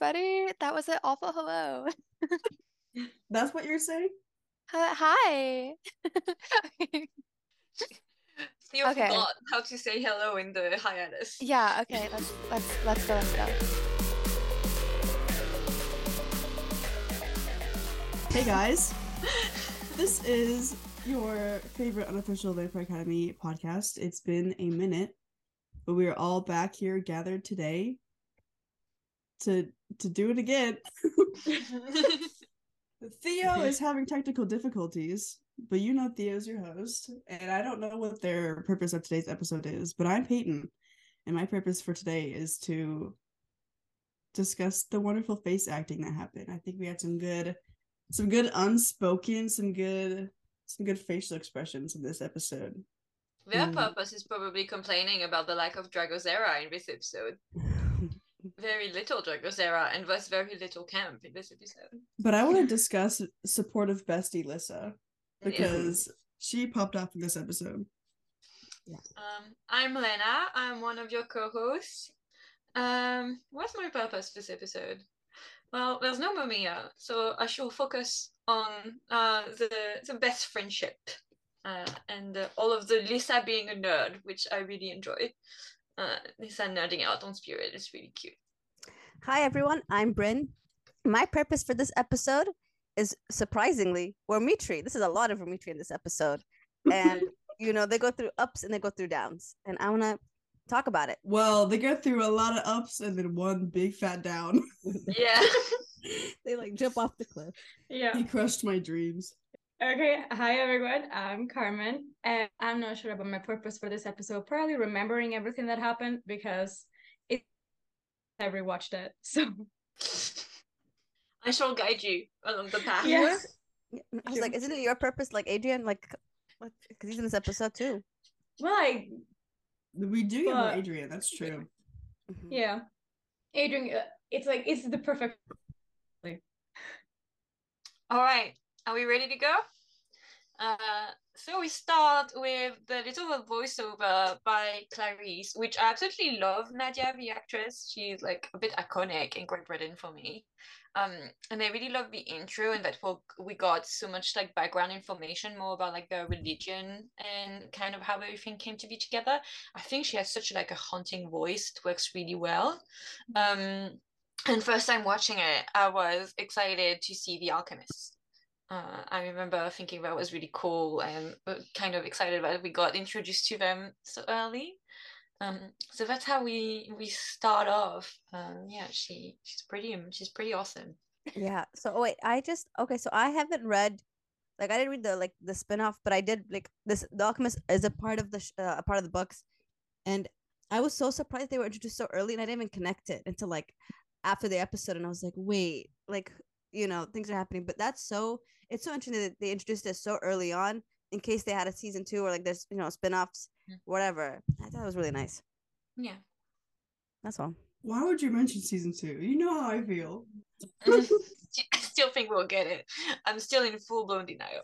everybody. That was an awful hello. That's what you're saying? Uh, hi. You Okay. forgot how to say hello in the hiatus. Yeah, okay, let's let's let's go, let's go. Hey guys, this is your favorite unofficial Vampire Academy podcast. It's been a minute, but we are all back here gathered today to to do it again. Theo is having technical difficulties, but you know Theo's your host, and I don't know what their purpose of today's episode is, but I'm Peyton, and my purpose for today is to discuss the wonderful face acting that happened. I think we had some good some good unspoken, some good some good facial expressions in this episode. Their Mm. purpose is probably complaining about the lack of Dragozera in this episode. Very little Dragozera and thus very little camp in this episode. But I want to discuss supportive bestie Lissa because she popped off in this episode. Um, I'm Lena. I'm one of your co-hosts. Um, what's my purpose this episode? Well, there's no Mamiya, so I shall focus on uh, the the best friendship uh, and uh, all of the Lisa being a nerd, which I really enjoy. Uh, Lisa nerding out on Spirit is really cute. Hi everyone, I'm Bryn. My purpose for this episode is surprisingly Romitri. This is a lot of Romitri in this episode. And you know, they go through ups and they go through downs. And I wanna talk about it. Well, they go through a lot of ups and then one big fat down. Yeah, they like jump off the cliff. Yeah. he crushed my dreams. Okay. Hi, everyone. I'm Carmen, and I'm not sure about my purpose for this episode. Probably remembering everything that happened because it. I rewatched it, so I shall guide you along the path. Yeah. I was like, isn't it your purpose like Adrian? Like because he's in this episode too. well, I We do get more But- Adrian, that's true. Mhm. yeah, Adrian. uh, It's like it's the perfect. All right, are we ready to go? Uh, so we start with the little voiceover by Clarice, which I absolutely love. Nadia, the actress, she's like a bit iconic in Great Britain for me. Um, and I really love the intro and that we we got so much like background information more about like their religion and kind of how everything came to be together. I think she has such like a haunting voice; it works really well. Um, and first time watching it, I was excited to see The Alchemist. Uh, I remember thinking that was really cool and uh, kind of excited that we got introduced to them so early. Um, so that's how we we start off. Um, yeah, she she's pretty she's pretty awesome. Yeah. So oh, wait, I just okay. So I haven't read, like I didn't read the like the spin-off, but I did like this. The Alchemist is a part of the sh- uh, a part of the books, and I was so surprised they were introduced so early, and I didn't even connect it until like after the episode, and I was like, wait, like you know things are happening, but that's so it's so interesting that they introduced it so early on in case they had a season two or like there's you know spin-offs, whatever. I thought it was really nice. Yeah. That's all. Why would you mention season two? You know how I feel. I still think we'll get it. I'm still in full blown denial.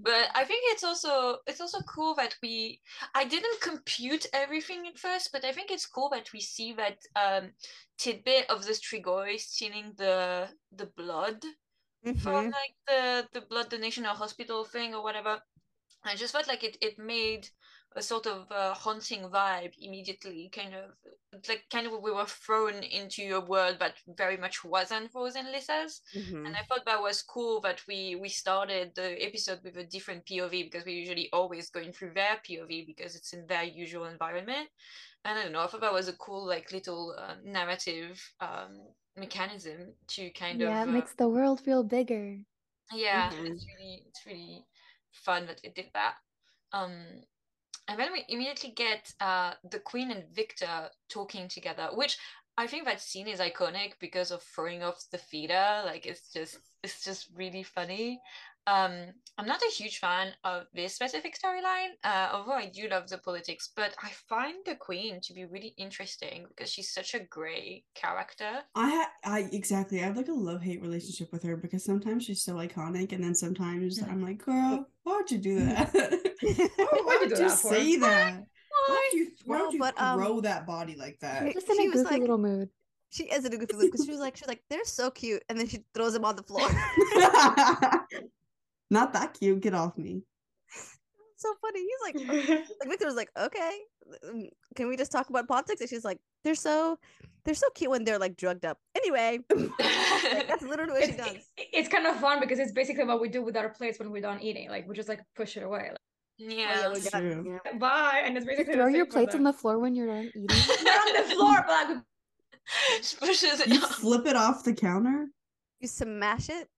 But I think it's also it's also cool that we I didn't compute everything at first, but I think it's cool that we see that um tidbit of the Strigoi stealing the the blood from Mhm. like the the blood donation or hospital thing or whatever. I just felt like it it made a sort of uh, haunting vibe immediately. Kind of like kind of we were thrown into a world that very much wasn't Frozen Lissa's, Mhm. and I thought that was cool that we we started the episode with a different POV because we're usually always going through their POV because it's in their usual environment. And I don't know, I thought that was a cool like little uh, narrative um, mechanism to kind Yeah, of yeah, it uh, makes the world feel bigger. yeah Mhm. it's really it's really fun that it did that um and then we immediately get uh the queen and victor talking together which i think that scene is iconic because of throwing off the feeder like it's just it's just really funny um i'm not a huge fan of this specific storyline uh although i do love the politics but i find the queen to be really interesting because she's such a gray character I ha- I exactly. I have like a love hate relationship with her because sometimes she's so iconic, and then sometimes Mhm. I'm like, girl, why would you do that? why, why Why'd you would do you that for? say that? Why would you? Why No, would you but, um, that body like that? She- Just in she a goofy like- little mood. She is in a goofy loop because she was like, she was like, they're so cute, and then she throws them on the floor. Not that cute. Get off me. so funny. He's like, like Victor was like, okay, um, can we just talk about politics? And she's like, they're so, they're so cute when they're like drugged up. Anyway, like, that's literally what she It's, does. it- it's kind of fun because it's basically what we do with our plates when we're done eating. Like we just like push it away. Oh, yeah. we got- True. yeah. Bye, and it's basically Throw your plates on the floor when you're done eating. Not on the floor, but like She pushes it You down. flip it off the counter. You smash it.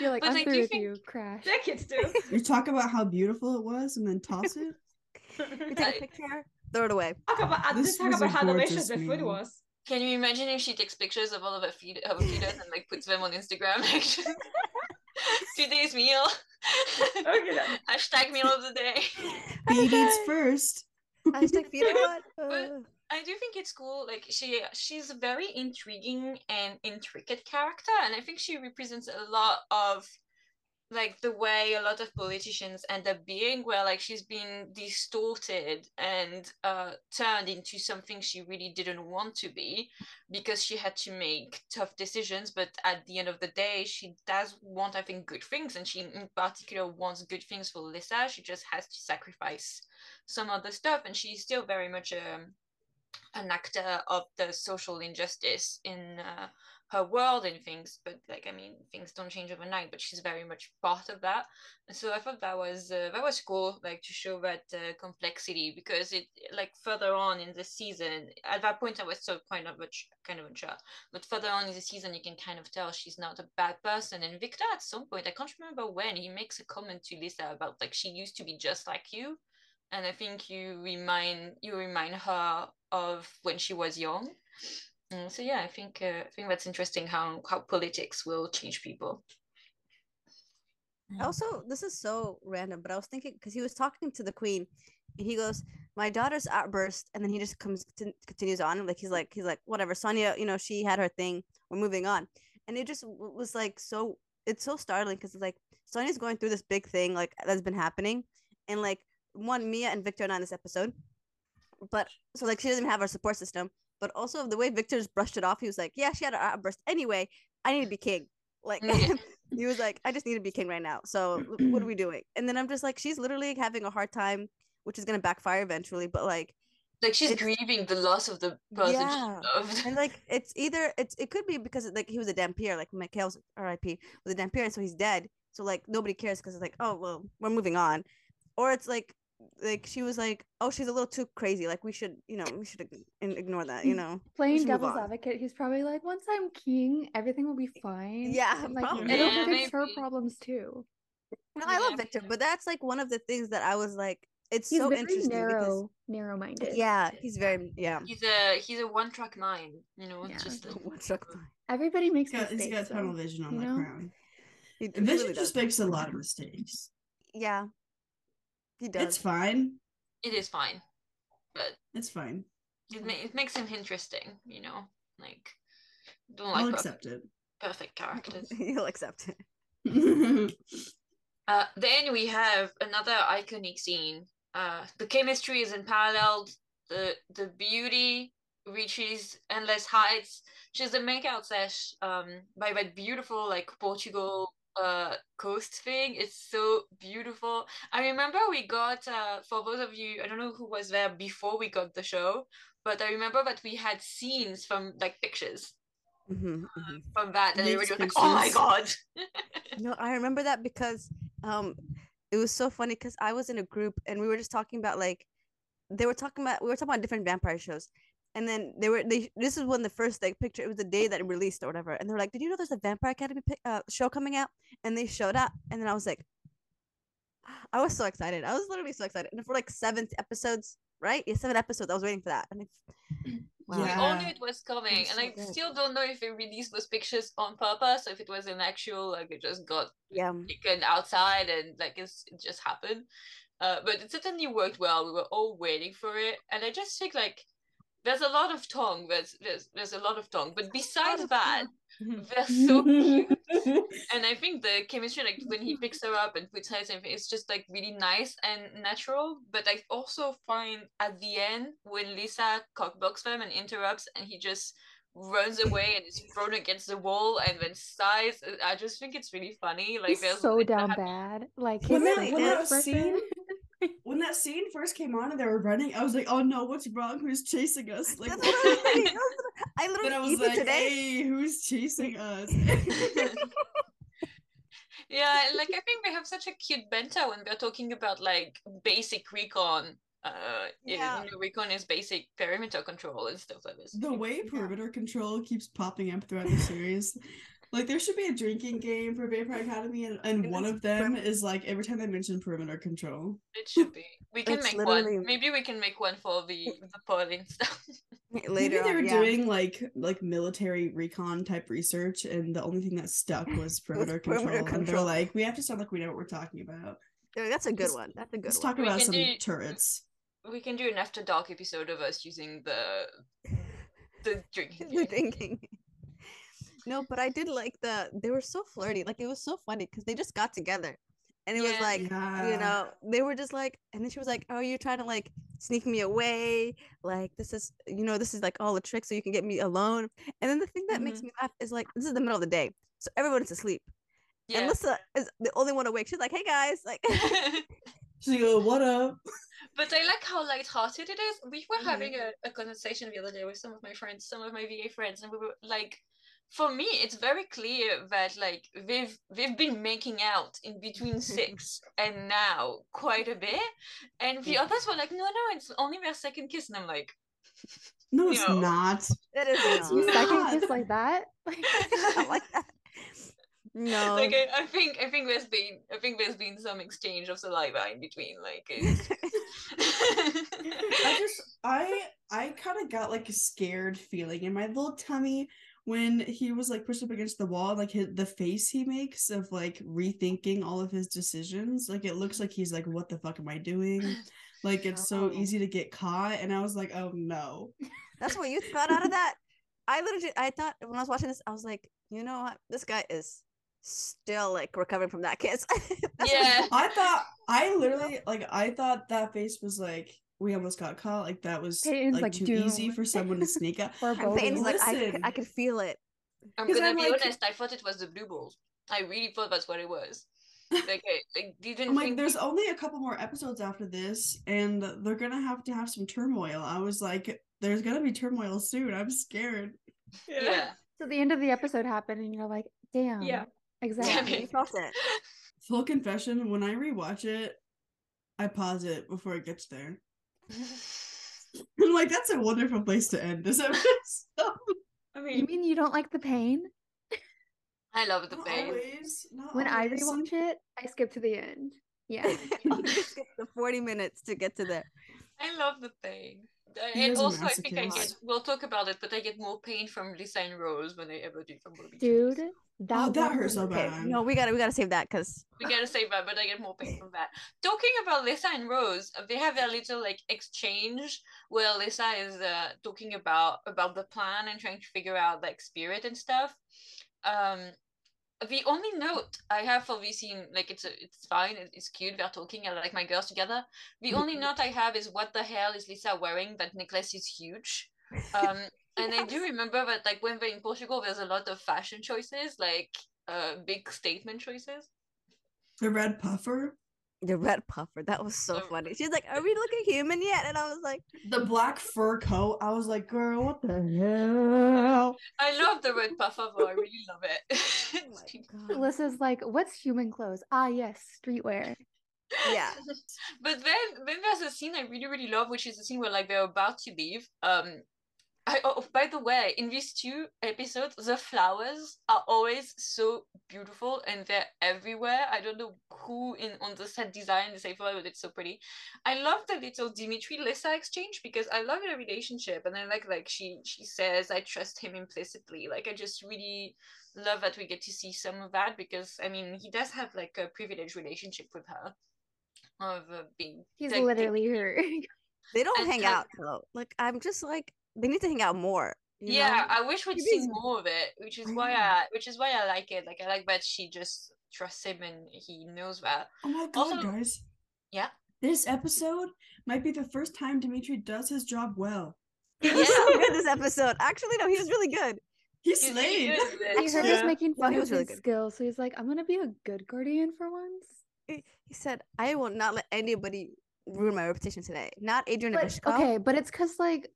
You're like, But, I'm like, do through you with you. Crash. the kids do. You talk about how beautiful it was and then toss it. You take I- a picture, throw it away. talk about uh, This talk was a about how delicious gorgeous the food was. Can you imagine if she takes pictures of all of her feed her feeders and like puts them on Instagram? Today's meal. Okay, then. Hashtag meal of the day. Feed eats first. Hashtag feed it what? But- Uh, I do think it's cool. Like she she's a very intriguing and intricate character, and I think she represents a lot of like the way a lot of politicians end up being, where like she's been distorted and uh, turned into something she really didn't want to be because she had to make tough decisions. But at the end of the day, she does want, I think, good things, and she in particular wants good things for Lisa. She just has to sacrifice some other stuff, and she's still very much um an actor of the social injustice in uh, her world and things but like i mean things don't change overnight but she's very much part of that. So i thought that was uh, that was cool like to show that uh, complexity because it like further on in the season at that point i was so kind of kind of unsure but further on in the season you can kind of tell she's not a bad person. And victor at some point i can't remember when he makes a comment to lisa about like she used to be just like you and I think you remind you remind her of when she was young. Mm, so yeah, I think uh, I think that's interesting how how politics will change people. Also, this is so random, but I was thinking because he was talking to the queen, and he goes, "My daughter's outburst," and then he just comes to, continues on, like he's like he's like whatever. Sonia, you know, she had her thing. We're moving on, and it just was like so. It's so startling because it's like Sonia's going through this big thing like that's been happening, and like one Mia and Victor are not in this episode, but so like she doesn't have her support system. But also the way Victor's brushed it off, he was like, "Yeah, she had her outburst. Anyway, I need to be king." Like mm. he was like, I just need to be king right now. So what are we doing? And then I'm just like, she's literally having a hard time, which is gonna backfire eventually. But like, Like she's grieving the loss of the person Yeah. she loved. and like, it's either it's it could be because like he was a Dhampir, like Mikhail's R.I.P. was a Dhampir, and so he's dead. So like nobody cares because it's like, oh well, we're moving on, or it's like like she was like, oh, she's a little too crazy. Like we should, you know, we should ignore that. You mm, know, Playing devil's advocate, he's probably like, once I'm king, everything will be fine. Yeah, And, like probably. it'll Yeah, fix her problems too. No, I love Victor, but that's like one of the things that I was like, it's He's so very interesting because narrow, narrow-minded. yeah, he's very yeah. He's a he's a one track mind, you know. Yeah. Just like, One truck mind. Everybody makes He's got, he's mistakes. got tunnel though. vision on you that know? crown. He, he Vision really just does. makes a lot of mistakes. Yeah, he does. It's fine. it is fine, but It's fine. it ma- it makes him interesting, you know. Like don't like I'll per- accept it. perfect characters. He'll accept it. Uh, then we have another iconic scene. Uh, the chemistry is unparalleled. The the beauty reaches endless heights. She's the makeout sesh um, by that beautiful like Portugal uh coast thing. It's so beautiful. I remember we got uh, for those of you I don't know who was there before we got the show, but I remember that we had scenes from like pictures Mhm, Uh, mhm. from that, and everybody was like, "Oh my god!" No, I remember that because um, it was so funny because I was in a group and we were just talking about like, they were talking about we were talking about different vampire shows, and then they were they this is when the first like picture it was the day that it released or whatever, and they're like, did you know there's a Vampire Academy pic- uh, show coming out? And they showed up, and then I was like, I was so excited. I was literally so excited, and for like seven episodes, right? Yeah, seven episodes. I was waiting for that, and it's, wow. We all knew it was coming, It's and so I good. still don't know if they released those pictures on purpose, or if it was an actual like it just got yeah. taken outside and like it's, it just happened. Uh, but it certainly worked well. We were all waiting for it, and I just think like there's a lot of tongue. There's there's there's a lot of tongue, but besides that, they're so cute. and I think the chemistry, like when he picks her up and puts her in something, it's just like really nice and natural. But I also find at the end when Lisa cockblocks them and interrupts, and he just runs away and is thrown against the wall and then sighs. I just think it's really funny. Like He's there's so like, the down happy- bad. Like When his that, face when that scene, when that scene first came on and they were running, I was like, "Oh no, what's wrong? Who's chasing us?" Like, That's what I was thinking. That was what- I then I literally was even like, today. "Hey, who's chasing us?" Yeah, like I think they have such a cute banter when they're talking about like basic recon. Uh, yeah. Yeah. you know, recon is basic perimeter control and stuff like this. the way Yeah. perimeter control keeps popping up throughout the series. Like there should be a drinking game for Vampire Academy, and, and one of them prim- is like every time they mention perimeter control. It should be. We can It's make literally- one. Maybe we can make one for the mm. the polling stuff. Later Maybe they on, were yeah. doing like like military recon type research, and the only thing that stuck was perimeter, control. perimeter control. And they're like, we have to sound like we know what we're talking about. Yeah, That's a good Let's- one. That's a good Let's one. talk about some do- turrets. we can do an after dark episode of us using the the drinking. the game. drinking. No, but I did like the. They were so flirty. Like it was so funny because they just got together, and it was like yeah. you know they were just like, and then she was like, "Oh, you're trying to like sneak me away. Like this is you know this is like all a trick so you can get me alone." And then the thing that makes me laugh is like this is the middle of the day, so everyone's asleep, and Yeah. Lissa is the only one awake. She's like, "Hey guys, like." So go, what up? But I like how lighthearted it is. We were Mhm. having a, a conversation the other day with some of my friends, some of my VA friends, and we were like, for me, it's very clear that like we've we've been making out in between six and now quite a bit, and the others were like, no, no, it's only their second kiss, and I'm like, No, it's No. not. It is It's You not. second kiss like that? Like, like that. No. like I, I think I think there's been I think there's been some exchange of saliva in between, like. It's... I just I I kind of got like a scared feeling in my little tummy when he was like pushed up against the wall like his, the face he makes of like rethinking all of his decisions like it looks like he's like what the fuck am i doing like it's so easy to get caught and i was like oh no That's what you got out of that. I literally, I thought when I was watching this, I was like, you know what? This guy is still like recovering from that kiss. Yeah. i thought i literally like i thought that face was like we almost got caught like that was Peyton's, like, like, too easy for someone to sneak up or And Peyton's like, I, Listen. c- I could feel it. I'm gonna I'm be like- honest. I thought it was the blue balls. I really thought that's what it was. Like I, I didn't I'm like, think. there's only a couple more episodes after this, and they're gonna have to have some turmoil. I was like, there's gonna be turmoil soon. I'm scared. yeah. So the end of the episode happened, and you're like, damn. Yeah. Exactly. Yeah. You felt it. Full confession: when I rewatch it, I pause it before it gets there. I'm like, that's a wonderful place to end this episode. I mean, You mean, mean you don't like the pain? I love the Not pain. always. Not When I always. rewatch it, I skip to the end. Yeah. You skip the 40 minutes to get to there. I love the pain. Uh, He And also, I think I get. We'll talk about it, but I get more pain from Lisa and Rose when I ever do from Bobby. Dude, Cheese. that, Oh, that hurts was- so Okay, bad. no, we gotta we gotta save that because We gotta save that, but I get more pain from that. Talking about Lisa and Rose, uh, they have a little like exchange where Lisa is uh, talking about about the plan and trying to figure out like spirit and stuff. Um, the only note I have for this scene, like it's a, it's fine, it's cute, they're talking, I like my girls together. The only note I have is what the hell is Lisa wearing? That necklace is huge. Um, and I do remember that like when they're in Portugal, there's a lot of fashion choices, like uh, big statement choices. the red puffer, the red puffer that was so funny. She's like, "Are we looking human yet?" And I was like, the black fur coat. I was like, girl, what the hell? I love the red puffer though. I really love it. "Oh It's my god!" Alyssa's like, what's human clothes? Ah, yes, streetwear. Yeah. But then then there's a scene I really really love, which is the scene where like they're about to leave. Um, I oh by the way, in these two episodes, the flowers are always so beautiful and they're everywhere. I don't know who in on the set designed this flower, but it's so pretty. I love the little Dimitri Lisa exchange because I love their relationship and I like like she she says I trust him implicitly. Like I just really love that we get to see some of that because I mean he does have like a privileged relationship with her of uh, being He's like, literally her. They don't And hang like- out though. Like I'm just like they need to hang out more. you yeah know? i wish we'd see more of it which is why mm. i which is why i like it like i like that she just trusts him and he knows that Oh my god, Also- guys. Yeah. This episode might be the first time Dimitri does his job well. He was so good this episode. Actually, no, he was really good. He He's really slayed. good at He it. heard Yeah. us making No, fun he of was really his good. skills, so he's like, "I'm gonna be a good guardian for once." He he said, "I will not let anybody ruin my reputation today. Not Adrian But, okay, but it's cause like,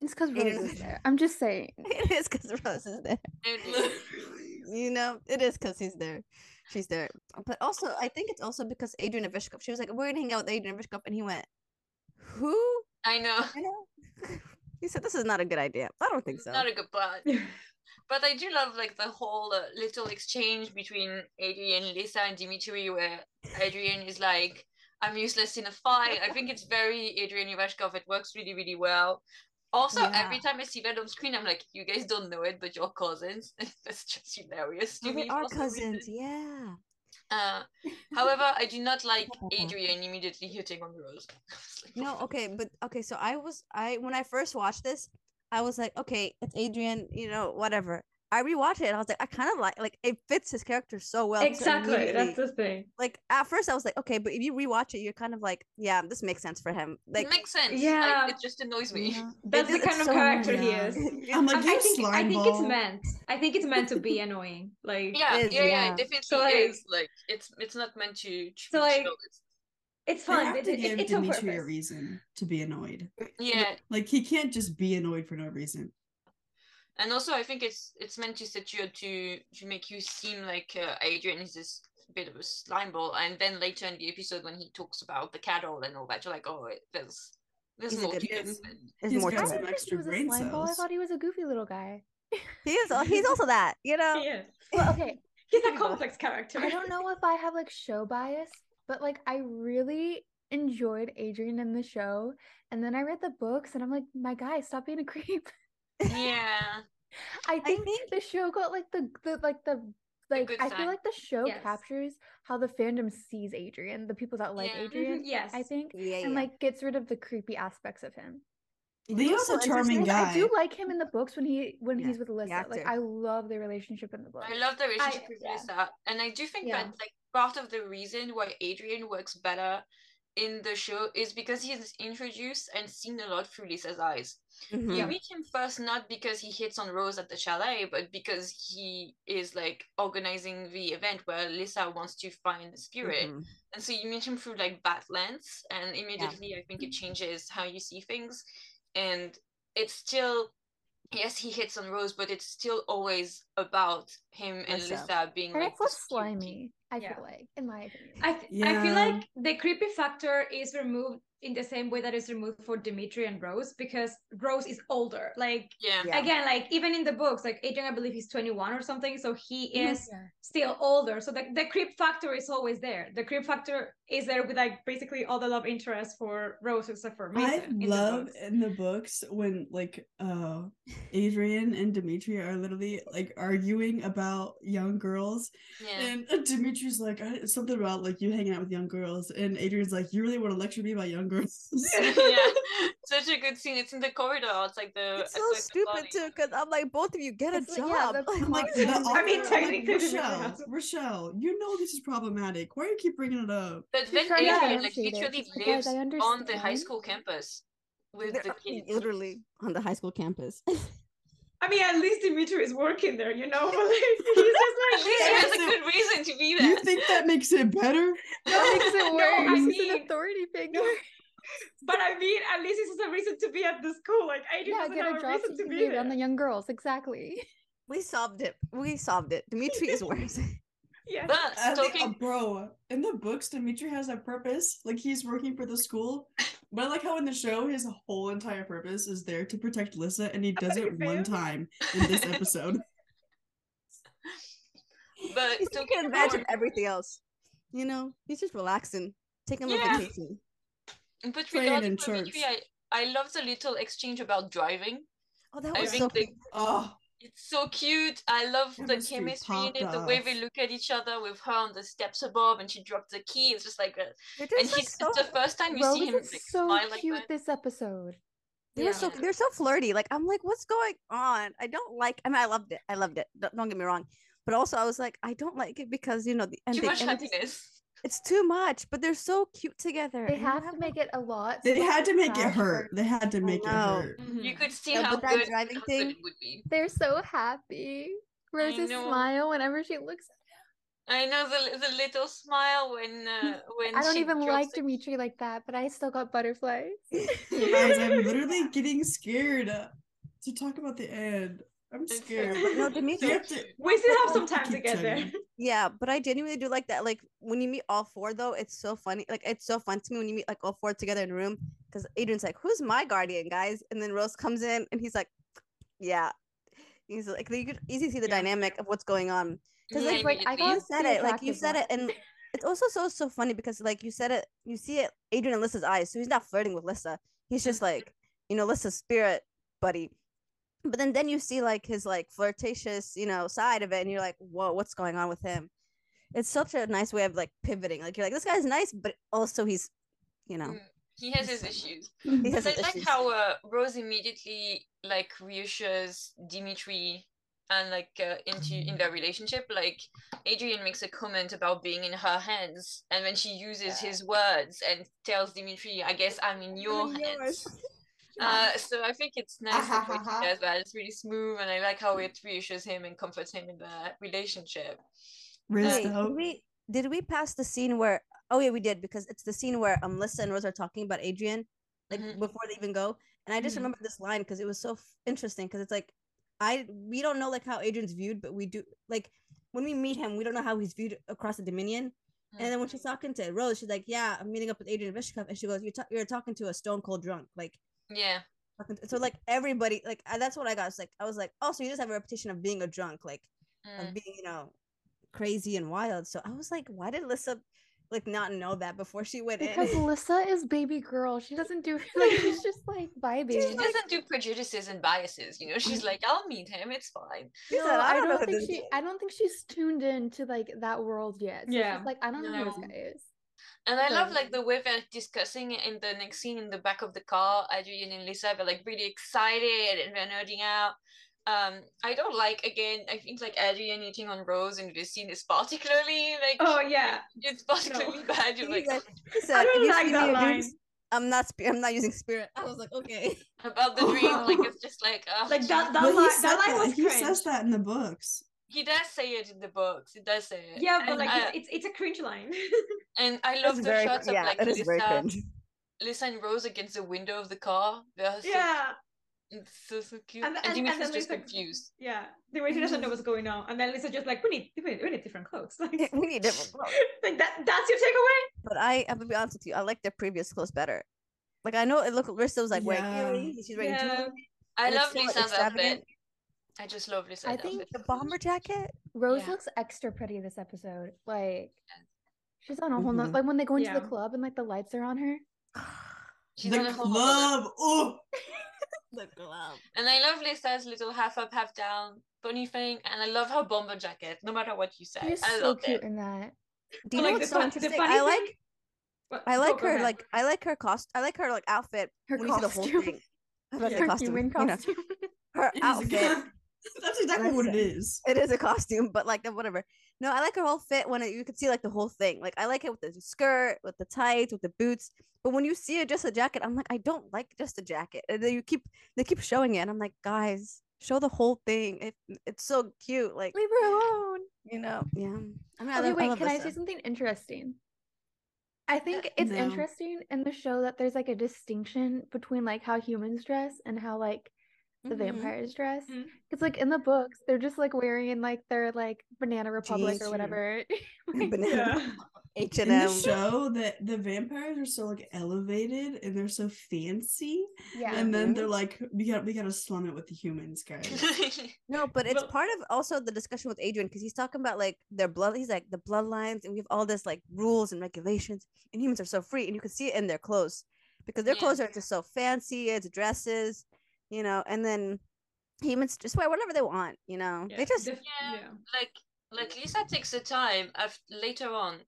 it's cause Rose Adrian- is there. I'm just saying. it is because Rose is there. You know, it is because he's there. She's there. But also, I think it's also because Adrian Ivashkov. She was like, "We're gonna hang out with Adrian Ivashkov," and he went, "Who?" I know. I know. he said, "This is not a good idea." I don't think so. Not a good plan. But I do love like the whole uh, little exchange between Adrian, Lisa, and Dimitri, where Adrian is like, "I'm useless in a fight." I think it's very Adrian Ivashkov. It works really, really well. Also, every time I see that on screen, I'm like, "You guys don't know it, but you're cousins." That's just hilarious to they are for some reason. cousins. Yeah. Uh, however, I do not like Adrian immediately hitting on Rose. Like, No, okay, but okay, so I was I when I first watched this, I was like, okay, it's Adrian, you know, whatever. I rewatched it and I was like, I kind of like like it fits his character so well. exactly. That's the thing. like at first I was like, okay, but if you rewatch it, you're kind of like, yeah, this makes sense for him. Like it makes sense. yeah. I, it just annoys me. you know, That's it- the kind of so character he is. I'm like, I you think I think it's meant. I think it's meant to be annoying. Like Yeah, is, yeah, yeah, yeah. it definitely So, like- is. Like it's it's not meant to. to So, like, chill, it's- it's They fun. have to it, give it's Dimitri a purpose. reason to be annoyed. yeah, Like he can't just be annoyed for no reason. And also I think it's it's meant to set you up to to make you seem like uh, Adrian is this bit of a slime ball, and then later in the episode when he talks about the cattle and all that, you're like, oh, it- there's there's He's more good to him. Yes. and- there's He's more got to I some it. didn't think extra he was a brain slime ball. I thought he was a goofy little guy. He is he's also that, you know. He is. Well, okay, He's a complex character. I don't know if I have like show bias, but like I really enjoyed Adrian in the show. And then I read the books and I'm like, my guy, stop being a creep. Yeah, I think, think- the show got like the, the like the like good I feel like the show Yes. captures how the fandom sees Adrian, the people that like Yeah. Adrian. yes. I think. Yeah, And yeah. like gets rid of the creepy aspects of him. Leo's a charming guy. I do like him in the books when he when Yeah, he's with Alyssa. Like. I love their relationship in the book. I love the relationship with yeah. Lisa, and I do think Yeah. that like part of the reason why Adrian works better in the show is because he's introduced and seen a lot through Lisa's eyes. Mhm. You meet him first not because he hits on Rose at the chalet, but because he is like organizing the event where Lisa wants to find the spirit. Mhm. And so you meet him through like that lens, and immediately I think it changes how you see things. And it's still, yes, he hits on Rose, but it's still always about him and Lisa. Lisa being and like it's less this cute slimy, I Yeah. feel like, in my opinion. I, th- I feel like the creepy factor is removed in the same way that is removed for Dimitri and Rose because Rose is older. Like Yeah. Yeah. again, like even in the books, like Adrian, I believe he's 21 or something, so he is Yeah. still older. So the, the creep factor is always there. The creep factor is there with like basically all the love interest for Rose except for Mason. I in love books. in the books when like uh Adrian and Dimitri are literally like arguing about young girls Yeah. and Dimitri's like something about like you hanging out with young girls and Adrian's like you really want to lecture me about young girls yeah. Such a good scene. It's in the corridor. It's like the It's so like stupid body. too, because I'm like, both of you get a like- job. yeah, the I'm like, the I mean, author- like- I'm like, technically, Richelle. Richelle, you know this is problematic. Why do you keep bringing it up? But She's then trying to Adrian like demonstrate it. literally like, "Guys, lives on the high school campus with They're, the kids. literally on the high school campus. I mean, at least Dimitri is working there, you know. But like, he's just like, least yeah. there's a good reason to be there. You think that makes it better? That makes it No, worse. I He's an authority figure. But I mean, at least this is a reason to be at the school. Like, Adrian yeah, doesn't get a a job reason so to be be there. around the young girls. Exactly. we solved it. We solved it. Dimitri is worse. Yeah. But I think, talking uh, bro, in the books, Dimitri has a purpose. Like he's working for the school. But I like how in the show his whole entire purpose is there to protect Lissa, and he does you it one time in this episode. but He's talking taking about advantage everything else. You know, he's just relaxing, taking a Yeah. vacation. But regarding. I, I love the little exchange about driving. Oh, that I was think so. they- Oh, It's so cute. I love the Chemistry chemistry in it, the way they look at each other with her on the steps above and she dropped the key. It's just like a, and like he's so. it's the first time you Rose see him like so smile like that. this episode. They're so they're so flirty. Like I'm like, what's going on? I don't like. I mean, I loved it. I loved it. Don't, don't get me wrong. But also, I was like, I don't like it because you know the and Too they, much and happiness. It's too much, but they're so cute together. They and you have to make it a lot. They so had to make it hurt. They had to make it know. hurt. You could see Yeah, how but that good, driving how thing- good would be. They're so happy. Rose's smile whenever she looks. I know the the little smile when uh, when I don't she even like the- Dimitri like that, but I still got butterflies. Guys, I'm literally getting scared to talk about the end. I'm scared. No, It's Dimitri- so You have to- We still have some time to get there. Yeah, but I genuinely do like that. Like when you meet all four, though, it's so funny. Like it's so fun to me when you meet like all four together in a room. Because Adrian's like, "Who's my guardian, guys?" And then Rose comes in and he's like, "Yeah." He's like, you could easily see the Yeah. dynamic of what's going on. Because Yeah, like, like, I immediately. got you said it, like you said it, and it's also so so funny because like you said it, you see it, Adrian and Lissa's eyes. So he's not flirting with Lissa. He's just mm-hmm. like, you know, Lissa's spirit buddy. But then then you see like his like flirtatious, you know, side of it, and you're like, whoa, what's going on with him? It's such a nice way of like pivoting. Like you're like, this guy's nice, but also he's, you know, Mm. He has his issues. he has But I like issues. how uh, Rose immediately like reassures Dimitri and like uh, into in their relationship. Like Adrian makes a comment about being in her hands, and when she uses his words and tells Dimitri, "I guess I'm in your hands." Uh, so I think it's nice the way she does that. It's really smooth, and I like how it reassures him and comforts him in the relationship. Wait, Rizzo. did we did we pass the scene where? Oh yeah, we did because it's the scene where um Lissa and Rose are talking about Adrian, like Mhm. before they even go. And I just Mhm. remember this line because it was so f- interesting because it's like I we don't know like how Adrian's viewed, but we do like when we meet him, we don't know how he's viewed across the Dominion. And then when she's talking to Rose, she's like, "Yeah, I'm meeting up with Adrian Ivashkov," and she goes, "You're ta- you're talking to a stone cold drunk, like." Yeah. So like everybody, like that's what I got. It's like I was like, oh, so you just have a reputation of being a drunk, like Mm. of being, you know, crazy and wild. So I was like, why did Lissa like not know that before she went Because in? Because Lissa is baby girl. She doesn't do like she's just like vibing. She doesn't do prejudices and biases, you know. She's like, I'll meet him. It's fine. She No, said, I know don't who think she. is." I don't think she's tuned in to like that world yet. So Yeah. she's like, I don't know who No. this guy is. And I love like the way they're discussing it in the next scene in the back of the car. Adrian and Lisa they're like really excited and they're nerding out. Um, I don't like again. I think like Adrian eating on Rose in this scene is particularly like Oh yeah. it's particularly bad. You're He like said, he said, don't like that line. use- I'm not. Sp- I'm not using spirit. I was like, okay. about the dream, like it's just like uh, Like that- that But line- that line that. was He cringe. says that in the books. He does say it in the books. He does say it. Yeah, but And, like uh, it's, it's it's a cringe line. and I love It's the very, shots of yeah, like it is very Lisa. Lisa and Rose against the window of the car. They're so, yeah. it's so so cute. And- And, and- and Dimitri's then just Lisa- confused. Yeah. The way she doesn't know what's going on. And then Lisa just like, we need we need, we need different clothes. Like, we need different clothes. like that that's your takeaway? But I, I'm gonna be honest with you. I like their previous clothes better. Like I know it looked. Rissa was like wearing Yeah. earrings. She's wearing Yeah. jewelry. I love so Lisa's outfit. Extravagant. I just love Lisa's I think outfit. The bomber jacket. Rose Yeah. looks extra pretty this episode. Like she's on a whole nother Mhm. like when they go into Yeah. the club and like the lights are on her. She's the on a whole club. Oh, the glove. And I love Lisa's little half up, half down bunny thing, and I love her bomber jacket. No matter what you say, She's I so cute it. in that. Do you Like, know the what's so fun- the interesting? I like. What- I like go her. ahead. Like I like her cost. I like her like outfit. Her when you see the whole costume. thing. I like Yeah. the Her costume. human you know, her it is a outfit. Good- That's exactly what it Listen. is. it is a costume, but like whatever. No, I like her whole fit when it, you could see like the whole thing. Like I like it with the skirt, with the tights, with the boots. But when you see it just a jacket, I'm like, I don't like just a jacket. And then you keep they keep showing it, and I'm like, guys, show the whole thing. It it's so cute. Like Leave her alone. you know, yeah. I mean, I love, wait, I can I Lissa. say something interesting? I think uh, it's no. interesting in the show that there's like a distinction between like how humans dress and how like the Mhm. vampires dress. Mhm. Like in the books, they're just like wearing like their like Banana Republic Jeans. or whatever. Like, Banana H and the M. show, that the vampires are so like elevated and they're so fancy, yeah. and then they're like, we got we gotta slum it with the humans, guys. No, but it's Well- part of also the discussion with Adrian because he's talking about like their blood. He's like the bloodlines, and we have all this like rules and regulations, and humans are so free, and you can see it in their clothes because their Yeah. clothes are just so fancy. It's dresses, you know, and then humans just wear whatever they want, you know. Yeah, They just def- Yeah. yeah. like like Lisa takes the time after later on,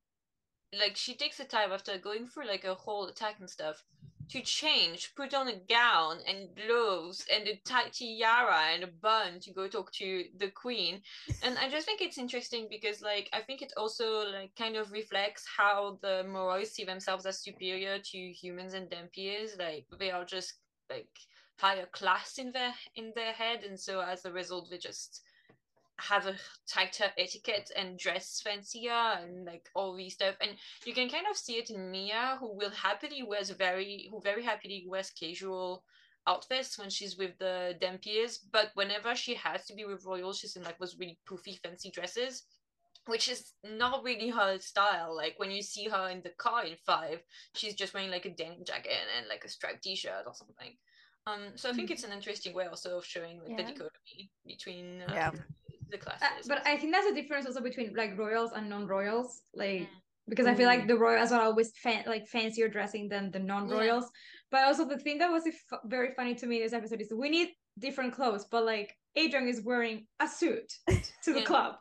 like she takes the time after going through like a whole attack and stuff to change, put on a gown and gloves and a tight tiara and a bun to go talk to the queen. And I just think it's interesting because like I think it also like kind of reflects how the Moroi see themselves as superior to humans and Dhampirs. Like they are just like higher class in their in their head and so as a result they just have a tighter etiquette and dress fancier and like all these stuff. And you can kind of see it in mia who will happily wears very who very happily wears casual outfits when she's with the Dhampirs but whenever she has to be with royals she's in like those really poofy fancy dresses which is not really her style. Like when you see her in the car in five she's just wearing like a denim jacket and like a striped t-shirt or something um so i think it's an interesting way also of showing like the dichotomy between uh, Yeah. the classes Uh, but I think that's a difference also between like royals and non-royals, like Mm. because I feel like the royals are always fan- like fancier dressing than the non-royals. But also the thing that was f- very funny to me in this episode is we need different clothes, but like Adrian is wearing a suit to the Yeah. club.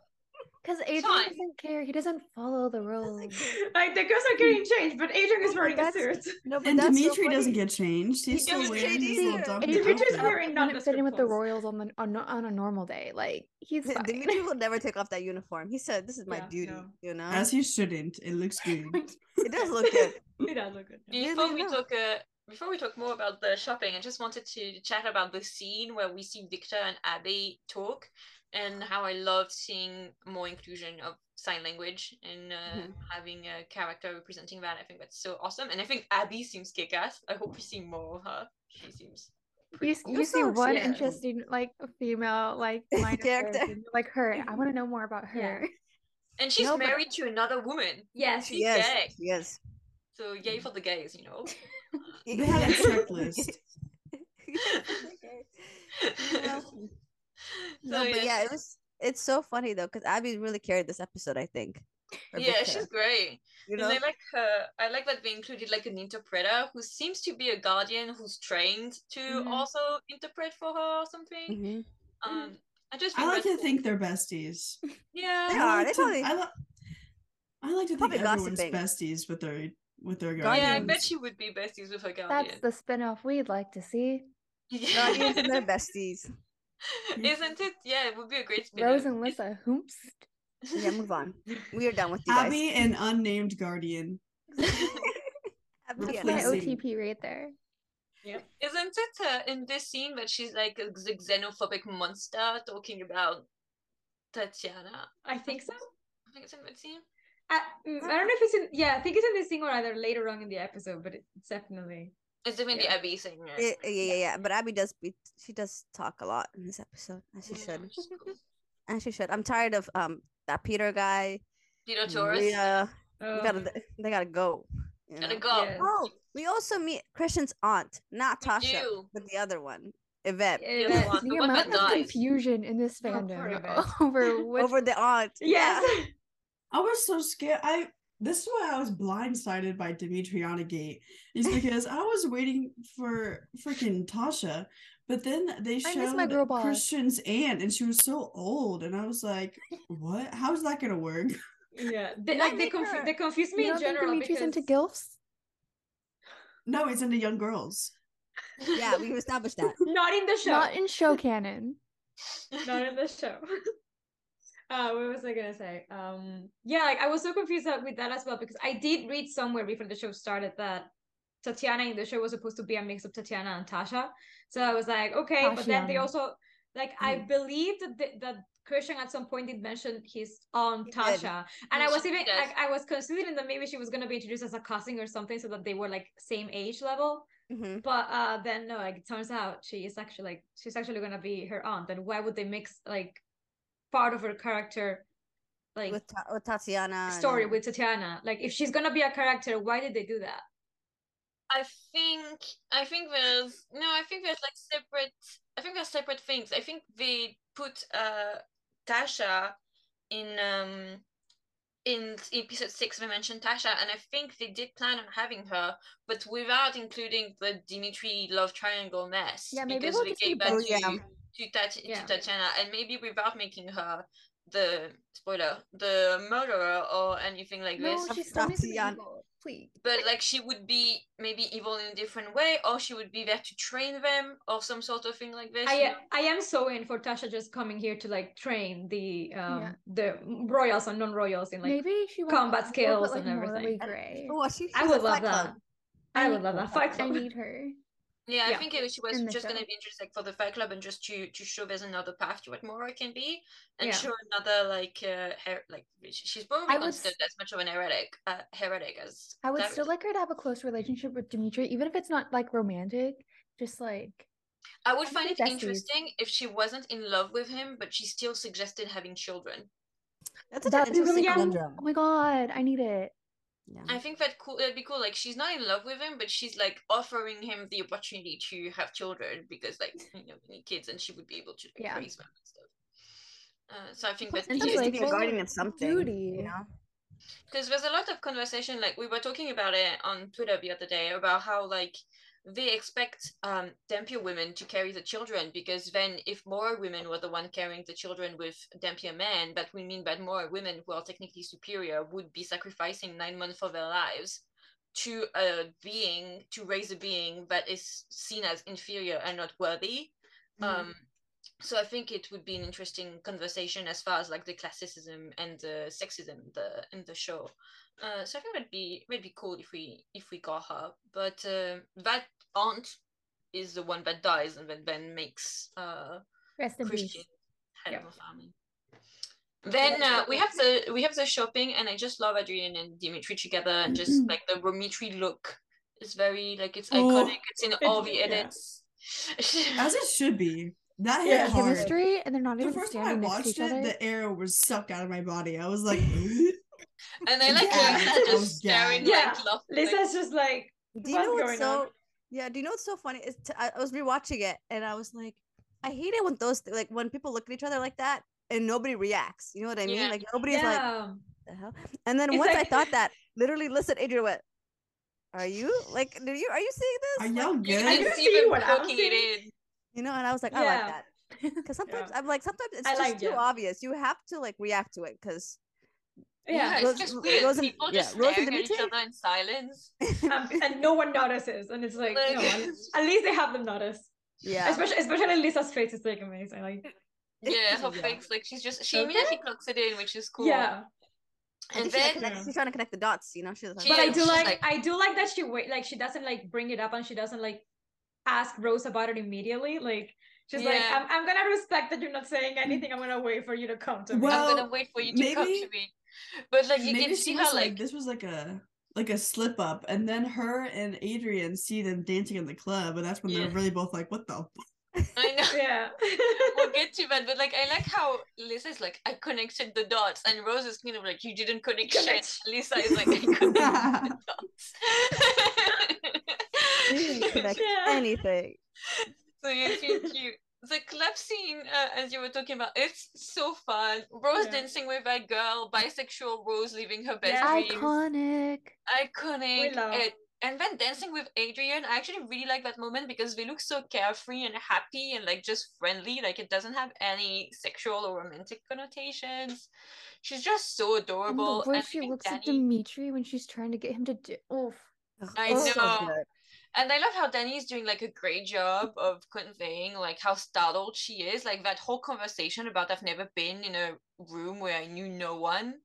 Because Adrian fine. doesn't care. He doesn't follow the rules. like the girls are getting changed, but Adrian is wearing a That's- suit. No, but And that's so Dimitri doesn't get changed. He's He still doesn't wearing change his little either. dumpy Dimitri's outfit. wearing wouldn't fit in nondescript with the. Royals on the on, on a normal day. Like he's fine. Dimitri will never take off that uniform. He said, "This is my Yeah, duty." no. You know, As he shouldn't. It looks good. it does look good. It does look good. Before they we know. talk uh, before we talk more about the shopping i just wanted to chat about the scene where we see victor and abby talk and how i love seeing more inclusion of sign language and uh, Mhm. having a character representing that i think that's so awesome and i think abby seems kick-ass i hope we see more of her she seems You, s- you see one obsessed. interesting like female like Character. character, like her. I want to know more about Yeah. her. and she's No, but- married to another woman Yes, She's yes, gay. yes. so yay for the gays you know They have a checklist. Yeah. so, no, but yeah, it was. It's so funny though, because Abby really carried this episode. I think. Yeah Victor, she's great You And know, I like her. I like that they included like an interpreter who seems to be a guardian who's trained to Mhm. also interpret for her or something. Mhm. Um, I just I like to that's- think they're besties. yeah, They I are, like they to, totally- I, li- I like to think everyone's gossiping. besties with their with their guardians. yeah. I bet she would be besties with her guardian. That's the spin-off we'd like to see. guardians and their besties. Isn't it? Yeah, it would be a great spin. Rose and Lissa, whoops. Yeah, move on. We are done with you guys. Abby and unnamed guardian. Abby That's and my Replacing- Abby. OTP right there. Isn't it uh, in this scene that she's like a xenophobic monster talking about Tatiana? I think so. I think it's in that scene. I, mm, I don't know if it's in. Yeah, I think it's in this scene or either later on in the episode, but it's definitely. It's definitely Yeah. Abby saying it. Yeah, yeah, yeah, yeah. But Abby does be she does talk a lot in this episode, as she Yeah, should, cool. as she should. I'm tired of um that Peter guy. Peter Torres. Maria. Oh, We gotta, they gotta go. you Gotta go. Yes. Oh, we also meet Christian's aunt, not Tasha, but the other one, Yvette. Yeah, The The the one that amount of confusion in this Oh, fandom Yvette. over which Over the aunt. Yes. I was so scared. I this is why I was blindsided by Dimitriana Gate is because I was waiting for freaking Tasha, but then they I my showed girl boss. Christian's aunt, and she was so old, and I was like, "What? How's that gonna work?" yeah. They, like they, conf- her- they confuse you me don't in think general. Dimitri's into because- gilfs? No, it's into young girls. Yeah, we've established that. Not in the show. Not in show canon. not in the show. uh, what was I gonna say? Um, yeah, like I was so confused with that as well because I did read somewhere before the show started that Tatiana in the show was supposed to be a mix of Tatiana and Tasha. So I was like, okay, but then they also like I believe that the, that Christian at some point did mention his aunt He did. Tasha, and I was even did. like I was considering that maybe she was gonna be introduced as a cousin or something so that they were like same age level. hmm But uh then no, like it turns out she is actually like she's actually gonna be her aunt. Then why would they mix like part of her character like With, Ta- with Tatiana. story um, with Tatiana? Like if she's gonna be a character, why did they do that? I think I think there's no, I think there's like separate I think there's separate things. I think they put uh Tasha in um in episode six they mentioned Tasha and I think they did plan on having her, but without including the Dimitri love triangle mess. Yeah, maybe because they'll they just gave that Oh, to yeah. To, Tat- Yeah. to Tatiana, and maybe without making her the spoiler, the murderer or anything like No, this. she still needs to be Tatiana. evil. Please. But like she would be maybe evil in a different way, or she would be there to train them, or some sort of thing like this. you I know? I am so in for Tasha just coming here to like train the um Yeah. the royals and non-royals in like Maybe she won't combat skills but, like, and everything. morally gray. Oh, she, I would love Fight Club. that. I would love that. Fight I need her. Yeah, I Yeah. think it, she was just show. gonna be interested like, for the Fight Club and just to to show there's another path to what Moroi can be, and Yeah. show another like uh her like she's probably I would considered as much of an heretic uh, heretic as I would Clarice. still like her to have a close relationship with Dimitri, even if it's not like romantic. Just like I would I'd find it besties. interesting if she wasn't in love with him, but she still suggested having children. That's a That'd an really conundrum. oh my god, I need it. Yeah. I think that cool. That'd be cool. Like she's not in love with him, but she's like offering him the opportunity to have children because, like, you know, they need kids, and she would be able to like, Yeah. raise them and stuff. Uh, so I think Plus, that And it's just, nice yeah, to like, be a guardian of something. duty. You know? because there's a lot of conversation. Like we were talking about it on Twitter the other day about how like they expect um Dhampir women to carry the children because then if Moroi women were the one carrying the children with Dhampir men, that would mean that Moroi women who are technically superior would be sacrificing nine months of their lives to a being to raise a being that is seen as inferior and not worthy. Mhm. Um so I think it would be an interesting conversation as far as like the classicism and the sexism the in the show. Uh, so I think that'd be would be cool if we if we got her. But uh, that aunt is the one that dies and then then makes uh Rest in Christian peace. head Yeah. of a family. Then uh, we have the we have the shopping and I just love Adrian and Dimitri together and just like the Dimitri look is very like it's Oh, iconic. It's in all the yeah. edits. As it should be. That hit Yeah. hard. Chemistry, and they're not The even first time I standing next to watched each it, other. the air was sucked out of my body. I was like, And I like Yeah. Lisa just staring gagged. like love. Lisa's just like Do you know what's so? on? Yeah. Do you know what's so funny? Is t- I I was rewatching it and I was like, I hate it when those like when people look at each other like that and nobody reacts. You know what I mean? Yeah. Like nobody's like, yeah. the hell? And then It's once I thought that, literally, listen, Adrian went, "Are you like? Do you are you seeing this? Are y'all You good? I can can see see what I'm poking it seeing. in. you know?" And I was like, "I like that." Because sometimes I'm like, sometimes it's I just like too yeah. obvious. You have to like react to it because Yeah. it's Rose- just weird. Rose and- People yeah, just Rose and staring at each Dimitri? other in silence. Um, and no one notices, and it's like, Like- no, at, at least they have them notice. yeah, Especially, especially Lisa's face is like amazing. Like, yeah, her Yeah. face, like she's just she Okay. immediately clocks it in, which is cool. yeah. And think she's, then trying to connect, she's trying to connect the dots. You know, she's She But I do like, like- I do like that she wait, like she doesn't like bring it up, and she doesn't like ask Rose about it immediately. Like, she's like, I'm, I'm gonna respect that you're not saying anything. I'm gonna wait for you to come to me. Well, I'm gonna wait for you to come to me. But like you Maybe can see how like, like this was like a like a slip up, and then her and Adrian see them dancing in the club, and that's when Yeah. they're really both like, "What the?" I know. yeah. we'll get to that, but like I like how Lisa's like I connected the dots, and Rose is kind of like you didn't connect shit. Connect. Lisa is like I connected the dots. She didn't connect Yeah. anything. so yeah, cute, cute. The club scene, uh, as you were talking about, it's so fun. Rose Yeah. dancing with that girl, bisexual Rose living her best Yeah. dreams. Iconic. iconic. love. And, and then dancing with Adrian, I actually really like that moment because they look so carefree and happy and like just friendly. Like it doesn't have any sexual or romantic connotations. She's just so And adorable. the way and she think looks at Danny- Dimitri when she's trying to get him to do. Oof. I it's so know. good. And I love how Danny's doing like a great job of conveying like how startled she is. Like that whole conversation about I've never been in a room where I knew no one.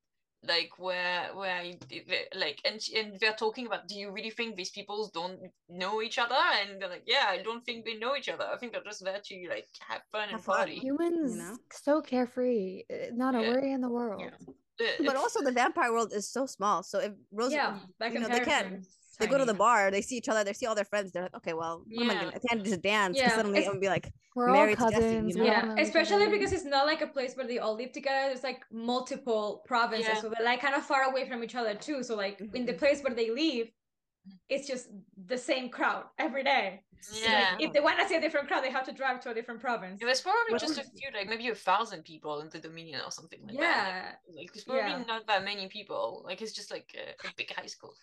Like where where I did like and she- and they're talking about do you really think these people don't know each other and they're like yeah I don't think they know each other I think they're just there to like have fun and Have fun. party. Humans know? so carefree. uh, Not a Yeah. worry in the world. Uh, But also, the vampire world is so small. So if Rose, yeah. By you know, they can- it's they go to the bar, they see each other, they see all their friends. They're like, okay, well, what am I Yeah. gonna? I can't just dance. 'cause Yeah, Suddenly, it's- I'm gonna be like, We're Married all to Jesse, you cousins. know? Yeah, especially because it's not like a place where they all live together. It's like multiple provinces, Yeah. so they're like kind of far away from each other too. So like in the mm-hmm. place where they live, it's just the same crowd every day. So, like, yeah. if they want to see a different crowd, they have to drive to a different province. It was probably What just a few, like maybe a thousand people in the Dominion or something like that. Yeah. Like there's probably Yeah. not that many people. Like it's just like a, a big high school.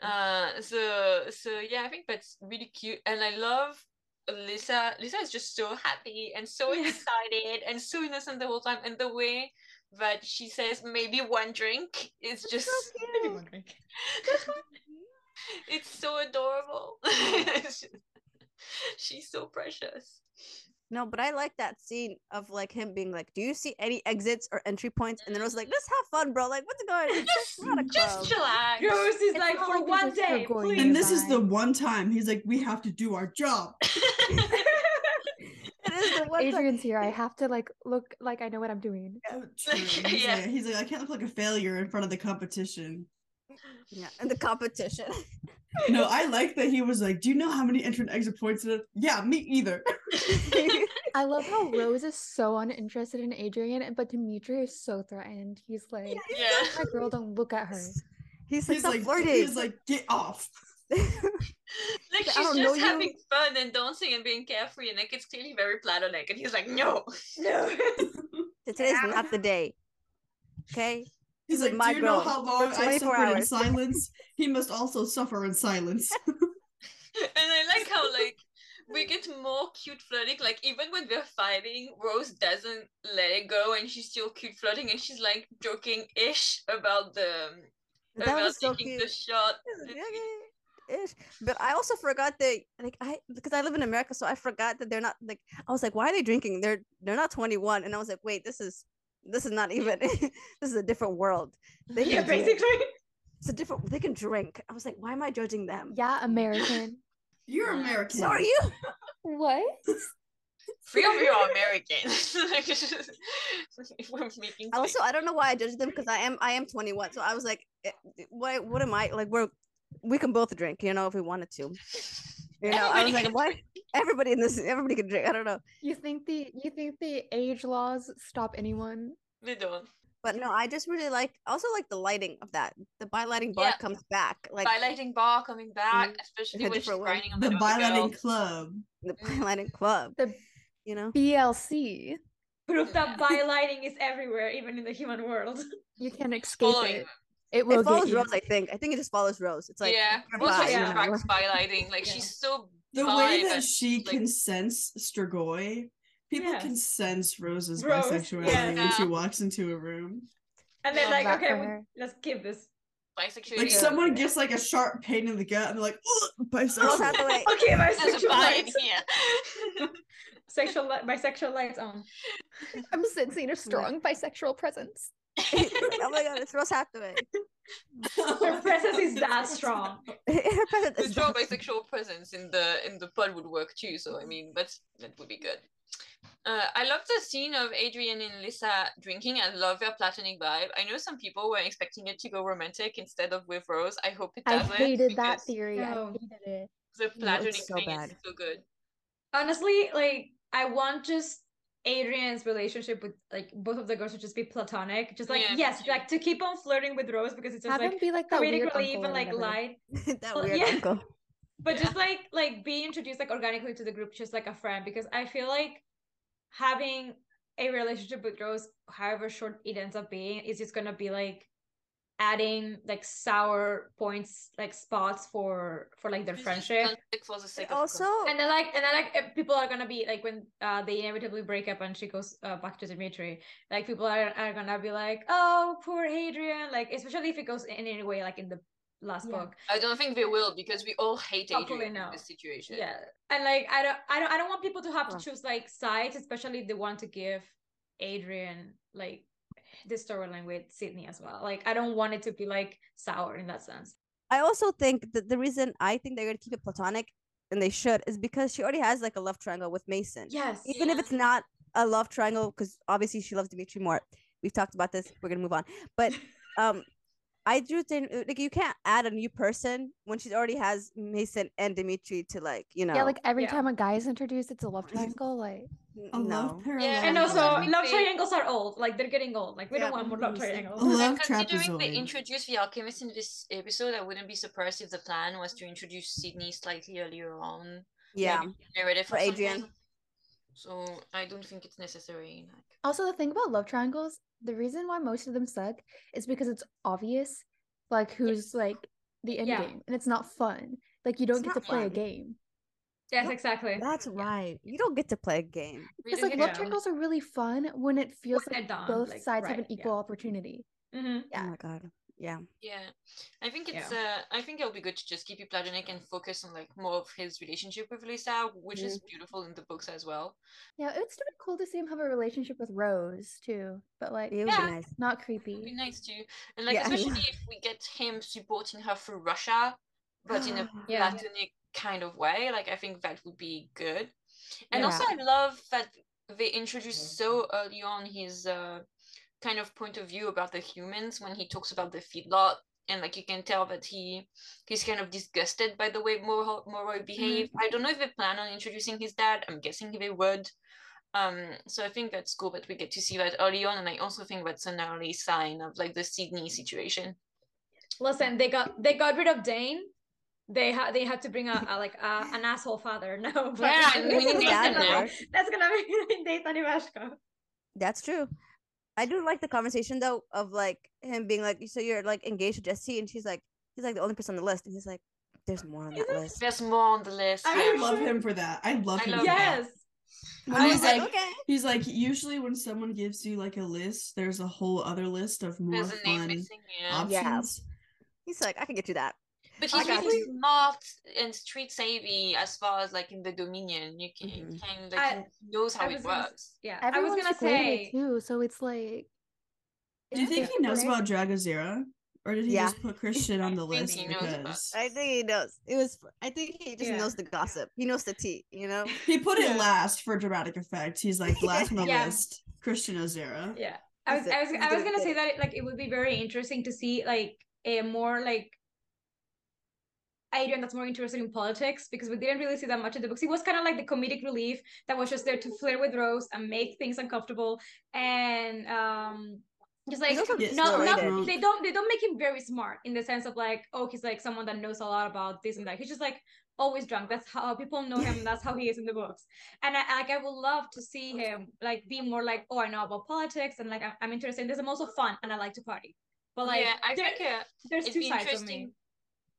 Uh, so so yeah, I think that's really cute, and I love Lisa Lisa is just so happy and so Yeah. excited and so innocent the whole time and the way that she says maybe one drink is just Maybe one drink. it's so adorable. She's so precious. No, but I like that scene of like him being like, "Do you see any exits or entry points?" And then I was like, "Let's have fun, bro. Like, what's going on? Just, not a just club." chillax. Rose is like for like one day, please. And this is the one time he's like, we have to do our job. It is the one time- Adrian's here. I have to like look like I know what I'm doing. Oh, true. He's, Yeah. like, he's like, I can't look like a failure in front of the competition. Yeah, and the competition. No, I like that he was like, Do you know how many entrance exit points? It is? Yeah, me either. I love how Rose is so uninterested in Adrian, but Dimitri is so threatened. He's like, Yeah. my girl, don't look at her. He's like, He's like, flirting." he's like, get off. Like I she's don't know just you. having fun and dancing and being carefree and like it's clearly very platonic and he's like, no. no. Today's not the day. Okay. He's like, my Do you know how long I 24 suffered in silence? He must also suffer in silence. And I like how like we get more cute flirting. Like even when they're fighting, Rose doesn't let it go, and she's still cute flirting, and she's like joking ish about the um, That about was so taking cute. the shot. Ish. But I also forgot that like I because I live in America, so I forgot that they're not like I was like, why are they drinking? They're they're not 21. And I was like, wait, this is this is not even this is a different world. They yeah, can drink. basically. It's a different they can drink. I was like, why am I judging them? Yeah, American. You're American. So are you? what? Three of you are American. Like, if we're Also, I don't know why I judged them because I am I am 21. So I was like, eh, why what am I like we're we can both drink, you know, if we wanted to. You know, I was like, can why everybody in this everybody can drink. I don't know. You think the you think the age laws stop anyone? they don't. But no, I just really like also like the lighting of that. The by lighting bar Yeah. comes back. Like Bylighting bar coming back, mm. especially a when she's different way. grinding on The the, other girl. Bylighting Club. the mm. bylighting club. The You know? BLC. Proof that bylighting is everywhere, even in the human world. You can't escape Following it. It will It follows get you. Rose, I think. I think it just follows Rose. It's like yeah, Rose bi, also you yeah. know, tracks you're- Like Yeah. she's so The bi way that that she like, can sense Strigoi, people Yes. can sense Rose's Rose, bisexuality yeah. when she walks into a room. And they're like, okay, we- let's give this. bisexual. Like Yeah. someone gets like a sharp pain in the gut and they're like, "Ugh, Rose bisexual. Hathaway. Okay, bisexual bi lights. here. Sexual li- bisexual lights on. Um. I'm sensing a strong bisexual presence. Oh my god, it's Rose Hathaway. Her presence is that strong. Her presence the is strong bisexual presence in the in the pod would work too. So I mean, that's that would be good. Uh, I love the scene of Adrian and Lisa drinking. I love their platonic vibe. I know some people were expecting it to go romantic instead of with Rose. I hope it doesn't. hated that because theory. I No. hated it. The platonic so thing bad. is so good. Honestly, like I want just Adrian's relationship with like both of the girls to just be platonic. Just like Yeah, yes, too. like to keep on flirting with Rose because it's just Have like be like that comedic weird relief uncle and like whatever. light. that weird yeah. uncle. but Yeah. just like like be introduced like organically to the group just like a friend because i feel like having a relationship with rose however short it ends up being is just gonna be like adding like sour points like spots for for like their friendship for the sake of Also, and then like and then like eh, people are gonna be like when uh they inevitably break up and she goes uh, back to dimitri like people are, are gonna be like oh poor adrian like especially if it goes in any way like in the last Yeah. book I don't think they will because we all hate Hopefully Adrian in no. this situation. yeah and like i don't i don't i don't want people to have Huh. to choose like sides especially if they want to give adrian like this storyline with sydney as well like i don't want it to be like sour in that sense I also think that the reason I think they're gonna keep it platonic, and they should, is because she already has like a love triangle with Mason. yes Even if it's not a love triangle, because obviously she loves Dimitri more. We've talked about this. We're gonna move on. But um, I do think uh, like you can't add a new person when she already has Mason and Dimitri to like you know. Yeah, like every Yeah. time a guy is introduced, it's a love triangle. Like n- A no. love parallel. Yeah, and also love triangles are old like they're getting old like we Yeah. don't want more love triangles A love And considering they introduced the alchemist in this episode, I wouldn't be surprised if the plan was to introduce Sydney slightly earlier on. Yeah. maybe narrative For. Adrian. So I don't think it's necessary. Like, also the thing about love triangles, the reason why most of them suck is because it's obvious, like who's like the end Yeah. game, and it's not fun. Like you don't It's get to not play a game. Yes, exactly. That's right. You don't get to play a game. We It's like get love triangles are really fun when it feels When like done, both like, sides have right, an yeah. equal opportunity. hmm Oh my god. Yeah. Yeah, I think it's Yeah. uh, I think it'll be good to just keep it platonic and focus on like more of his relationship with Lisa, which is beautiful in the books as well. Yeah, it would still be cool to see him have a relationship with Rose too, but like It would Yeah. be nice. not creepy. It'd be nice too, and like Yeah. especially if we get him supporting her through Russia, but in a Yeah. platonic kind of way. Like I think that would be good. And Yeah. also I love that they introduced so early on his uh kind of point of view about the humans when he talks about the feedlot and like you can tell that he he's kind of disgusted by the way Moroi Moroi behave. I don't know if they plan on introducing his dad. I'm guessing they would. Um, so I think that's cool that we get to see that early on, and I also think that's an early sign of like the Sydney situation. Listen, they got they got rid of Dane. They had they had to bring a, a like a, an asshole father. No, but Yeah, we that's need gonna be- now. That's gonna be Nathan Ivashkov. That's true. I do like the conversation though of like him being like, so you're like engaged to Jesse, and she's like, he's like the only person on the list, and he's like, there's more on that Isn't- list. There's more on the list. I I yeah. love him for that. I love I him. love for that. Yes. When I he's was like, like, okay. he's like, usually when someone gives you like a list, there's a whole other list of more There's a name fun missing, yeah. options. He's like, I can get you that. But I he's really you. smart and street savvy as far as like in the Dominion. You can, Mhm. you can like I- knows how it gonna works. Yeah, I Everyone's was gonna say too, so it's like. Do you think he knows different. about Dragozera? Or did he Yeah. just put Christian on the I list he because I think he knows. It was. I think he just Yeah. knows the gossip. He knows the tea. You know. he put it last for dramatic effect. He's like last on the Yeah. list. Christian Ozera. Yeah. I was, He's a- I was, I was good gonna say that like it would be very interesting to see like a more like Adrian that's more interested in politics because we didn't really see that much in the books. He was kind of like the comedic relief that was just there to flirt with Rose and make things uncomfortable and um just like also Yes, no, no, no, they don't they don't make him very smart in the sense of like oh he's like someone that knows a lot about this and that. He's just like always drunk. That's how people know him. That's how he is in the books. And I like I would love to see him like be more like oh I know about politics and like I'm, I'm interested in this. I'm also fun and I like to party. But like yeah, I there- think uh, there's it'd two be sides of me.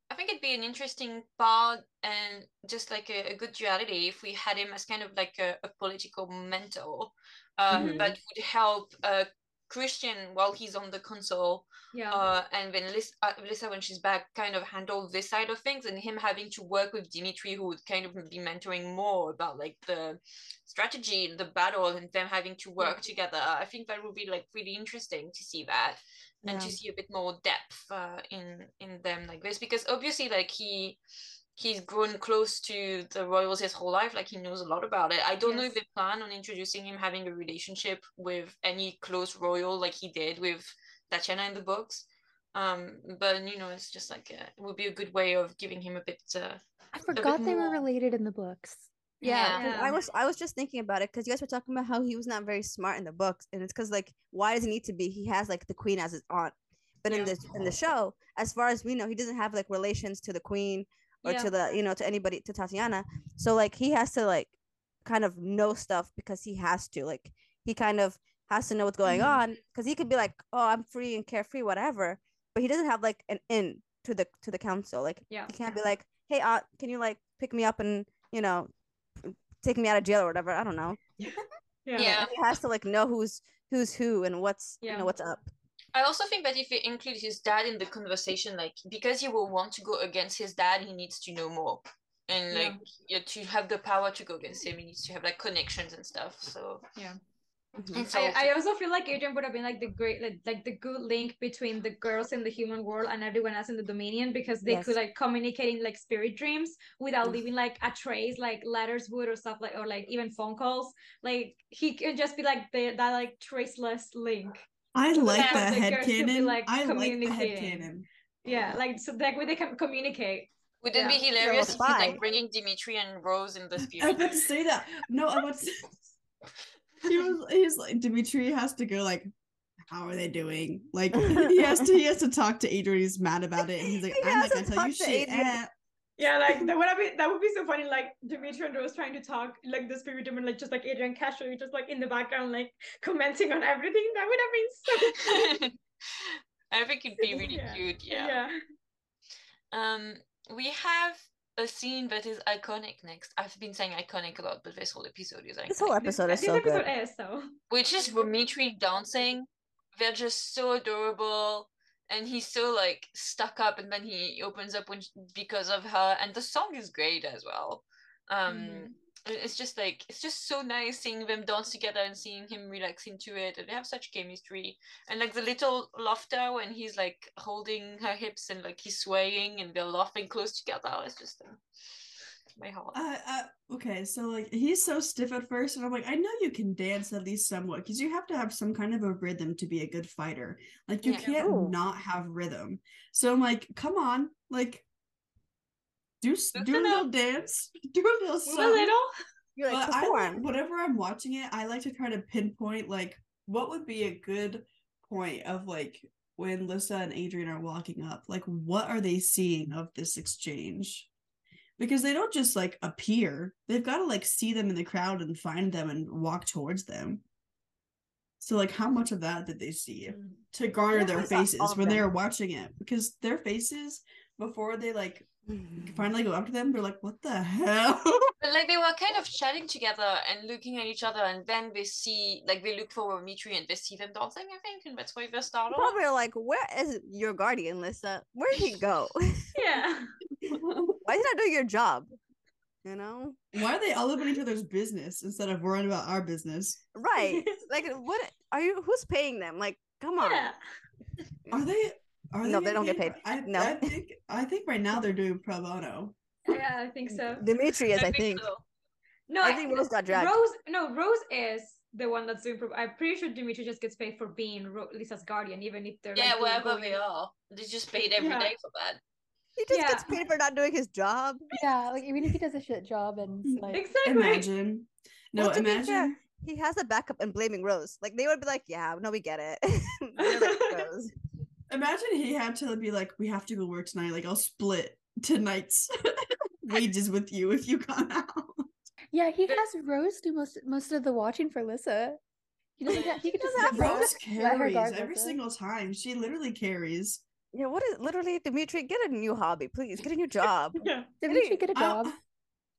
I think it'd be an interesting part and just like a, a good duality if we had him as kind of like a, a political mentor uh, Mhm. that would help uh, Christian while he's on the console Yeah. uh, and then Lisa, uh, Lisa, when she's back, kind of handle this side of things, and him having to work with Dimitri, who would kind of be mentoring more about like the strategy and the battle, and them having to work together. I think that would be like really interesting to see that, and to see a bit more depth uh, in in them like this, because obviously, like he he's grown close to the royals his whole life like he knows a lot about it. I don't know if they plan on introducing him having a relationship with any close royal like he did with tatiana in the books. Um but you know it's just like uh it would be a good way of giving him a bit uh I bit forgot they were related in the books. Yeah, 'cause I Yeah. was I was just thinking about it because you guys were talking about how he was not very smart in the books, and it's because like why does he need to be? He has like the queen as his aunt, but in the in the show, as far as we know, he doesn't have like relations to the queen or Yeah. to the you know to anybody to Tatiana. So like he has to like kind of know stuff because he has to like he kind of has to know what's going Mhm. on because he could be like oh I'm free and carefree whatever, but he doesn't have like an in to the to the council like Yeah. he can't be like hey aunt can you like pick me up and you know take me out of jail or whatever. I don't know. Yeah. Yeah. He has to like know who's who's who and what's you know what's up. I also think that if he include his dad in the conversation, like because he will want to go against his dad, he needs to know more. And like yeah, to have the power to go against him, he needs to have like connections and stuff. So Mhm. It's I, also- I also feel like Adrian would have been like the great like, like the good link between the girls in the human world and everyone else in the Dominion because they could like communicate in like spirit dreams without Mm. leaving like a trace like letters would or stuff like or like even phone calls. Like he could just be like the that like traceless link. I like that that the head girls could be, canon. like, I like the head communicating. Yeah, like so that way they can communicate. Wouldn't it Yeah. be hilarious if he's like bringing Dimitri and Rose in the future. I was about to say that. No, I was. he was. He's like Dimitri has to go like, how are they doing? Like he has to. He has to talk to Adrian. He's mad about it, and he's like, He I'm not gonna tell you to shit. Eh." Yeah, like that would be that would be so funny. Like Dimitri and Rose trying to talk, like this spirit demon, like just like Adrian casually, just like in the background, like commenting on everything. That would have been so. funny. I think it'd be really Yeah. cute. Yeah. yeah. Um, we have a scene that is iconic next. I've been saying iconic a lot, but this whole episode is iconic. This whole episode is this so episode good. is so. Which is Dimitri dancing. They're just so adorable. And he's so like stuck up and then he opens up when because of her and the song is great as well. Um Mhm. It- it's just like it's just so nice seeing them dance together and seeing him relax into it and they have such chemistry and like the little laughter when he's like holding her hips and like he's swaying and they're laughing close together it's just uh, my heart Uh, uh, okay, so like he's so stiff at first, and I'm like, I know you can dance at least somewhat because you have to have some kind of a rhythm to be a good fighter. Like you Yeah. can't Ooh. not have rhythm. So I'm like, come on, like do s- Move do a little up. dance, do a little Move a little. You're like, But I like, perform. whenever I'm watching it, I like to try to pinpoint like what would be a good point of like when Lissa and Adrian are walking up. Like, what are they seeing of this exchange? Because they don't just like appear; they've got to like see them in the crowd and find them and walk towards them. So, like, how much of that did they see mm. to garner Yeah, their I saw all faces when they them. were watching it? Because their faces before they like mm-hmm. finally go up to them, they're like, "What the hell?" But like they were kind of chatting together and looking at each other, and then they see like they look for Dimitri and they see them dancing. I think, and that's why they're startled. Probably are like, where is your guardian, Lisa? Where did he go? Yeah. Why is he not doing your job? You know? Why are they all about each other's business instead of worrying about our business? Right. like what are you who's paying them? Like, come on. Yeah. Are they? Are No, they getting don't get paid. I, No. I think I think right now they're doing pro bono. Yeah, I think so. Demetrius, I think. so. No, I think Rose got dragged. Rose, no, Rose is the one that's doing. Pro- I'm pretty sure Dimitri just gets paid for being Ro- Lisa's guardian, even if they're Yeah, like, wherever going- they are, they just paid every day Yeah. for that. He just Yeah. gets paid for not doing his job. Yeah, like even if he does a shit job and like Exactly. Imagine. No, Well, to be fair, imagine. He has a backup and blaming Rose. Like they would be like, Yeah, no, we get it. They're like, Rose. Imagine he had to be like, we have to go work tonight. Like I'll split tonight's wages with you if you come out. yeah, he But- has Rose do most most of the watching for Lissa. He doesn't. Have, he could just doesn't have Rose carries every Lissa. single time. She literally carries. Yeah, what is literally Dimitri? Get a new hobby, please. Get a new job. Yeah. Dimitri get a job.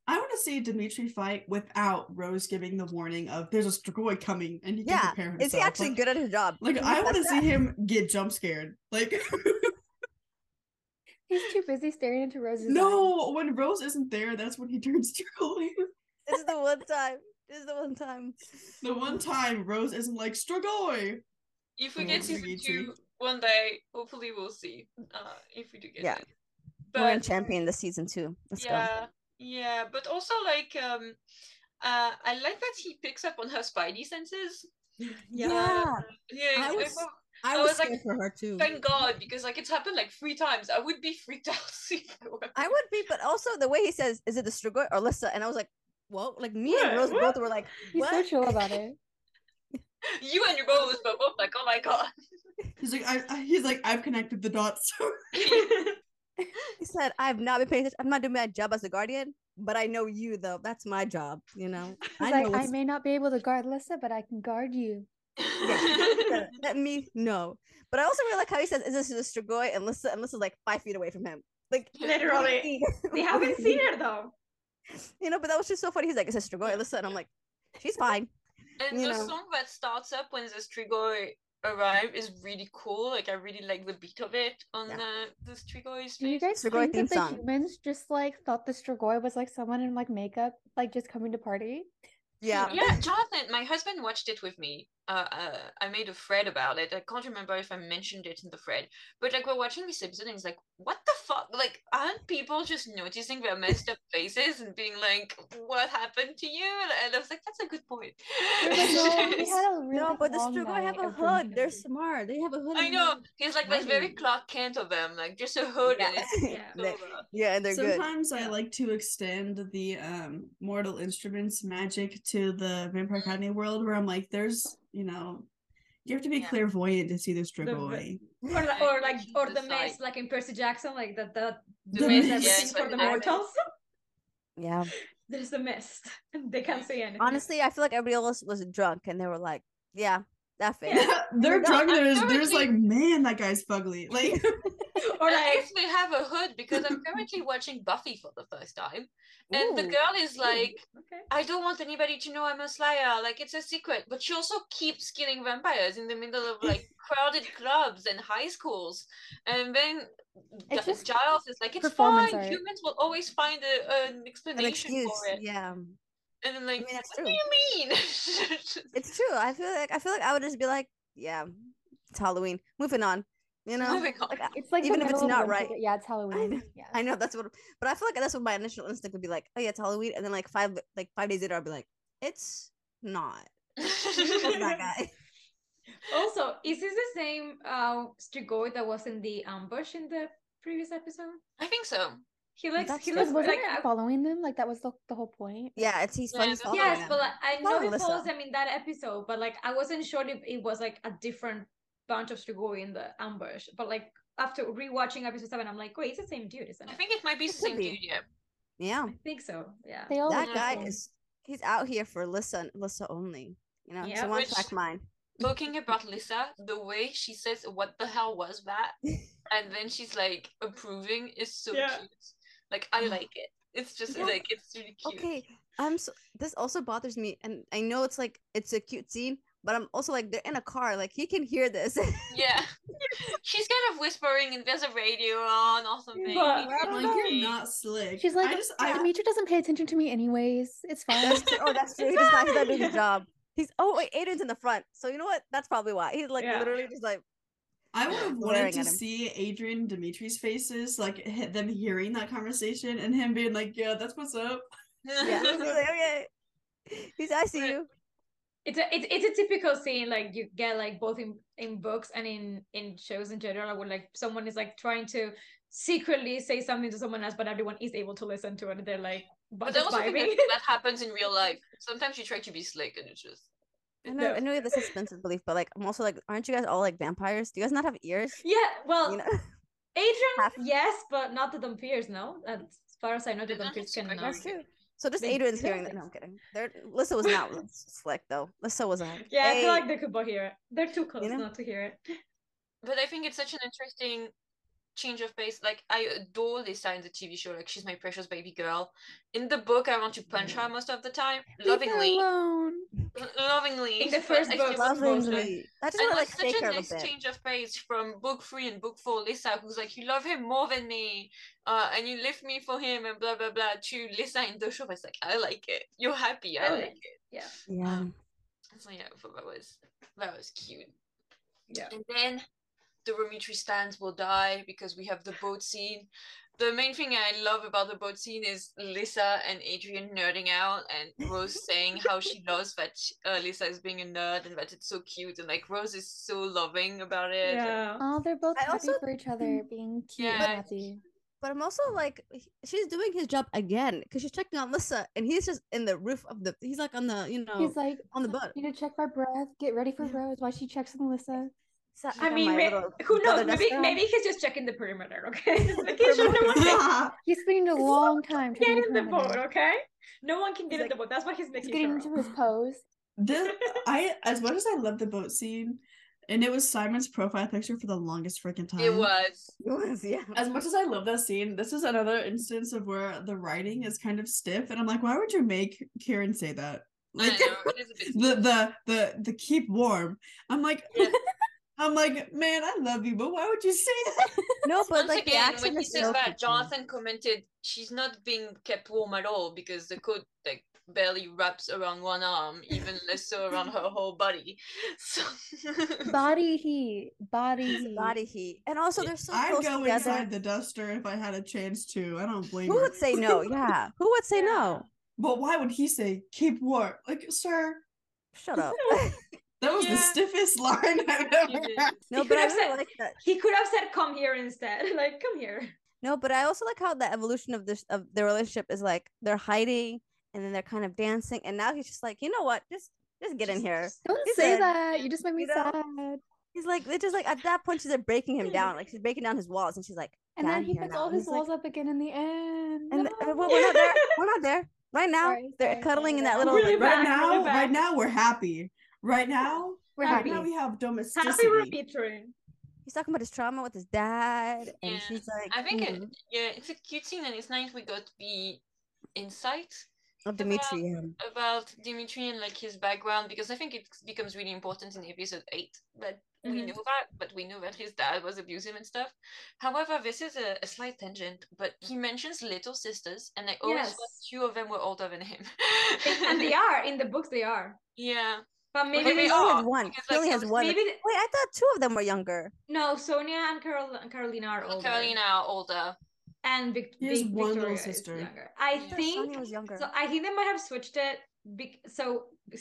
I want to see Dimitri fight without Rose giving the warning of there's a Strigoi coming and he can Yeah, prepare himself. Is he actually like, good at his job? Like I want to see him get jump scared. Like He's too busy staring into Rose's eyes. no, when Rose isn't there, that's when he turns Strigoi. This is the one time. This is the one time. the one time Rose isn't like Strigoi. If we Oh, get season Dimitri. two one day, hopefully we'll see. Uh, if we do get Yeah. it. We're in But champion this season too. Let's go. Yeah, yeah, but also like um, uh, I like that he picks up on her spidey senses. Yeah. Yeah. Yeah, I I was- I I was, was like, for her too. thank God because like it's happened like three times. I would be freaked out. if I were- I would be, but also the way he says, "Is it the Strigoi or Lissa?" And I was like, "Well, like me and Rose What? both were like, He's what? so chill about it. you and your bro was both like, oh my God. He's like, I, I- he's like, I've connected the dots. He said, "I've not been paying attention. I'm not doing my job as a guardian, but I know you though. That's my job. You know. He's I like, know I may not be able to guard Lissa, but I can guard you. let, let me know." But I also really like how he says, "Is this the Strigoi?" And Lissa, and Lissa's like five feet away from him. Like Literally. they haven't seen her though. You know, but that was just so funny. He's like, "Is this Strigoi Lissa?" And I'm like, "She's fine." And you the know. song that starts up when the Strigoi arrive is really cool. Like I really like the beat of it on Yeah. uh, the Strigoi's Do you face. guys Strigoi think theme that the song. humans just like thought the Strigoi was like someone in like makeup, like just coming to party? Yeah. Yeah, Jonathan, my husband watched it with me. Uh, uh, I made a thread about it. I can't remember if I mentioned it in the thread, but like we're watching this episode, and he's like, "What the fuck? Like, aren't people just noticing their messed up faces and being like, what happened to you?" And, and I was like, "That's a good point." Like, no, we had a really No, but the long Strigoi have a hood. drinking. They're smart. They have a hood. I know. He's like, "There's very Right. Clark Kent of them, like just a hood Yeah. and it's Yeah. They- yeah, and they're good. Sometimes I Yeah. like to extend the um Mortal Instruments magic to the Vampire Academy world where I'm like, there's you know, you have to be Yeah. clairvoyant to see the The Strigoi. Or, or like or the the side. mess like in Percy Jackson, like that the The the mist. mist Yeah, for the the mortals. Yeah. There's the mist. They can't see anything. Honestly, I feel like everybody else was drunk and they were like, yeah, that face. They're drunk. I'm There's, there's like, man, that guy's fugly. Like, or I like actually have a hood because I'm currently watching Buffy for the first time, and the girl is like, okay. I don't want anybody to know I'm a Slayer. Like it's a secret. But she also keeps killing vampires in the middle of like crowded clubs and high schools. And then It's just Giles is like, it's fine. art. Humans will always find a, an An explanation excuse. for it. Yeah. And I'm like, mean, that's what true. do you mean? It's true. I feel like I feel like I would just be like, yeah, it's Halloween. Moving on. You know? Moving on. Like, It's like Even if it's not winter, right. Yeah, it's Halloween. Yeah. I know that's what but I feel like that's what my initial instinct would be like, oh yeah, it's Halloween, and then like five like five days later I'll be like, it's not. That's that guy. Also, is this the same uh Strigoi that was in the ambush in the previous episode? I think so. He looks That's he it. looks wasn't like it I- following them? Like that was the, the whole point. Yeah, it's he's Yeah, funny. that's- following yes, them. but uh, like, I know Follow he follows them in that episode, but like I wasn't sure if it was like a different bunch of Strigoi in the ambush. But like after rewatching episode seven, I'm like, wait, it's the same dude, isn't it? I think it might be the It could same be. dude, yeah. yeah. I think so. Yeah. They all That guy same. is he's out here for Lissa and Lissa only. You know, Yeah, so one which- track mind. Talking about Lisa, the way she says, What the hell was that? and then she's like approving is so Yeah. cute. Like, I like it. It's just Yeah. like, it's really cute. Okay, I'm so this also bothers me, and I know it's like it's a cute scene, but I'm also like they're in a car, like he can hear this. Yeah. She's kind of whispering, and there's a radio on or something. But- It's I don't like you're not slick. She's like, I just, I, Demetria doesn't pay attention to me anyways. It's fine. that's true. Oh, that's true. He's just not, he's not doing his job. He's oh wait, Aiden's in the front, so you know what? That's probably why he's like Yeah. literally just like I would have wanted to see Adrian and Dimitri's faces, like hit them hearing that conversation and him being like, "Yeah, that's what's up." yeah. Like, okay, he's I see Right. you. it's a it's, it's a typical scene like you get like both in in books and in in shows in general where like someone is like trying to secretly say something to someone else but everyone is able to listen to it and they're like But I just also think that, that happens in real life. Sometimes you try to be slick, and it's just. I know, I know you have the suspense of belief, but like I'm also like, aren't you guys all like vampires? Do you guys not have ears? yeah well You know, adrian Half- yes but not the vampires no as far as i know the They're vampires can super not that's true. So just They- Adrian's hearing that. No, I'm think kidding. There, Lissa was not slick though. Lissa was a yeah i feel like they could both hear it they're too close know? not to hear it But I think it's such an interesting change of pace. Like I adore Lisa in the TV show. Like she's my precious baby girl. In the book, I want to punch her most of the time, Leave her lovingly, alone. L- lovingly. In the but first book, still want to punch her. lovingly. I just And want to it's like such shake her a a nice little bit. change of pace from book three and book four. Lisa, who's like, you love him more than me, uh, and you lift me for him, and blah blah blah. To Lisa in the show, it's like, I like it. You're happy. I Oh, like it. yeah Yeah. So yeah, I thought that was that was cute. yeah And then the Romitri stands will die because we have the boat scene. The main thing I love about the boat scene is Lisa and Adrian nerding out and Rose saying how she loves that sh- uh, Lisa is being a nerd and that it's so cute and like Rose is so loving about it. Yeah Oh, they're both I happy also- for each other, being cute Yeah. and happy. But I'm also like, she's doing his job again because she's checking on Lisa, and he's just in the roof of the. He's like on the, you know, He's like, on the boat. need to check my breath, get ready for Yeah. Rose while she checks on Melissa. So I mean, my may- little who knows? Maybe Dustin. maybe he's just checking the perimeter. Okay, Just making sure no one can He's spending a long time get in the boat. Okay, no one can He's get in like- the boat. That's what he's He's making getting sure. into of. his pose. This, I as much as I love the boat scene, and it was Simon's profile picture for the longest freaking time. It was. It was, yeah. As much as I love that scene, this is another instance of where the writing is kind of stiff, and I'm like, why would you make Kieron say that? Like know, it is a bit the the the the keep warm. I'm like, Yeah. I'm like, man, I love you, but why would you say that? No, but Once like the again, accent when he says so that, kitschy. Jonathan commented, "She's not being kept warm at all because the coat like barely wraps around one arm, even less so around her whole body." So Body heat. Body It's heat. body heat, and also Yeah. they're so I'd close go together. inside the duster if I had a chance to. I don't blame you. Who her. would say no? Yeah, who would say no? But why would he say keep warm? Like, sir, Shut up. That was the stiffest line I've ever did. no, He but could I have really said- like that. He could have said, "Come here" instead. Like, come here. No, but I also like how the evolution of this of their relationship is like they're hiding and then they're kind of dancing, and now he's just like, you know what, just just get in here. Don't He say said, that. You just made me you know, sad. He's like, they just like at that point she's like breaking him down, like she's breaking down his walls, and she's like, And then he here puts all his he's like- walls up again in the end. and uh, No. th- well, we're not there. We're not there. Right now, Sorry, they're sorry, cuddling sorry, in that little. Really like, Right back, now, really right now we're happy. Right now, We're Happy. happy. Now we have Happy domesticity. repeating. He's talking about his trauma with his dad, and Yeah, she's like, I think you it, yeah, it's a cute scene and it's nice we got the insight of Dimitri. yeah. about Dimitri and like his background because I think it becomes really important in episode eight that we Mhm. know that, but we know that his dad was abusive and stuff. However, this is a, a slight tangent, but he mentions little sisters, and I always Yes. thought two of them were older than him. and they are in the books. They are, yeah, but maybe Well, he they they only are, has one. because, He only has I one. maybe they- Wait, I thought two of them were younger. no. Sonia and Carol Carolina are older, Carolina are older. and Vic- He has Vic- one little Victoria is sister. younger. I Yeah. think Sonia was younger. so. I think they might have switched it. Bec- so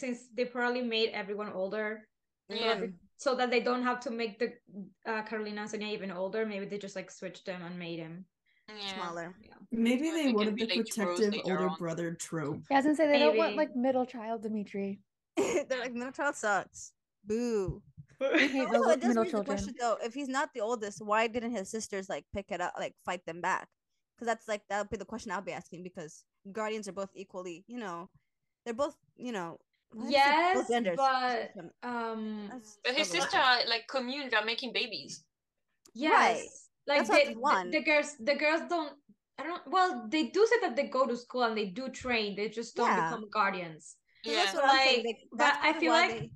since they probably made everyone older, Yeah. So that they don't have to make the uh, Carolina and Sonia even older. Maybe they just like switched them and made him. Yeah. Smaller. Maybe Yeah, they they wanted the relate to Rose protective later older on. brother trope. Yeah, I was gonna say they don't want like middle child Dimitri. They're like middle child sucks. Boo. We hate Also, middle, it does middle raise the children. question though. If he's not the oldest, why didn't his sisters like pick it up, like fight them back? Because that's like that would be the question I'll be asking. Because guardians are both equally, you know, they're both, you know, why did I say Yes, both genders. but um, But his struggle. sister, like commune, they're making babies. yes, like they, one. the, the girls, the girls don't. I don't. Well, they do say that they go to school and they do train. They just don't Yeah. become guardians. So Yeah. that's what I'm saying. Like, Like, but that's I feel like- they-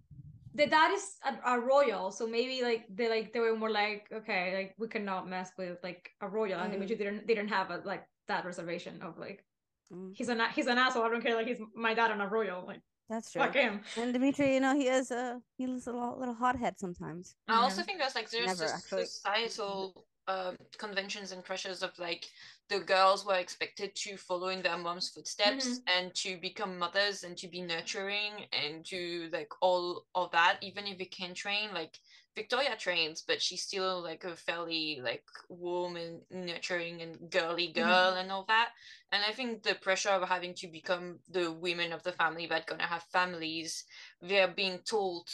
The dad is a, a royal, so maybe like they like they were more like okay, like we cannot mess with like a royal, and Mm. Dimitri didn't they didn't have a like that reservation of like Mm, he's an he's an asshole. I don't care. Like he's my dad and a royal. Like that's true. fuck him. And Dimitri, you know, he is a he is a little, little hothead sometimes. I also Yeah. think there's like there's Never, this actually. societal um, conventions and pressures of like the girls were expected to follow in their mom's footsteps Mm-hmm. and to become mothers and to be nurturing and to like all of that even if they can train like victoria trains but she's still like a fairly like warm and nurturing and girly Mm-hmm. girl and all that and i think the pressure of having to become the women of the family that gonna have families they're being told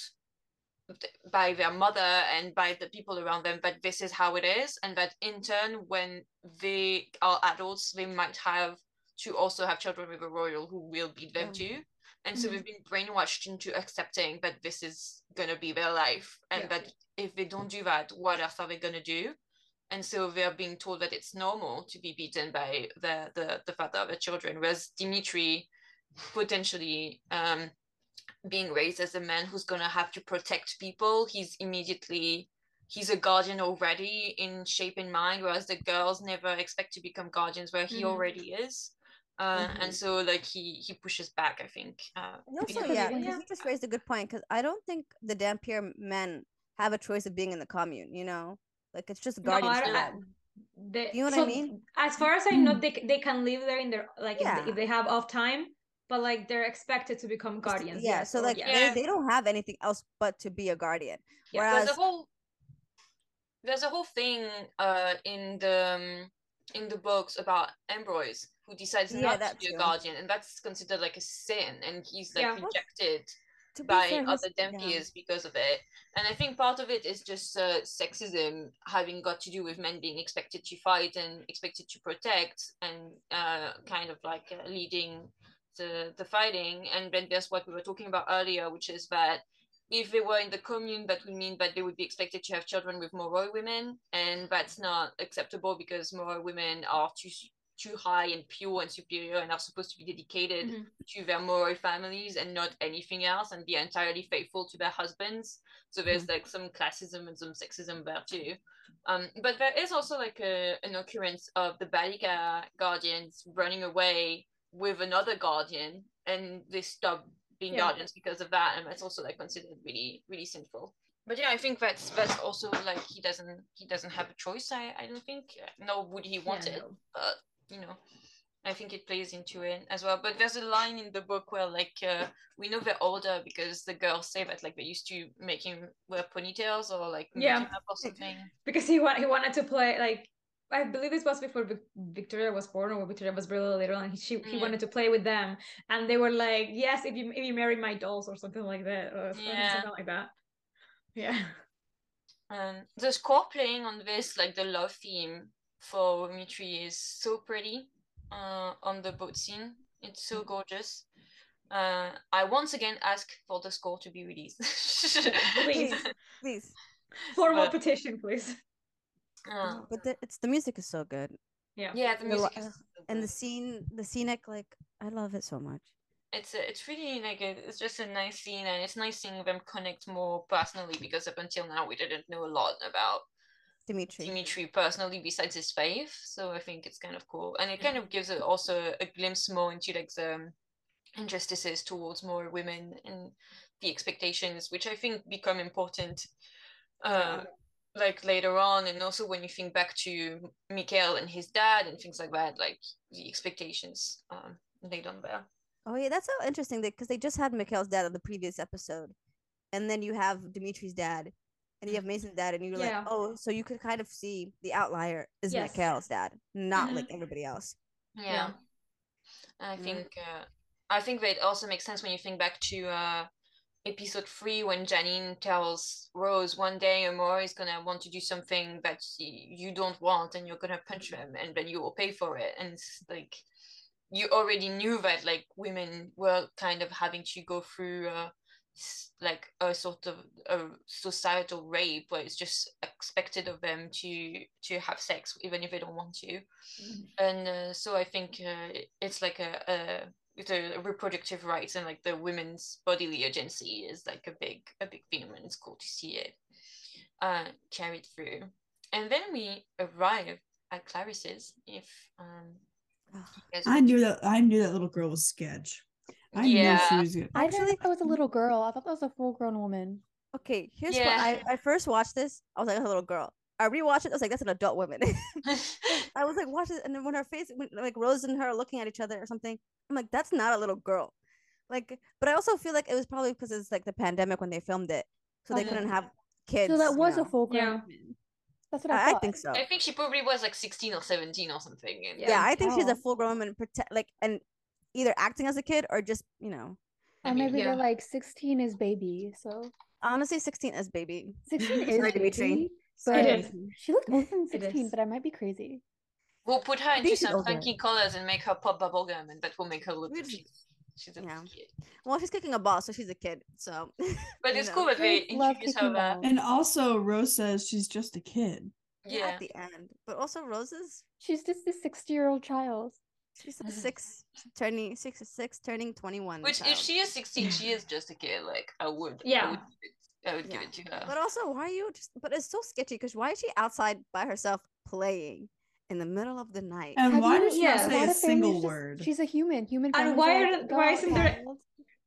by their mother and by the people around them that this is how it is and that in turn when they are adults they might have to also have children with a royal who will beat them Yeah. too and so Mhm. they've been brainwashed into accepting that this is going to be their life and Yeah. that if they don't do that what else are they going to do and so they're being told that it's normal to be beaten by the the, the father of the children whereas dimitri potentially um being raised as a man who's going to have to protect people he's immediately he's a guardian already in shape and mind whereas the girls never expect to become guardians where he Mhm. already is uh, Mhm. and so like he he pushes back i think uh, also, yeah, Yeah. you just raised a good point. Because I don't think the Dhampir men have a choice of being in the commune. You know, like it's just No, guardians I for don't- I- them. You know what I mean? As far as I know, they they can live there in their like if, they, if they have off time, but like they're expected to become guardians. yeah, yes, so like. Yeah. they, they don't have anything else but to be a guardian. Yeah, Whereas there's a whole there's a whole thing uh in the um, in the books about Ambrose who decides Yeah, not to be a guardian and that's considered like a sin and he's like Yeah. rejected by fair, other yeah. Dhampirs because of it. And I think part of it is just uh, sexism having got to do with men being expected to fight and expected to protect and uh, kind of like uh, leading the, the fighting. And then there's what we were talking about earlier, which is that if they were in the commune, that would mean that they would be expected to have children with Moroi women. And that's not acceptable because Moroi women are too too high and pure and superior and are supposed to be dedicated Mhm. to their Moroi families and not anything else and be entirely faithful to their husbands. So there's like some classism and some sexism there too. Um, but there is also like a, an occurrence of the Balika guardians running away with another guardian and they stop being Yeah. guardians because of that and that's also like considered really really sinful but yeah i think that's that's also like he doesn't he doesn't have a choice i i don't think nor would he want Yeah, it no. but you know i think it plays into it as well but there's a line in the book where like uh, we know they're older because the girls say that like they used to make him wear ponytails or like Yeah. or something because he want he wanted to play like I believe this was before Victoria was born or Victoria was really little and he she, he wanted to play with them and they were like yes if you if you marry my dolls or something like that or something- Yeah. something like that yeah Um, the score playing on this, like the love theme for Mitri, is so pretty uh, on the boat scene. It's so gorgeous. Uh, I once again ask for the score to be released. Please. Please. Formal But- petition, please. Uh, But the, it's the music is so good, Yeah. yeah, the The music li- is so and the scene, the scenic, like I love it so much. it's a, it's really like a, it's just a nice scene and it's nice seeing them connect more personally because up until now we didn't know a lot about Dimitri. Dimitri personally besides his faith so I think it's kind of cool and it kind of gives it also a glimpse more into like the um, injustices towards more women and the expectations which I think become important uh, like later on and also when you think back to Mikhail and his dad and things like that like the expectations um, laid on there Oh yeah, that's so interesting because they just had Mikhail's dad on the previous episode, and then you have Dimitri's dad, and you have Mason's dad, and you're Yeah. like, oh, so you could kind of see the outlier is Yes. Mikhail's dad, not Mhm. like everybody else. Yeah. Yeah. And I Yeah. think uh, I think that also makes sense when you think back to uh, episode three when Janine tells Rose one day a Moroi is gonna want to do something that you don't want and you're gonna punch him and then you will pay for it. And it's like you already knew that like women were kind of having to go through uh, like a sort of a societal rape where it's just expected of them to to have sex even if they don't want to. And uh, so I think uh, it's like a, a the reproductive rights and like the women's bodily agency is like a big a big theme and it's cool to see it uh, carried through. And then we arrive at Clarice's. If um, Ugh. I knew that. I knew that little girl was sketch. I knew Yeah. she was good. I didn't Actually- think that was a little girl. I thought that was a full grown woman. Okay, here's Yeah. what I, I first watched this. I was like a little girl. I rewatched it. I was like, that's an adult woman. I was like, watch it, and then when her face, when, like Rose and her are looking at each other or something, I'm like, that's not a little girl. Like, but I also feel like it was probably because it's like the pandemic when they filmed it, so they Okay. couldn't have kids. so that you was a full grown Yeah. woman. That's what I, I, I think so. I think she probably was like 16 or 17 or something. And Yeah, I think she's a Oh. full grown woman, protect like and either acting as a kid or just you know, I Or maybe yeah. they're like 16 is baby. So honestly, sixteen is baby. 16 is baby. Sorry, But It is. Dimitri. she looked older than 16, but I might be crazy. We'll put her into some older. funky colors and make her pop bubblegum, and that will make her look We like she's, she's a yeah. kid. Well, she's kicking a ball, so she's a kid. So, But it's know. cool that they love introduce her kicking that. balls. And also, Rose says she's just a kid. yeah, Yeah. at the end, but also Rose's. She's just a 60 year old child. She's a six turning six six turning twenty one. Which, if she is 16, she is just a kid. Like, I would. I Yeah. would, give it- I would give it to her. But also, why are you just? But it's so sketchy because why is she outside by herself playing in the middle of the night? And Have why you- does she yeah, not a say a single just- word? She's a human. Human And why are are- like, why isn't there- child."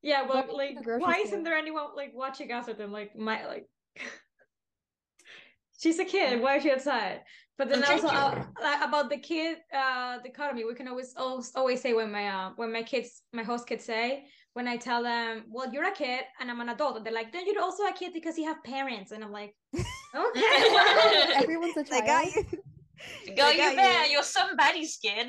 Yeah, well, to like, the why store. isn't there anyone like watching after them? Like, my like, she's a kid. Why is she outside? But then Okay. also uh, like, about the kid uh dichotomy, we can always always, always say when my uh, when my kids my host kids say when I tell them, well, you're a kid and I'm an adult, and they're like, then you're also a kid because you have parents, and I'm like, okay, Everyone's a They child. got you. Girl, They you got there. you. You're somebody's kid.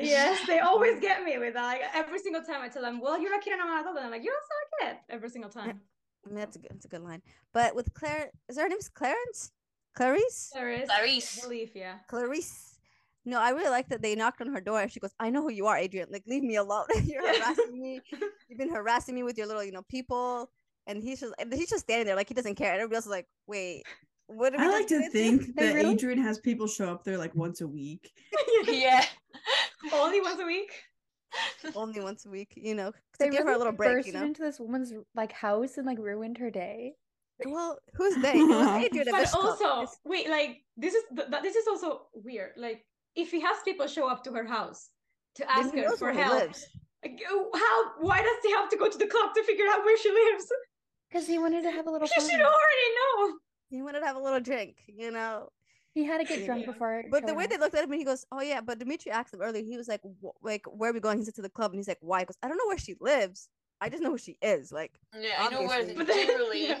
yes, they always get me with that. Like every single time I tell them, well, you're a kid and I'm an adult, and I'm like, you're also a kid every single time. I mean, that's a good. That's a good line. But with Claire, is her name's Clarence? Clarice? Clarice. Clarice. belief, yeah. Clarice. No, I really like that they knocked on her door and she goes, I know who you are, Adrian. Like, leave me alone. You're harassing me. You've been harassing me with your little, you know, people. And he's just and he's just standing there like he doesn't care. And everybody else is like, wait, what did we I like to think that really- Adrian has people show up there like once a week. yeah. Only once a week. only once a week, you know, to They give her a little break, you know. into this woman's like house and like ruined her day. Well, who's they? It was Adrian But also, wait, like this is th- th- this is also weird. Like if he has people show up to her house to ask he her for where he help, like, oh, how? Why does he have to go to the club to figure out where she lives? Because he wanted to have a little He fun. should already know. He wanted to have a little drink, you know. He had to get drunk Yeah. before. But the way up. they looked at him, and he goes, "Oh yeah." But Dimitri asked him earlier. He was like, "Like, where are we going?" He said to the club, and he's like, "Why?" He goes, "I don't know where she lives. I just know who she is." Like, Yeah, I know where But then- generally. yeah.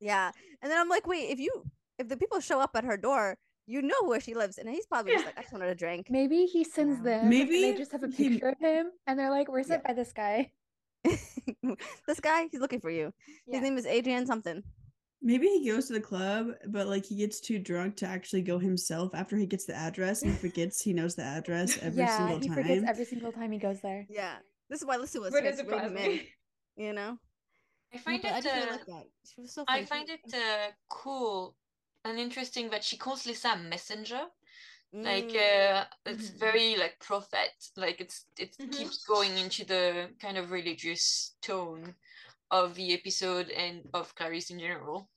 yeah. And then I'm like, "Wait, if you, if the people show up at her door, you know where she lives." And he's probably just like, "I just wanted a drink." Maybe he sends Yeah. them. and Maybe they just have a he- picture of him, and they're like, "We're sent by this guy." this guy, he's looking for you. Yeah. His name is Adrian something. Maybe he goes to the club, but like he gets too drunk to actually go himself after he gets the address and forgets he knows the address every yeah, single he time. forgets every single time he goes there. Yeah. This is why Lissa was Wouldn't here to bring him in. me. You know. I find but it. just really uh, like. She was so. I find it uh, cool and interesting that she calls Lisa messenger. Like Mm, uh, it's Mhm. very like prophet. Like it's it Mhm. keeps going into the kind of religious tone of the episode and of Clarice in general.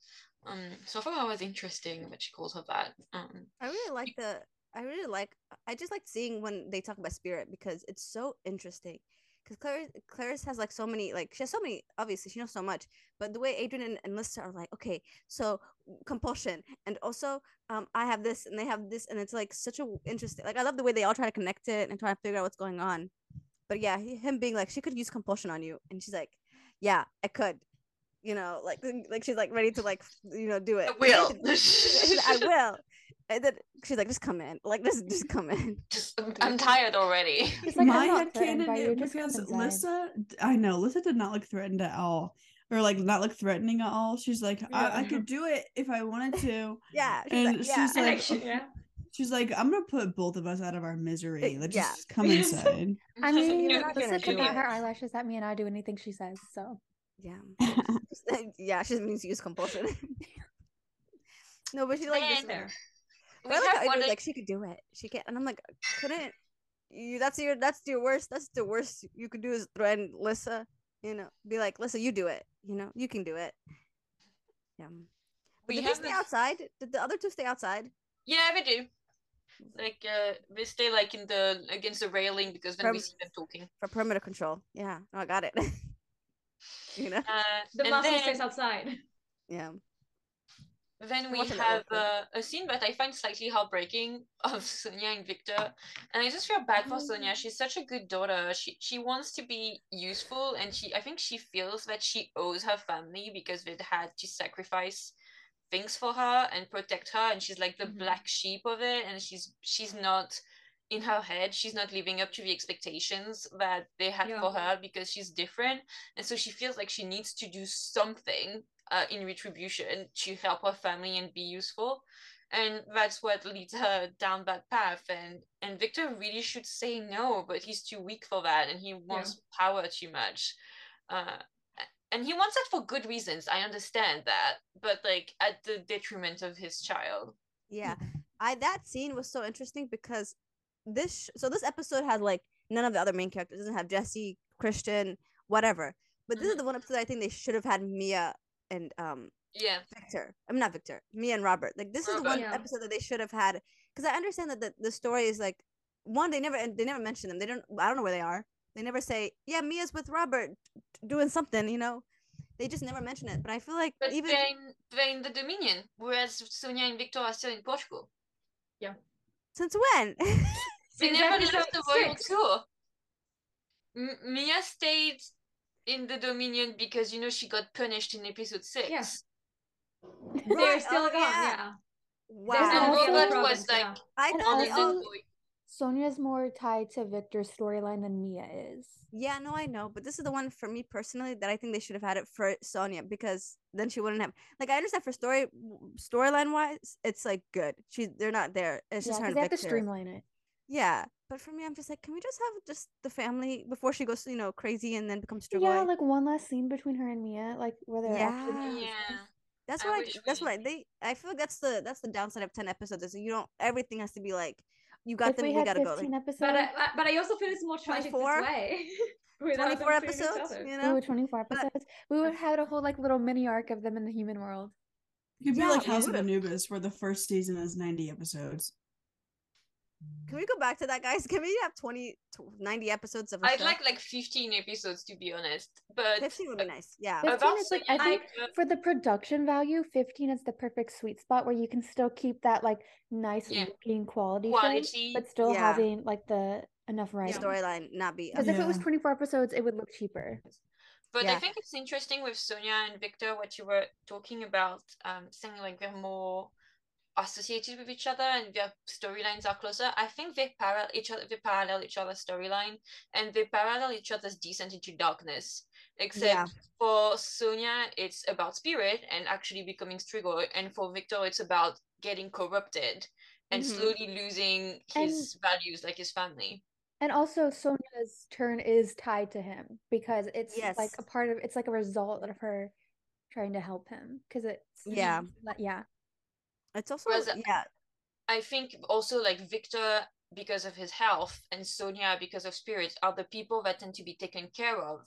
Um, so I thought that was interesting that she calls her that. Um, I really like the. I really like. I just like seeing when they talk about spirit because it's so interesting. Because Clarice, Clarice has like so many, like she has so many. Obviously, she knows so much. But the way Adrian and, and Lissa are like, okay, so compulsion, and also, um, I have this, and they have this, and it's like such a interesting. Like I love the way they all try to connect it and try to figure out what's going on. But yeah, he, him being like, she could use compulsion on you, and she's like, yeah, I could. You know, like like she's like ready to like you know do it. I will. I will. And then she's like, just come in. Like, just just come in. just I'm, I'm tired already. She's like, My I'm head threatened canon by you. it Just come because inside. Lissa, I know Lissa did not look threatened at all, or like not look threatening at all. She's like, I, I could do it if I wanted to. Yeah. She's And like, yeah. she's like, actually, yeah. She's like, I'm gonna put both of us out of our misery. Let's yeah. just come inside. I mean, You're not gonna Lissa do could bat her eyelashes at me and I do anything she says. So yeah. yeah, she just means use compulsion. no, but she like this. Then There. we like have how Adrian's like she could do it. She can't, and I'm like, couldn't you that's your that's your worst that's the worst you could do is threaten Lissa, you know, be like, Lissa, you do it. You know, you can do it. Yeah. But we did they stay outside? Did the other two stay outside? Yeah, they do. Like uh, they stay like in the against the railing because then we From- see them talking. For perimeter control. Yeah. No, I got it. you know? Uh, The and muscle then, stays outside. Yeah. Then we have uh, a scene that I find slightly heartbreaking of Sonia and Victor, and I just feel bad for Sonia. She's such a good daughter. She she wants to be useful, and she I think she feels that she owes her family because they'd had to sacrifice things for her and protect her, and she's like the Mhm. black sheep of it, and she's she's not in her head she's not living up to the expectations that they had Yeah. for her because she's different and so she feels like she needs to do something uh, in retribution to help her family and be useful. And that's what leads her down that path. And and victor really should say no but he's too weak for that and he wants power too much. Uh and he wants that for good reasons i understand that but like at the detriment of his child. Yeah, I that scene was so interesting because this sh- so this episode has like none of the other main characters. It doesn't have Jesse, Christian, whatever. But this is the one episode I think they should have had Mia and um yeah Victor. I'm not Victor. Mia and Robert. Like this is the one Yeah. episode that they should have had because I understand that the, the story is like one they never they never mention them. They don't I don't know where they are. They never say yeah Mia's with Robert doing something. You know, they just never mention it. But I feel like but even they're in, they're in the dominion whereas sonia and victor are still in portugal yeah since when? They never episode left the royal tour. M- Mia stayed in the Dominion because you know she got punished in episode six. Yeah. Right, They're still oh, gone, yeah. yeah. wow. There's And no also- real Robert province, was like yeah. I And thought on the also- all boy. Sonia's more tied to Victor's storyline than Mia is. Yeah, no, I know, but this is the one for me personally that I think they should have had it for Sonia because then she wouldn't have like I understand for story storyline wise, it's like good. She they're not there. It's Yeah, just her because and they have to streamline it. Yeah, but for me, I'm just like, can we just have just the family before she goes, you know, crazy and then becomes Strigoi? Yeah, like one last scene between her and Mia, like where they're actually Yeah. being Yeah. that's I what I, wish that's what I they I feel like that's the that's the downside of ten episodes is you don't everything has to be like you got If them, we we, had gotta go. 15 Like, episodes, But I, I- but I also feel it's more tragic 24? this way. 24 episodes, other. you we know? were 24 But- episodes. We would have had a whole like little mini arc of them in the human world. It could be Yeah, like House of. Anubis, where the first season is 90 episodes. Can we go back to that, guys? Can we have 20, 90 episodes of a I'd show? like like 15 episodes to be honest. But 15 would be nice. Yeah. 15 is like I think Victor- for the production value, 15 is the perfect sweet spot where you can still keep that like nice Yeah. looking quality, show, quality. but still Yeah. having like the enough The writing. storyline not be Because if it was 24 episodes, it would look cheaper. But I think it's interesting with Sonia and Victor what you were talking about, um, saying like they're more associated with each other and their storylines are closer. I think they parallel each other. They parallel each other's storyline and they parallel each other's descent into darkness. Except Yeah. for Sonia, it's about spirit and actually becoming Strigoi, and for Victor, it's about getting corrupted and Mhm. slowly losing his values, like his family. And also Sonia's turn is tied to him because it's like a part of it's like a result of her trying to help him because it's Yeah. yeah. It's also yeah. I think also like Victor because of his health and Sonia because of spirits are the people that tend to be taken care of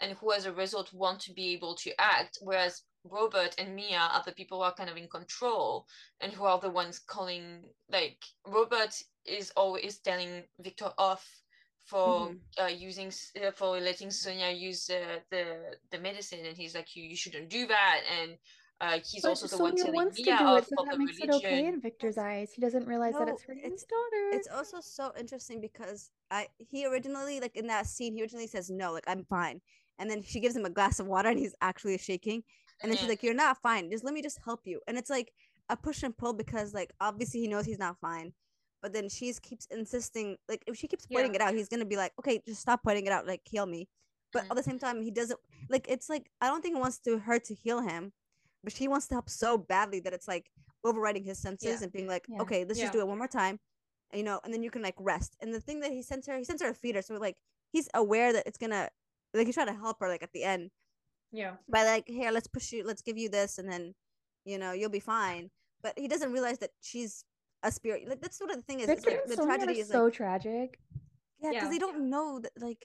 and who as a result want to be able to act whereas Robert and Mia are the people who are kind of in control and who are the ones calling like Robert is always telling Victor off for Mhm. uh, using uh, for letting Sonia use uh, the the medicine and he's like you, you shouldn't do that and uh, he's But also the one Sonia telling wants to Mia do it, so that the makes it okay in. Victor's eyes. He doesn't realize that it's hurting it's- his daughter. It's also so interesting because I he originally like in that scene he originally says no like I'm fine and then she gives him a glass of water and he's actually shaking and then she's like you're not fine just let me just help you and it's like a push and pull because like obviously he knows he's not fine but then she's keeps insisting like if she keeps pointing Yeah. it out he's gonna be like okay just stop pointing it out like heal me but Mhm. at the same time he doesn't like it's like I don't think he wants to her to heal him but she wants to help so badly that it's like overriding his senses Yeah. and being like Yeah. okay let's just do it one more time and, you know and then you can like rest and the thing that he sends her he sends her a feeder so like he's aware that it's gonna like he's trying to help her like at the end Yeah. by like here let's push you let's give you this and then you know you'll be fine but he doesn't realize that she's a spirit like that's what the thing is it's like the tragedy is so like tragic. yeah because Yeah. they don't know that like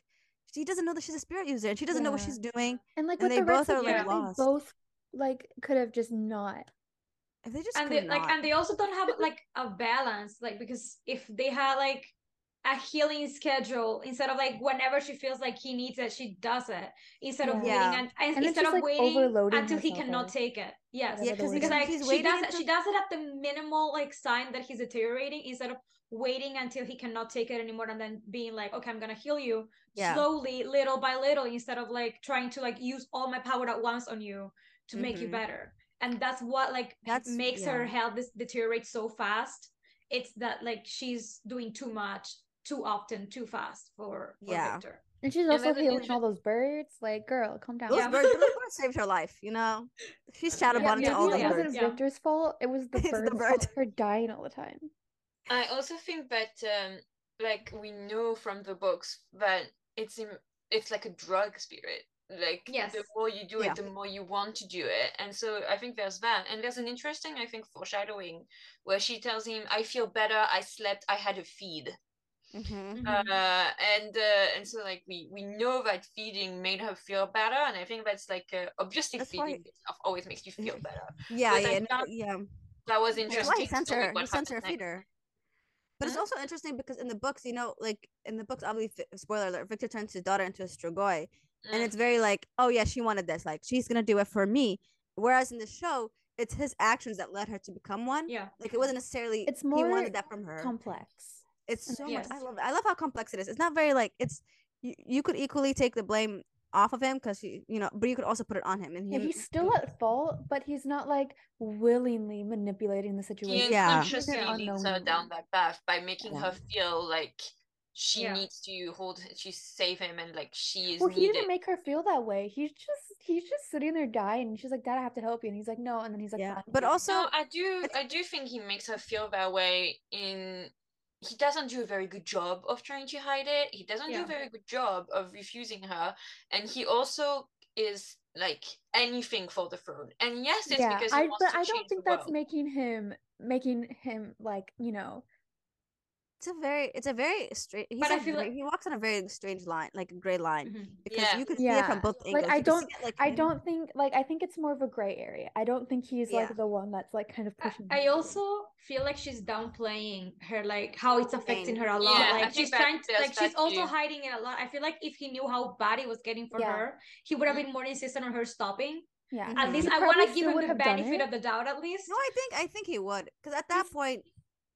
she doesn't know that she's a spirit user and she doesn't know what she's doing And like And with they the both are, like, Six, they lost. both like could have just not. if they just and could they like and they also don't have like a balance like because if they had like a healing schedule instead of like whenever she feels like he needs it she does it instead of Yeah. waiting and, and And instead she's, of like, waiting overloading until he cannot like, take it yes Yeah, the 'cause because like she does it until- she does it at the minimal like sign that he's deteriorating instead of waiting until he cannot take it anymore and then being like okay i'm gonna heal you Yeah. slowly little by little instead of like trying to like use all my power at once on you to make you Mhm. better and that's what like That's- makes her health deteriorate so fast it's that like she's doing too much too often too fast for, for Yeah. victor And she's also then the healing all those birds. Like, girl, calm down. those Yeah. birds, those birds saved her life you know she's Yeah, chatterboxing to all it those yeah, wasn't birds yeah. Victor's fault. It was the It's the birds' bird. fault for dying all the time. I also think that um like we know from the books that it's in, it's like a drug spirit. Like Yes. the more you do Yeah. it, the more you want to do it. And so I think there's that. And there's an interesting, I think, foreshadowing where she tells him, I feel better, I slept, I had a feed. Mhm. Mhm. Uh and uh and so like we we know that feeding made her feel better and I think that's like uh, obviously That's feeding itself always makes you feel better. yeah But yeah no, yeah That was interesting. why he sends so like her. what He sends her a happens next. feeder. But it's Mhm. also interesting because in the books, you know, like in the books, obviously, spoiler alert, Victor turns his daughter into a Strigoi, and Mm. it's very like, oh yeah, she wanted this, like she's gonna do it for me. Whereas in the show, it's his actions that led her to become one. yeah Like it wasn't necessarily It's more he more wanted that from her. Complex. it's and so much. I love it. I love how complex it is. It's not very like it's. You, you could equally take the blame off of him because you you know, but you could also put it on him. And Yeah, him, he's still at fault, but he's not like willingly manipulating the he situation. Yeah. unconsciously Yeah. leads her down that path by making Yeah. her feel like she Yeah. needs to hold to save him and like she is Well, he needed. didn't make her feel that way. He's just he's just sitting there dying. And she's like, "Dad, I have to help you," and he's like, "No," and then he's like, yeah. But also, no, I do I do think he makes her feel that way in he doesn't do a very good job of trying to hide it. He doesn't do a very good job of refusing her. And he also is like anything for the throne. And yes, it's yeah, because he I wants but to I change don't think that's world. making him making him like you know it's a very it's a very strange he's But I a feel very- like- he walks on a very strange line like a gray line Mhm. because Yeah. you could see it from Yeah. both Like, I You could see don't- it, like I him- don't think like I think it's more of a gray area. I don't think he's Yeah. like the one that's like kind of pushing. I him. also feel like she's downplaying her like how it's affecting her a lot. Yeah, like she's that trying to, like she's also too. hiding it a lot. I feel like if he knew how bad it was getting for Yeah. her, he would have been more insistent on her stopping. yeah. At least He I want to give him the benefit of the doubt at least. no i think i think he would because at that He's- point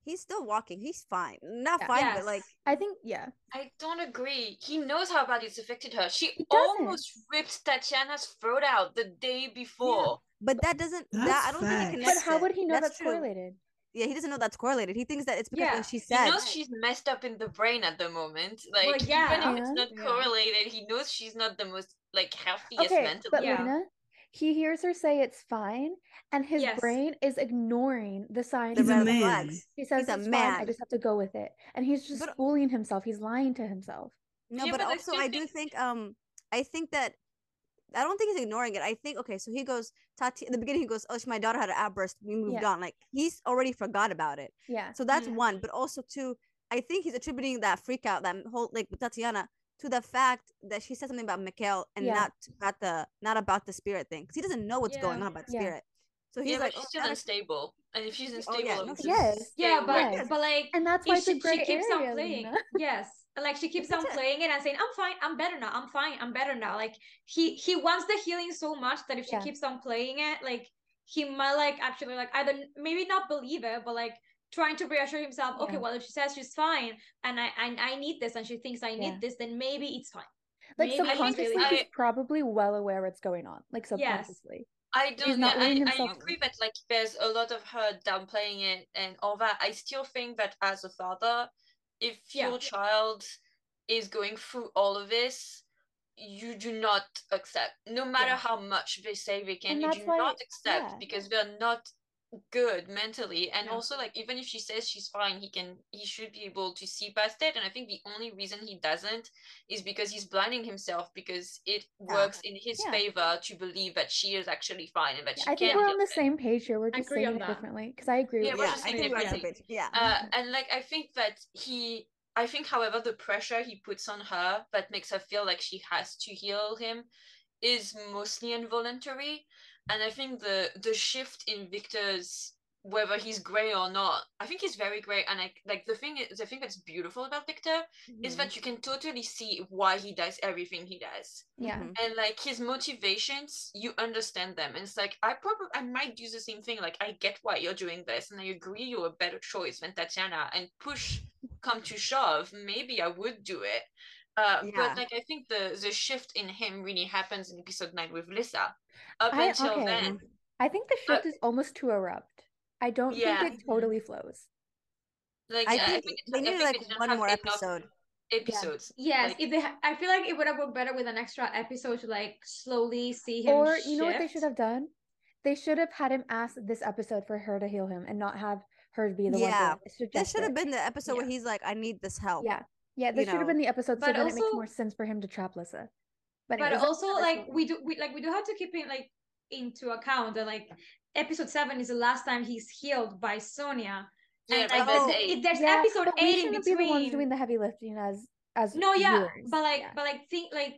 he's still walking he's fine not Yeah. fine Yes. but like I think yeah. I don't agree. He knows how bad it's affected her. She He almost ripped Tatiana's throat out the day before. but that doesn't that i don't think it facts. connects But how would he know that's, true. correlated? yeah he doesn't know that's correlated he thinks that it's because Yeah. like she He knows she's messed up in the brain at the moment. Like Well, yeah. even if it's And- not Yeah. correlated, he knows she's not the most like healthiest Okay, mentally. but Yeah. Lena, he hears her say it's fine, and his Yes. brain is ignoring the signs. He's a of- red man. flags. He says He's a it's fine. I just have to go with it, and he's just But- fooling himself. He's lying to himself. No, Yeah, but but also I do think- think um I think that I don't think he's ignoring it. I think okay, so he goes Tati in the beginning he goes, Oh, my daughter had an outburst. We moved Yeah. on. Like he's already forgot about it. Yeah, So that's Mm. one. But also two, I think he's attributing that freak out, that whole like with Tatiana to the fact that she said something about Mikhail and Yeah. not about the not about the spirit thing. Because he doesn't know what's going on about the Yeah. spirit. So he's yeah, like, she's "Oh, still unstable, and if she's Oh, unstable, yeah, no, Yes. Yeah, but. Yes. but like and that's why if it's a she, she keeps on area, playing Lena. yes like she keeps That's on it. playing it and saying i'm fine i'm better now i'm fine i'm better now like he he wants the healing so much that if she Yeah. keeps on playing it like he might like actually like either maybe not believe it but like trying to reassure himself okay Yeah. well if she says she's fine and i and i need this and she thinks i need Yeah. this then maybe it's fine Like Maybe subconsciously, really- he's probably well aware what's going on. Like subconsciously. I don't. not yeah, I, letting I agree that like there's a lot of her downplaying it and all that. I still think that as a father, if Yeah. your child is going through all of this, you do not accept, no matter Yeah. how much they say they can. And You that's do why- not accept yeah. because they're not good mentally and Yeah. also like even if she says she's fine he can he should be able to see past it and i think the only reason he doesn't is because he's blinding himself because it Yeah. works in his Yeah. favor to believe that she is actually fine and that she I think we're on the it. same page here. We're just agree saying it that. differently. Because I agree Yeah, with we're yeah, just I saying think we're on the differently. Yeah. Uh, and like I think that he, I think, however, the pressure he puts on her that makes her feel like she has to heal him, is mostly involuntary. And I think the the shift in Victor's whether he's gray or not, I think he's very gray. And I like the thing is, the thing that's beautiful about Victor is Mhm. that you can totally see why he does everything he does Yeah. Mhm. and like his motivations you understand them and it's like i probably i might do the same thing like i get why you're doing this and i agree you're a better choice than tatiana and push come to shove maybe i would do it uh Yeah. but like i think the the shift in him really happens in episode 9 with lisa up I- until okay. then I think the Uh, shift is almost too abrupt. I don't Yeah. think it totally flows. like I yeah, think it's- they I needed think like didn't one more episode. episodes yes Like- if they ha- i feel like it would have worked better with an extra episode to like slowly see him Or you know what they should have done? They should have had him ask this episode for her to heal him and not have her be the Yeah. one Yeah, suggest This should have been the episode where he's like, I need this help. Yeah. Yeah, this you should have been the episode so But then it makes more sense for him to trap Lissa. But, but anyways, also like we do we like we do have to keep in like into account that like episode seven is the last time he's healed by sonia yeah and like there's Oh. it- eight. there's yeah, episode but eight in shouldn't between be the ones doing the heavy lifting as as no yeah viewers. but like Yeah. but like think like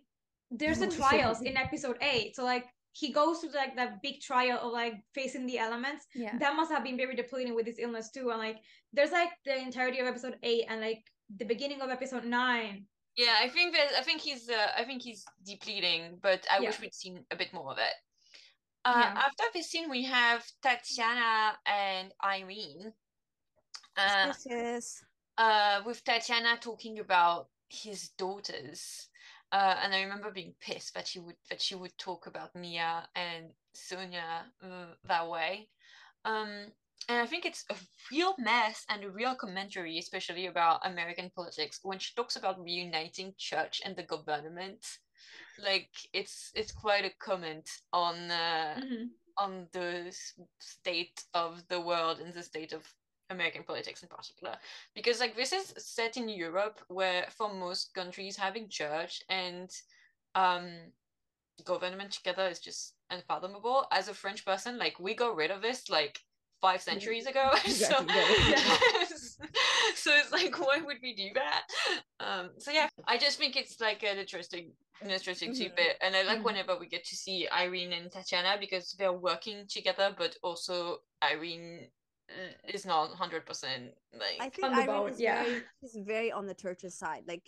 there's the trials in episode eight so like he goes to like that big trial of like facing the elements yeah. that must have been very depleting with his illness too and like there's like the entirety of episode eight and like the beginning of episode nine Yeah, I think that I think he's uh, I think he's depleting, but I Yeah. wish we'd seen a bit more of it. Uh, Yeah. After this scene, we have Tatiana and Irene. Uh, Suspicious. uh, with Tatiana talking about his daughters. Uh, and I remember being pissed that she would that she would talk about Mia and Sonia uh, that way. Um, and I think it's a real mess and a real commentary, especially about American politics, when she talks about reuniting church and the government. Like it's it's quite a comment on uh, Mhm. on the state of the world and the state of American politics in particular. Because like this is set in Europe where for most countries having church and um government together is just unfathomable. As a French person, like we got rid of this like five centuries ago. so, Exactly, so it's like why would we do that? Um so yeah, I just think it's like an interesting an interesting Mhm. tidbit. And I like Mhm. whenever we get to see Irene and Tatiana because they're working together, but also Irene uh, is not hundred percent like I think Irene boat, is yeah. very she's very on the church's side. Like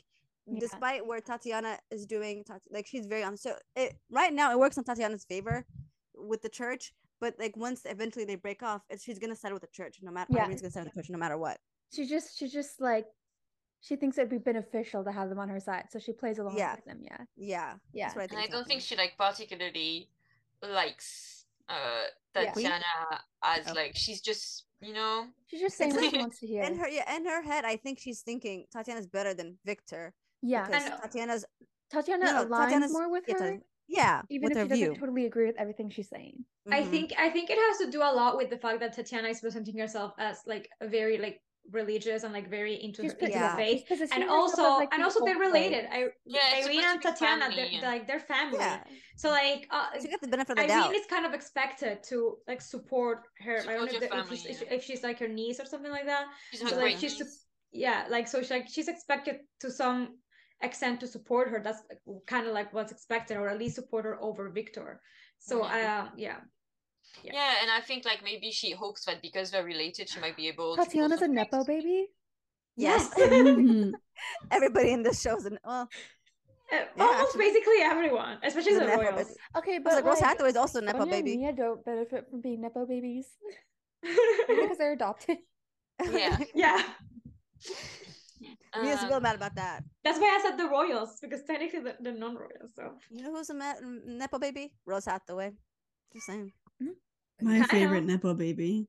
Yeah. despite where Tatiana is doing like she's very on so it right now it works on Tatiana's favor with the church, but like once eventually they break off, she's gonna side with the church no matter Yeah. Irene's gonna side with the church no matter what. She just she just like she thinks it'd be beneficial to have them on her side. So she plays along Yeah. with them, yeah. Yeah. Yeah. That's what I and. I don't think happening. she like particularly likes uh Yeah. Tatiana as Oh. like she's just you know She's just saying what she wants to hear. in her yeah, in her head, I think she's thinking Tatiana's better than Victor. yeah. Because And- Tatiana's Tatiana no, no, aligns Tatiana's- more with yeah, her. Tati- Yeah, even if her she doesn't view. totally agree with everything she's saying. I Mhm. think I think it has to do a lot with the fact that Tatiana is presenting herself as like a very like religious and like very into She's her into Yeah. the faith. And herself as, also like, and also they're related. way. I Yeah, Irene and supposed to be Tatiana, family, they're, yeah. they're like they're family. Yeah. So like uh, She got the benefit of the Irene doubt. is kind of expected to like support her. I don't know if, your the- if, she's, yeah. if she's like her niece or something like that. She's So, her So great like she's niece. sup- yeah, like so she, like she's expected to some extent to support her. That's kind of like what's expected, or at least support her over Victor. So Yeah. uh, yeah, yeah. Yeah, and I think like maybe she hopes that because they're related, she might be able. to pull Tatiana's a some nepo strings. baby. Yes. Mhm. Everybody in this show's an well, Uh, Yeah, almost actually- basically everyone, especially is a the nepo royals. baby. Okay, but like, Rose like, Hathaway's also a nepo Sonia and baby. Mia don't benefit from being nepo babies because they're adopted. Yeah. yeah, Mia's Um, real mad about that. that's why I said the royals because technically the, the non-royals. So You know who's a ma- nepo baby? Rose Hathaway. Just saying. My Kinda. favorite nepo baby.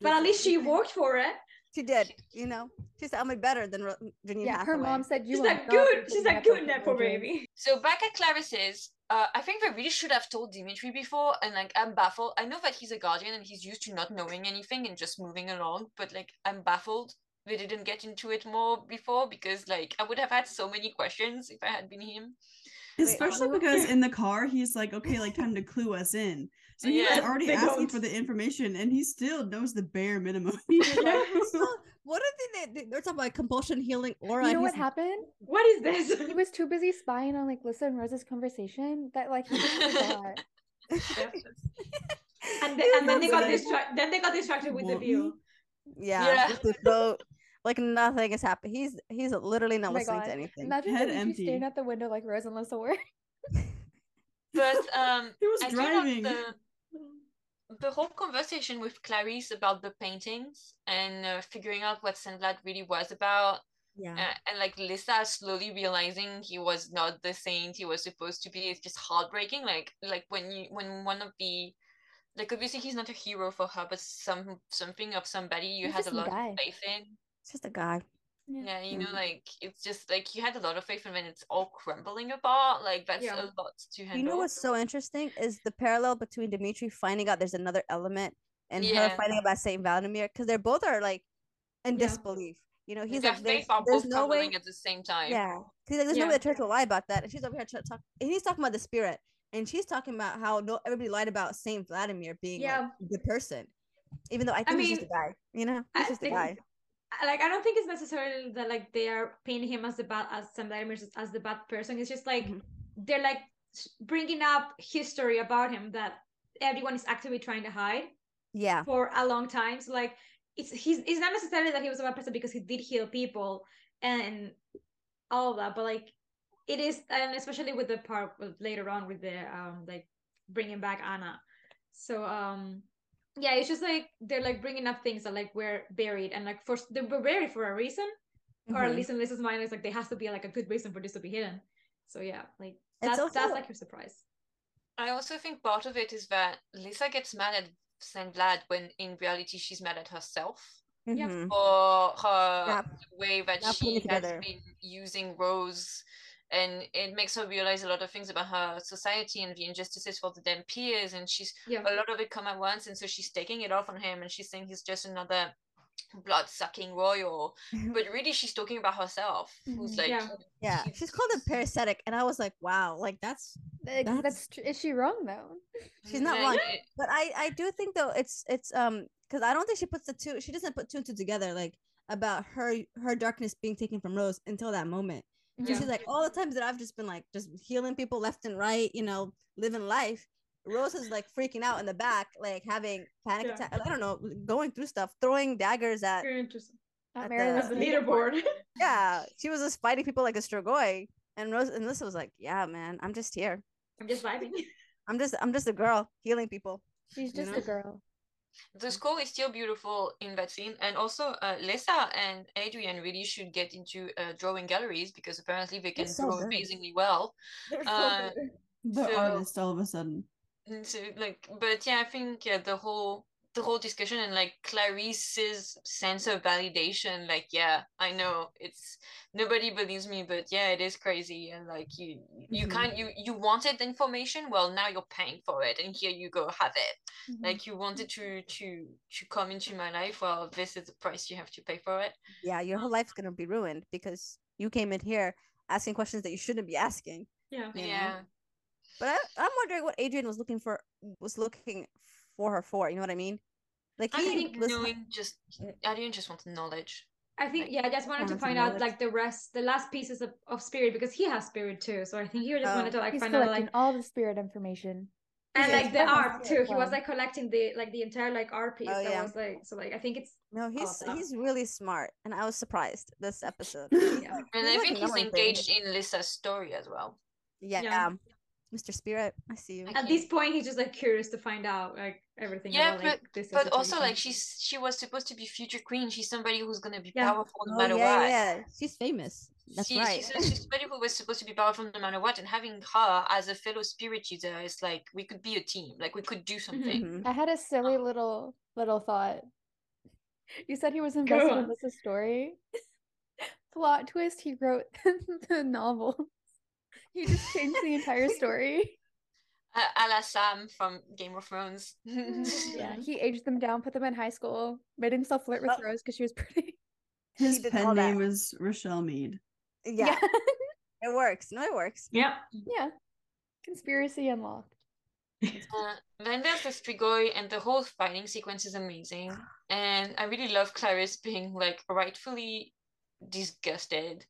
but at least she worked for it. She did. You know, she said, "I'm better than Ro- Janine Yeah, her mom said you She's will a not good. She's putting a good nepo nepo baby. So back at Clarice's, uh, I think they really should have told Dimitri before, and like I'm baffled. I know that he's a guardian and he's used to not knowing anything and just moving along, but like I'm baffled they didn't get into it more before because like I would have had so many questions if I had been him. Especially who- because in the car he's like, okay, like time to clue us in. So he was Yeah, already asking don't. for the information, and he still knows the bare minimum. So, what did they, they? They're talking about compulsion healing aura. You know what happened? What is this? He was too busy spying on like Lissa and Rose's conversation that like he just forgot. and, the, and then they got distracted. Then they got distracted with the view. Yeah, Yeah. with the boat. Like nothing has happened. He's he's literally not Oh listening god! to anything. Imagine Head Dimitri empty. staring at the window like Rose and Lissa were. But um, he was I driving. the the whole conversation with Clarice about the paintings and uh, figuring out what Saint Vlad really was about. Yeah. Uh, and like Lisa slowly realizing he was not the saint he was supposed to be is just heartbreaking. Like like when you when one of the like obviously he's not a hero for her, but some something of somebody you He's had a lot guy. of faith in. It's just a guy. Yeah, you know, like it's just like you had a lot of faith and then it's all crumbling apart. Like that's Yeah. a lot to handle. You know what's so interesting is the parallel between Dimitri finding out there's another element and her Yeah. finding about Saint Vladimir because they're both are like in Yeah. disbelief. You know, he's Their like, there's, there's no way. at the same time. Yeah, he's like, there's no way Yeah. the church will lie about that, and she's over here trying to talk. And he's talking about the spirit, and she's talking about how no everybody lied about Saint Vladimir being like, Yeah. a good person, even though I think he's just a guy. You know, he's I just a guy. Like I don't think it's necessarily that like they are painting him as the bad as Saint Vladimir as- the bad person. It's just like Mhm. they're like bringing up history about him that everyone is actively trying to hide Yeah, for a long time. So like it's he's it's not necessarily that he was a bad person because he did heal people and all of that, but like it is and especially with the part later on with the um like bringing back Anna. So um yeah, it's just like they're like bringing up things that like were buried and like for they were buried for a reason, or at Mhm. least in Lisa's mind, it's like there has to be like a good reason for this to be hidden. So yeah, like that's also- that's like her surprise. I also think part of it is that Lisa gets mad at Saint Vlad when in reality she's mad at herself Yeah. Mhm. for her Yeah. way that Not she has been using Rose and it makes her realize a lot of things about her society and the injustices for the Dhampirs and she's Yeah. a lot of it come at once and so she's taking it off on him and she's saying he's just another blood sucking royal but really she's talking about herself who's Mhm. like Yeah. yeah. she's- She's called a parasitic, and I was like, wow, like that's Like, That's- that's tr- is she wrong though? she's not wrong. But I I do think though it's it's um because I don't think she puts the two. She doesn't put two and two together like about her her darkness being taken from Rose until that moment. So Yeah. she's like, all the times that I've just been like just healing people left and right, you know, living life. Rose is like freaking out in the back, like having panic Yeah. attack. I don't know, going through stuff, throwing daggers at. Very interesting. Not At the- As the Lou. leaderboard. Yeah, she was just fighting people like a Strigoi, and Rose and Lisa was like, "Yeah, man, I'm just here. I'm just vibing. I'm just I'm just a girl healing people." She's you just know? a girl. The school is still beautiful in that scene and also uh, Lisa and Adrian really should get into uh, drawing galleries because apparently they can so draw good. amazingly well They're Uh, the So- artist all of a sudden. So like but yeah I think yeah, the whole the whole discussion and like Clarice's sense of validation, like, yeah, I know it's nobody believes me, but yeah, it is crazy. And like you you Mhm. can't you you wanted information, well now you're paying for it and here you go have it. Mhm. Like you wanted to to to come into my life, well this is the price you have to pay for it. Yeah, your whole life's gonna be ruined because you came in here asking questions that you shouldn't be asking. Yeah. You know? yeah. But I, I'm wondering what Adrian was looking for was looking for her for. You know what I mean? Like I he think was knowing just Adrian just wants knowledge. I think Like, yeah, I just wanted to find know out it. like the rest, the last pieces of, of spirit because he has spirit too. So I think he just Oh. wanted to like He's find out like all the spirit information. and Yeah, like the got art spirit too. He was like collecting the like the entire like art piece. Oh, that yeah. was like so like I think it's no, he's Awesome. he's really smart, and I was surprised this episode. Yeah. And he's, I like, think he's engaged things. in Lisa's story as well. Yeah, Yeah. um, Mr. Spirit, I see you. At this point he's just like curious to find out like everything Yeah, about like this But also, like she's she was supposed to be future queen. She's somebody who's gonna be Yeah. powerful no Oh, matter yeah, what. yeah, she's famous. That's She- right. She's, she's somebody who was supposed to be powerful no matter what, and having her as a fellow spirit user is like we could be a team. Like we could do something. Mhm. I had a silly little little thought. You said he was invested in this story. Plot twist: He wrote the novel. He just changed the entire story. A, a la Sam from Game of Thrones. Yeah, he aged them down, put them in high school, made himself flirt with Oh. Rose because she was pretty. His pen name is Richelle Mead. Yeah, it works. No, it works. yeah. yeah. Conspiracy unlocked. Uh, then there's the Strigoi, and the whole fighting sequence is amazing. And I really love Clarice being like rightfully disgusted.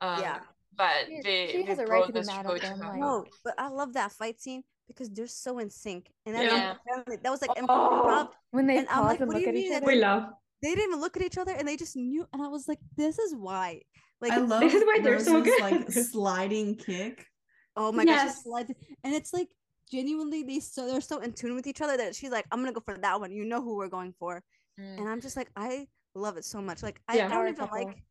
Um, Yeah. But She- they, she they has a right to be the mad at them, like- No, but I love that fight scene because they're so in sync, and that, Yeah. apparently- that was like imp- Oh. When they And I'm like, and what do you at each mean other. We love. They didn't even look at each other, and they just knew. And I was like, "This is why." Like, I love This is why they're so good. like sliding kick. oh my gosh, Yes. she slides- and it's like genuinely they so they're so in tune with each other that she's like, "I'm gonna go for that one." You know who we're going for, Mm. and I'm just like, I love it so much. Like, I, Yeah. I Power don't even couple. like.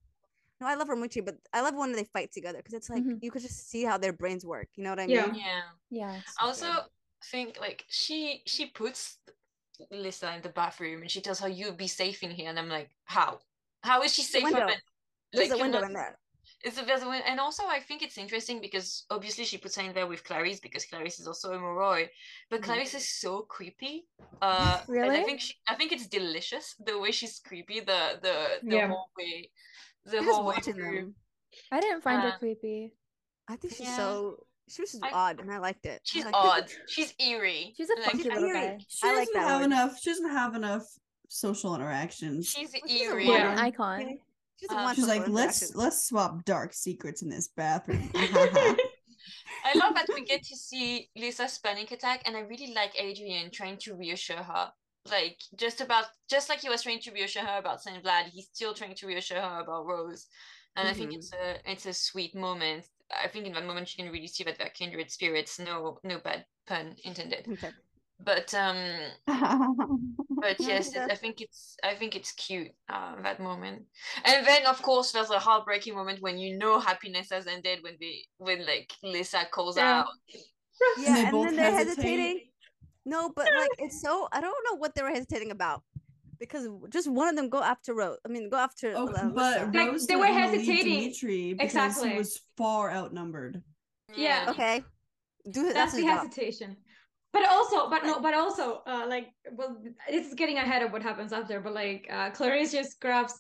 No, I love Romitri, but I love when they fight together because it's like Mhm. you could just see how their brains work. You know what I Yeah. mean? Yeah. Yeah. I also think like she she puts Lisa in the bathroom and she tells her you'll be safe in here and I'm like how how is she There's a safe window. than There's like, a window not- in there. it's a there's a win- and also I think it's interesting because obviously she puts her in there with Clarice because Clarice is also a Moroi but Mhm. Clarice is so creepy uh and Really? I think she I think it's delicious the way she's creepy the the the Yeah. whole way the I whole way watching through them. I didn't find Uh, her creepy. I think she's Yeah. so she was just I- odd, and I liked it. She's liked odd it. she's eerie She's a like, funky I little hear guy. She I like doesn't that have word. enough. She doesn't have enough social interactions. she's Well, eerie What Yeah. an icon. Okay? She doesn't want She's like, let's let's swap dark secrets in this bathroom. I love that we get to see Lisa's panic attack, and I really like Adrian trying to reassure her. Like just about just like he was trying to reassure her about Saint Vlad, he's still trying to reassure her about Rose. And I think Mhm. it's a it's a sweet moment. I think in that moment you can really see that they're kindred spirits. No no bad pun intended. Okay. But um but yes, it. I think it's I think it's cute uh, that moment, and then of course there's a heartbreaking moment when you know happiness has ended when they when like Lisa calls Yeah. out. Yeah, they and both then they're hesitate. hesitating. No, but like it's so I don't know what they were hesitating about because just one of them go after Rose. I mean, go after. Oh, uh, but Lisa. Like, Rose they didn't were hesitating. Dimitri because Exactly. he was far outnumbered. Yeah. okay, do that's, That's his the job. hesitation. But also, but no, but also, uh, like, well, this is getting ahead of what happens after. But like, uh, Clarice just grabs,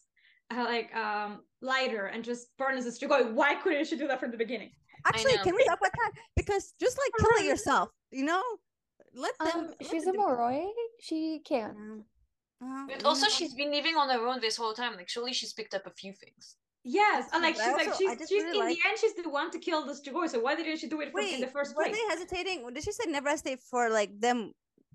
uh, like, um, lighter and just burns the Strigoi. Why couldn't she do that from the beginning? Actually, can we talk about that? Because just like kill it yourself, you know, let them. Um, let she's a them do it. Moroi. She can. Mm. Uh, But also know, she's been living on her own this whole time. Like surely she's picked up a few things. Yes, and like But I she's like she's she's really in like- the end she's the one to kill the Strigoi. So why didn't she do it from, in the first place? were place? they hesitating? Did she say never hesitate for like them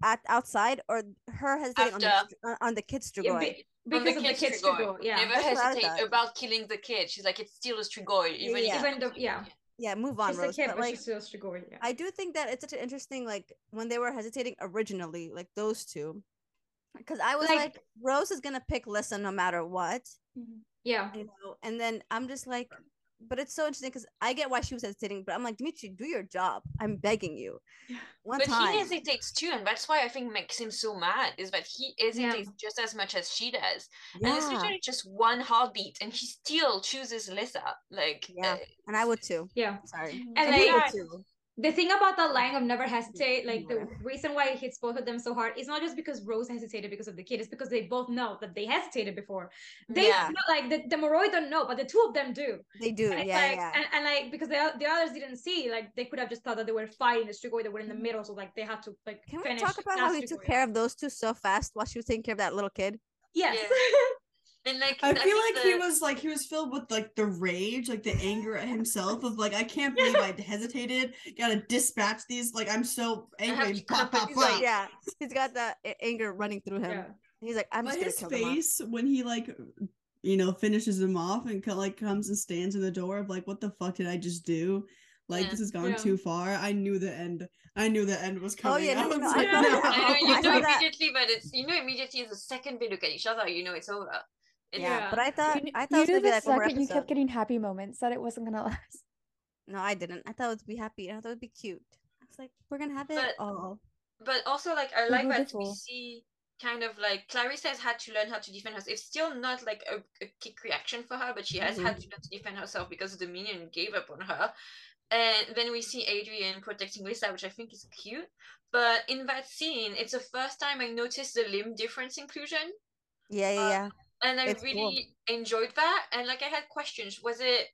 at outside or her hesitating on the, on, on the kids Yeah, Strigoi? be- On because of the kid's kids Strigoi. Strigoi. Yeah. Never That's hesitate about killing the kid. She's like, it's still a Strigoi, even Yeah. if Even though, yeah, yeah, move on, she's Rose. kid, but, but like, she's still Strigoi. Yeah. I do think that it's such an interesting like when they were hesitating originally, like those two. Because I was Like- like, Rose is gonna pick Lissa no matter what, yeah. you know, and then I'm just like, but it's so interesting because I get why she was hesitating, but I'm like, Dimitri, do your job. I'm begging you. Yeah. One but time. he hesitates too, and that's why I think makes him so mad. Is that he hesitates just as much as she does, and it's Yeah. literally just one heartbeat, and he still chooses Lissa. Like, Yeah. uh, And I would too. Yeah. Sorry. And And he like- would too. The thing about that line of never hesitate, like the reason why it hits both of them so hard is not just because Rose hesitated because of the kid, it's because they both know that they hesitated before. They Yeah. know, like the, the Moroi don't know, but the two of them do. They do. And Yeah, like, yeah. And, and like because the, the others didn't see, like they could have just thought that they were fighting the Strigoi, they were in the mm-hmm. middle, so like they had to like Can we talk about how he took care of those two so fast while she was taking care of that little kid? Yes. and like I feel think like he was like he was filled with like the rage, like the anger at himself of like I can't believe I hesitated. Gotta dispatch these. Like I'm so angry. to Pop, pop, compensate. pop. Yeah, he's got that anger running through him. yeah. He's like, I'm But just his gonna kill them. all." face when he like you know finishes him off and like comes and stands in the door of like what the fuck did I just do? Like Yeah. this has gone Yeah. too far. I knew the end. I knew the end was coming. Oh yeah, no, I no, was no, I like, felt no. I know, you I know saw that. immediately, but it's you know immediately the second they look at each other, you know it's over. It's, Yeah, Yeah. but I thought You, I thought you it was knew gonna be the like second you kept getting happy moments that it wasn't gonna last. No, I didn't. I thought it would be happy. I thought it would be cute. I was like, we're gonna have it. But- oh, but also like I like that we see kind of like Clarice has had to learn how to defend herself. It's still not like a, a kick reaction for her, but she has had to learn to defend herself because the minion gave up on her. And then we see Adrian protecting Lisa, which I think is cute. But in that scene, it's the first time I noticed the limb difference inclusion. yeah, yeah, Uh, yeah. And I It's cool. really enjoyed that. And like I had questions. Was it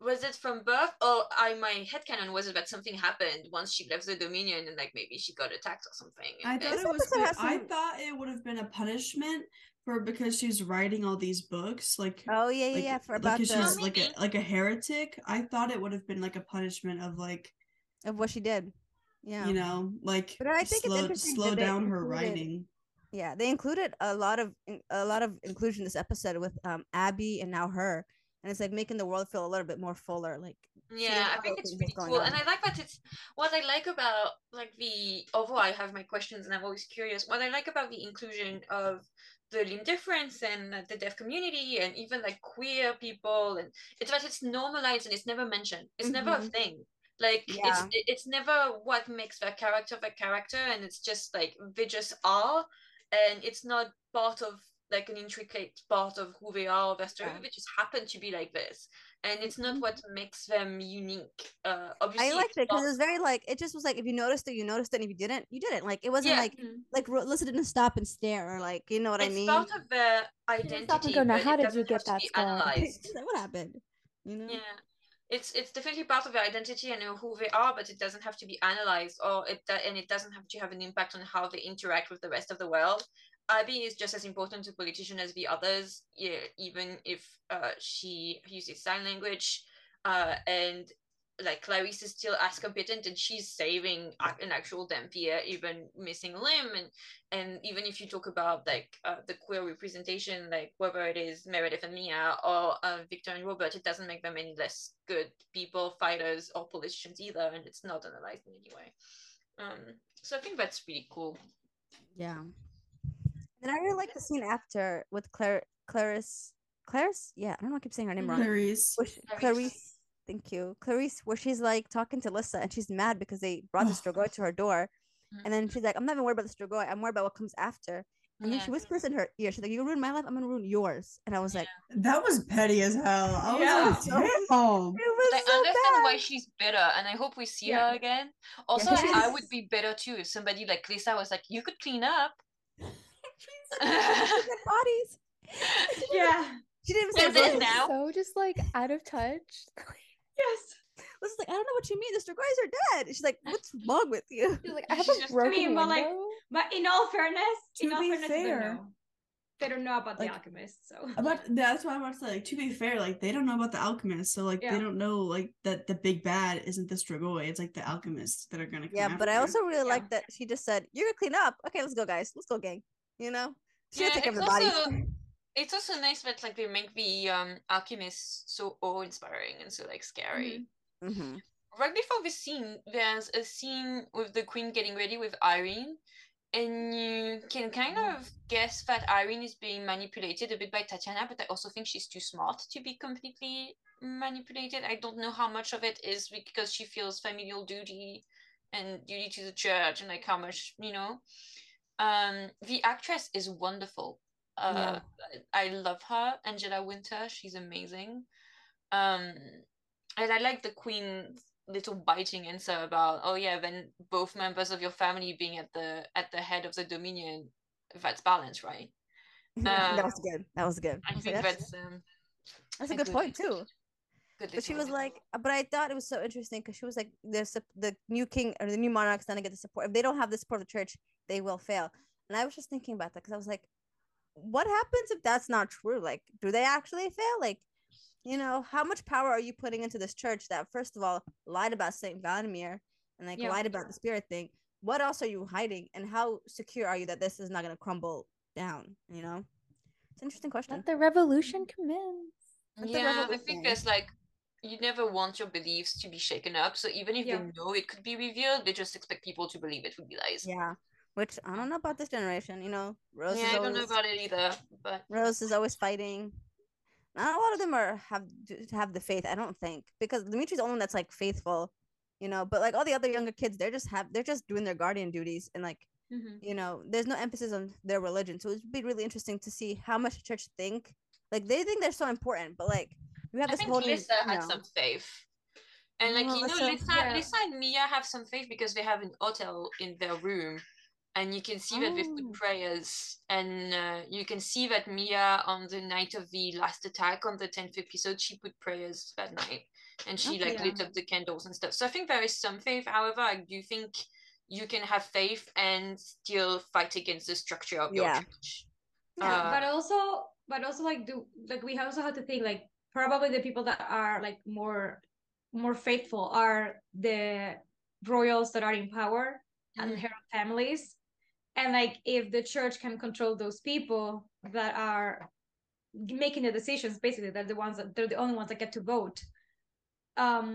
was it from birth or I my headcanon was it that something happened once she left the Dominion and like maybe she got attacked or something? I And- thought it was. episode good. has I thought it would have been a punishment for because she's writing all these books. Like Oh yeah, yeah, like, yeah. For like about 'cause the she's Oh, like a like a heretic. I thought it would have been like a punishment of like of what she did. Yeah. you know like But I think it's slow interesting slow down her included- writing. Yeah, they included a lot of a lot of inclusion this episode with um Abby and now her, and it's like making the world feel a little bit more fuller. Like Yeah, I think it's really cool, on. and I like that it's what I like about like the. Although I have my questions and I'm always curious, what I like about the inclusion of the limb difference and the deaf community and even like queer people and it's that it's normalized and it's never mentioned. It's never a Mhm. thing. Like it's Yeah. it- it's never what makes that character that character, and it's just like they just are, and it's not part of like an intricate part of who they are or their story. Yeah. They just happen to be like this and it's not what makes them unique. Uh, obviously, I liked it because it was very like it just was like if you noticed it, you noticed it. And if you didn't, you didn't. Like it wasn't Yeah. like Mm. like Alyssa didn't stop and stare or like you know what it's I mean. part of their didn't stop and identity. go, "Now, how did you get that. What happened? You know. Yeah, it's it's definitely part of their identity and who they are, but it doesn't have to be analyzed, or it and it doesn't have to have an impact on how they interact with the rest of the world. Abby is just as important to politician as the others, yeah, even if uh, she uses sign language, uh, and like Clarice is still as competent and she's saving an actual Dhampir, even missing a limb, and and even if you talk about like uh, the queer representation, like whether it is Meredith and Mia or uh, Victor and Robert, it doesn't make them any less good people, fighters, or politicians either, and it's not analyzed in any way. Um, so I think that's really cool. Yeah. And I really like the scene after with Claire, Clarice, Clarice. Yeah, I don't know. I keep saying her name wrong. Clarice. Where Clarice. Clarice. Thank you, Clarice. Where she's like talking to Lissa, and she's mad because they brought the Strigoi to her door, and then she's mm-hmm. like, "I'm not even worried about the Strigoi. I'm worried about what comes after." And then she whispers in her ear, "She's like, you ruined my life. I'm gonna ruin yours." And I was like, That was petty as hell. I was Yeah. like, damn. "It was I so understand why she's bitter, and I hope we see Yeah. her again. Also, Yeah, like, I would be better too if somebody like Lisa was like, "You could clean up." She's bodies. Yeah. She didn't say then this. now- So just like out of touch. Yes. Lissa's like, I don't know what you mean. The Strigoi are dead. She's like, what's wrong with you? She's like, I have She's a just- I broken mean, but, like. But in all fairness, in To all be fairness, they fair- don't know. They don't know about Like- the alchemist, so About that's what I want to say. Like to be fair, like they don't know about the alchemist, so like Yeah. they don't know like that the big bad isn't the Strigoi. It's like the alchemists that are gonna. Come Yeah, but I also really Yeah. like that she just said, You're gonna clean up. Okay, let's go, guys. Let's go, gang. You know? She Yeah, take care of the also- It's also nice that like they make the um alchemists so awe-inspiring and so like scary. hmm right before this scene, there's a scene with the queen getting ready with Irene, and you can kind of guess that Irene is being manipulated a bit by Tatiana, but I also think she's too smart to be completely manipulated. I don't know how much of it is because she feels familial duty and duty to the church and like how much, you know. Um, the actress is wonderful. Uh, Yeah. I love her, Angela Winter. She's amazing. Um, and I like the queen's little biting answer about, oh yeah, then both members of your family being at the at the head of the dominion, that's balance, right? that Uh, was good. That was good. I think like, that's um, that's a a good good- point too. good. But she was like, uh, but I thought it was so interesting because she was like, the sup- the new king or the new monarch's gonna get the support. If they don't have the support of the church, they will fail. And I was just thinking about that because I was like, what happens if that's not true? Like, do they actually fail? Like, you know, how much power are you putting into this church that first of all lied about Saint Vladimir and like Yeah. lied about the spirit thing? What else are you hiding? And how secure are you that this is not gonna crumble down? You know, it's an interesting question. Let the revolution commence. Let the yeah, I revolution. think there's like you never want your beliefs to be shaken up. So even if Yeah. they know it could be revealed, they just expect people to believe it would be lies. Yeah, which I don't know about this generation. You know, Rose Yeah, is I don't know about it either, but Rose is always fighting. Not a lot of them are have have the faith. I don't think because Dimitri's the only one that's like faithful, you know. But like all the other younger kids, they're just have they're just doing their guardian duties and like Mhm. you know, there's no emphasis on their religion. So it'd be really interesting to see how much the church think. Like they think they're so important, but like you have I this think whole new- Lisa you had know. some faith. And like you know, Lisa- Lisa, yeah. Lisa and Mia have some faith because they have an hotel in their room, and you can see that Oh. put prayers, and uh, you can see that Mia on the night of the last attack on the tenth episode, she put prayers that night, and she Okay. like lit up the candles and stuff. So I think there is some faith. However, I do think you can have faith and still fight against the structure of your Yeah. church. Yeah, but Uh, also, but also like do like we also have to think like probably the people that are like more more faithful are the royals that are in power and Mhm. her families, and like if the church can control those people that are making the decisions, basically they're the ones that they're the only ones that get to vote. Um,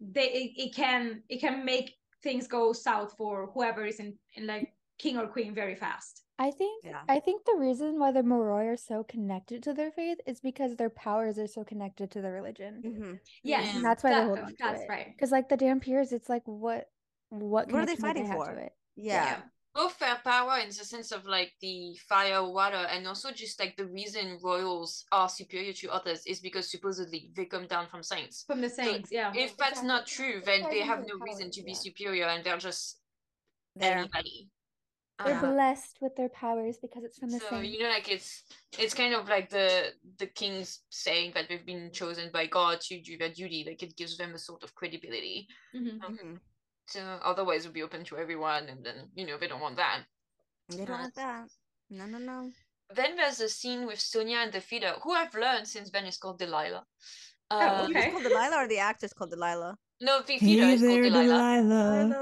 they it, it can it can make things go south for whoever is in, in like king or queen very fast. I think Yeah. I think the reason why the Moroi are so connected to their faith is because their powers are so connected to the religion. mm-hmm. Yes, Yeah. And that's why they that- hold on that's it. right. Because like the Dhampirs, it's like what what What are they connection fighting have for? to it? Yeah. Both their power in the sense of like the fire, water, and also just like the reason royals are superior to others is because supposedly they come down from saints. From the saints, yeah. If that's not true, then they have no reason to be yeah. superior and they're just There. anybody. They're Uh, blessed with their powers because it's from the so same. you know like it's it's kind of like the the kings saying that they've been chosen by god to do their duty like it gives them a sort of credibility Mhm. Mhm. So otherwise it would be open to everyone and then you know they don't want that They don't want that. No, no, no. Then there's a scene with Sonia and the feeder, who I've learned since then is called Delilah. Oh, Um, He okay. called Delilah or the actress called Delilah? No, the feeder Hey is called there, Delilah. Delilah.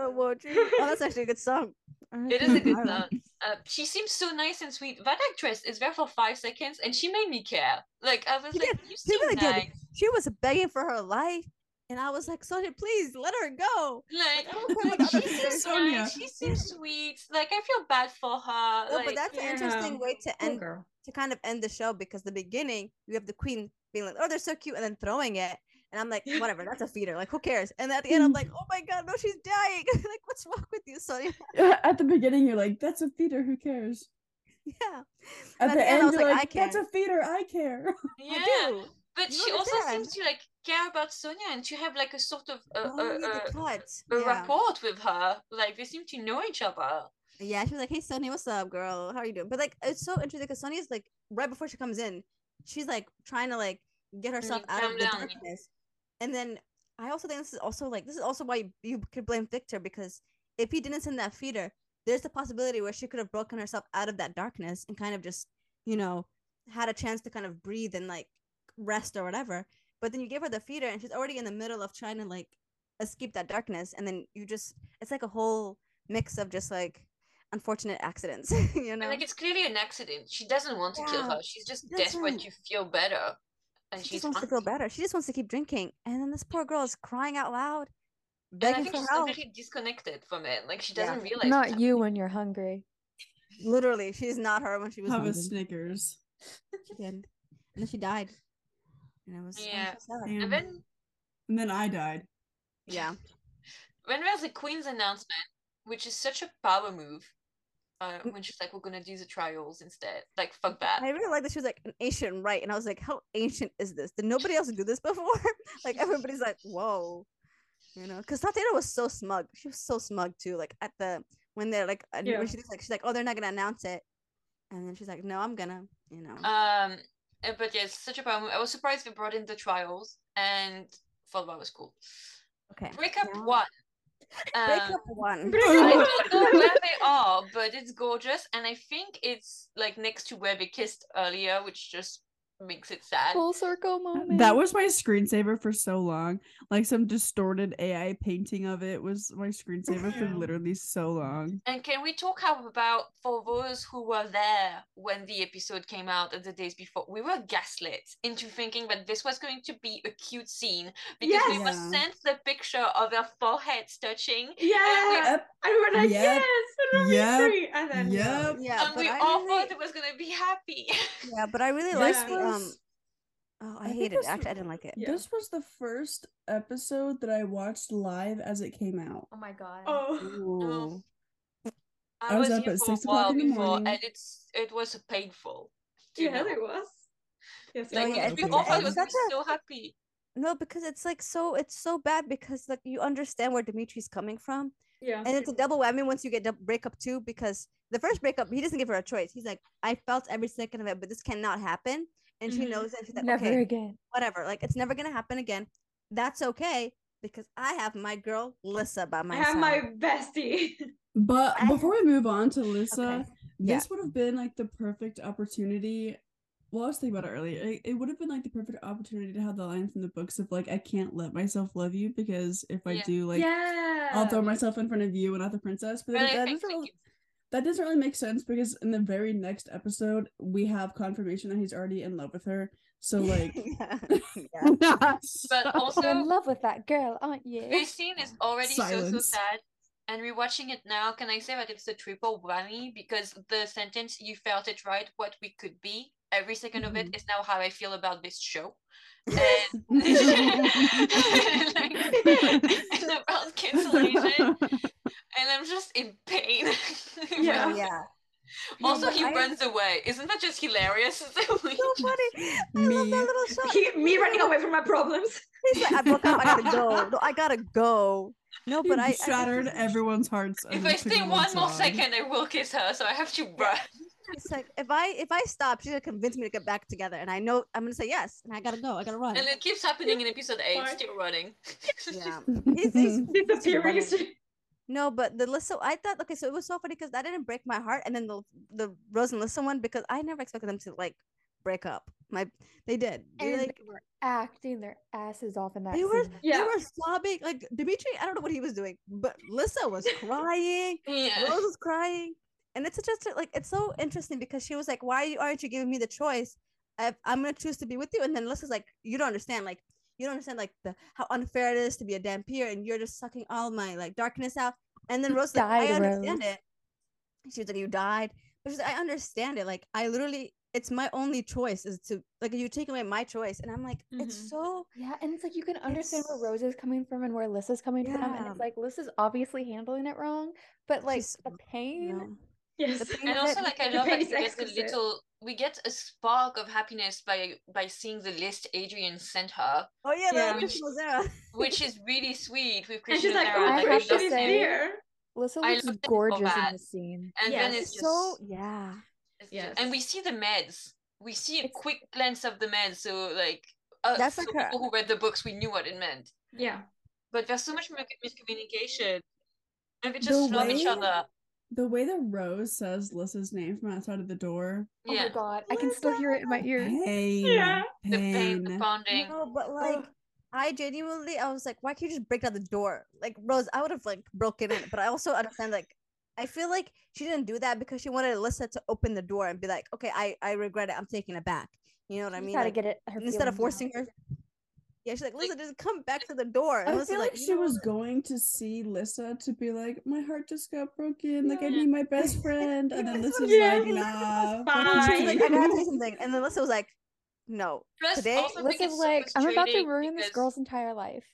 Oh, that's actually a good song. It is a good Delilah. song. Uh, she seems so nice and sweet. That actress is there for five seconds, and she made me care. Like I was She like, did. you She seem really did. She was begging for her life, and I was like, Sonia, please let her go. Like, I don't care like, what the she seems nice. She seems sweet. Like I feel bad for her. No, like, but that's an interesting Yeah. way to Poor end girl. to kind of end the show because the beginning you have the queen being like, "Oh, they're so cute," and then throwing it, and I'm like, "Whatever, that's a feeder. Like, who cares?" And at the end, I'm like, "Oh my god, no, she's dying! like, what's wrong with you, Sonia?" At the beginning, you're like, "That's a feeder. Who cares?" yeah. At, And the, end, I was you're like, like, "I "That's care." a feeder. I care." yeah. I do. But she also seems to like care about Sonia and to have like a sort of a, Oh, a, a, a Yeah. rapport with her. Like they seem to know each other. Yeah, she was like, "Hey, Sonia, what's up, girl? How are you doing?" But like, it's so interesting because Sonia's like right before she comes in, she's like trying to like get mm, herself out of the down. darkness, and then I also think this is also like this is also why you, you could blame Victor because if he didn't send that feeder, there's the possibility where she could have broken herself out of that darkness and kind of just you know had a chance to kind of breathe and like rest or whatever. But then you give her the feeder and she's already in the middle of trying to like escape that darkness, and then you just it's like a whole mix of just like unfortunate accidents, you And know. like it's clearly an accident. She doesn't want to kill Yeah, her. She's just she desperate doesn't. to feel better. And she she's just wants to feel better. She just wants to keep drinking. And then this poor girl is crying out loud. And I begging think for she's help. completely disconnected from it. Like she doesn't realize. Not happening. you when you're hungry. Literally, she's not her when she was Have a hungry. Snickers. She did. And then she died. And I was, Yeah. so And then And then I died. Yeah. when there's the queen's announcement, which is such a power move, uh, Mm. when she's like, "We're gonna do the trials instead." Like, fuck that. I really like that she was like an ancient right, and I was like, how ancient is this? Did nobody else do this before? like everybody's like, whoa, you know? Because Tatiana was so smug. She was so smug too. Like at the when they're like, Yeah. when she's like, she's like, oh, they're not gonna announce it, and then she's like, no, I'm gonna, you know. Um, but yeah, it's such a move. I was surprised they brought in the trials, and thought that was cool. okay. Breakup Yeah. one. Break Um, up one. I don't know where they are, but it's gorgeous, and I think it's like next to where they kissed earlier, which just makes it sad. Full circle uh, moment. That was my screensaver for so long. Like some distorted AI painting of it was my screensaver for literally so long. And can we talk about for those who were there when the episode came out and the days before? We were gaslit into thinking that this was going to be a cute scene because we were sent the picture of their foreheads touching. Yeah. Yep. And we were like, Yep. yes, and Yep. And then. Yep. Yeah, and but we I all really, thought it was gonna be happy. yeah, but I really Yeah. liked the um. Oh, I, I hated it. this Actually, I didn't like it. Yeah. This was the first episode that I watched live as it came out. Oh my god. Oh. Ooh. I, I was, was up here at for six a while o'clock in the before, morning. and it's it was painful. to Yes, know. it was. Yes, it Like Oh, yeah, was. we it's- all thought it it's was gonna be such a- so happy. No, because it's like so. It's so bad because like you understand where Dimitri's coming from, Yeah. and it's a double whammy once you get the breakup too. Because the first breakup, he doesn't give her a choice. He's like, I felt every second of it, but this cannot happen. And she Mhm. knows that she's like, Never okay, again. whatever. Like it's never gonna happen again. That's okay because I have my girl Lissa by my I my have side. my bestie. But I- before we move on to Lissa, Okay. Yeah. this would have been like the perfect opportunity. Well, I was thinking about it earlier. It, it would have been like the perfect opportunity to have the line from the books of like, I can't let myself love you because if I Yeah. do, like, yeah. I'll throw myself in front of you and not the princess. But But that, I that doesn't they really, that doesn't really make sense because in the very next episode, we have confirmation that he's already in love with her. So, like, yeah. yeah. But also- You're in love with that girl, aren't you? This scene is already so so Silence. sad. And rewatching it now, can I say that it's a triple whammy because the sentence "you felt it right, what we could be" every 2nd of it mm-hmm. is now how I feel about this show, and, like, and about cancellation, and I'm just in pain. Yeah. yeah. also, but he I- runs away. Isn't that just hilarious? So funny. I love Me. that little shot. He, me running away from my problems. He's like, I broke up. I gotta go. No, I gotta go. No, but I I shattered think everyone's hearts. if I stay one more outside. second, I will kiss her. So I have to run. It's like if I if I stop, she's gonna convince me to get back together, and I know I'm gonna say yes, and I gotta go. I gotta run. And it keeps happening in episode eight, Fine. still running. yeah, he's, he's, Disappearing. no, but the Lissa, I thought okay, so it was so funny because that didn't break my heart, and then the the Rose and Lissa one because I never expected them to like break up. My they did. They, and like they were acting their asses off in that they were scene. they were sobbing. Like Dimitri, I don't know what he was doing, but Lissa was crying. Yeah. Rose was crying, and it's just like it's so interesting because she was like, "Why are you- aren't you giving me the choice? I, I'm gonna choose to be with you." And then Lissa's like, "You don't understand. Like, you don't understand like the how unfair it is to be a Dhampir, and you're just sucking all my like darkness out." And then You Rose, was like, I understand Rose. it. She was like, "You died," but she's like, "I understand it. Like, I literally, it's my only choice is to like you take away my choice." And I'm like, "It's Mhm. so." Yeah, and it's like you can understand where Rose is coming from and where Lissa's coming from, and it's like Lissa's obviously handling it wrong, but like She's- the pain. You know? Yes. And also it- like I love that we get a little we get a spark of happiness by by seeing the list Adrian sent her, Oh yeah, Yeah. the Christian Ozera. which is really sweet with And Christian she's like, O'Hara, oh, I like, I have to love is say- here. Lissa looks loved gorgeous in that. this scene. And Yes. then it's just, So yeah. it's just- Yes. and we see the meds. We see a It's- quick glance of the meds, so like uh, That's for like her- people who read the books, we knew what it meant. Yeah. But there's so much miscommunication, and we The just love each other. The way that Rose says Lissa's name from outside of the door. Oh Yeah, my god, I can still hear it in my ears. Pain. Yeah. the pain, the bonding. No, but like I genuinely I was like, why can't you just break down the door? Like Rose, I would have like broken it, but I also understand like I feel like she didn't do that because she wanted Alyssa to open the door and be like, okay, I I regret it, I'm taking it back. You know what I She's mean? gotta Like, get it her instead of feelings out. forcing her. Yeah, she's like, Like- Lisa, just come back to the door. And I Lisa's feel like, "You she know was going to see Lisa to be like, my heart just got broken. Like I need my best friend, and then That's Lissa's what Yeah, like, Lissa's nah. fine. fuck She like, I gotta say something. And then Lisa was like, No. Plus, Today- also think Lissa's it's so like, I'm about to frustrating ruin this girl's entire life.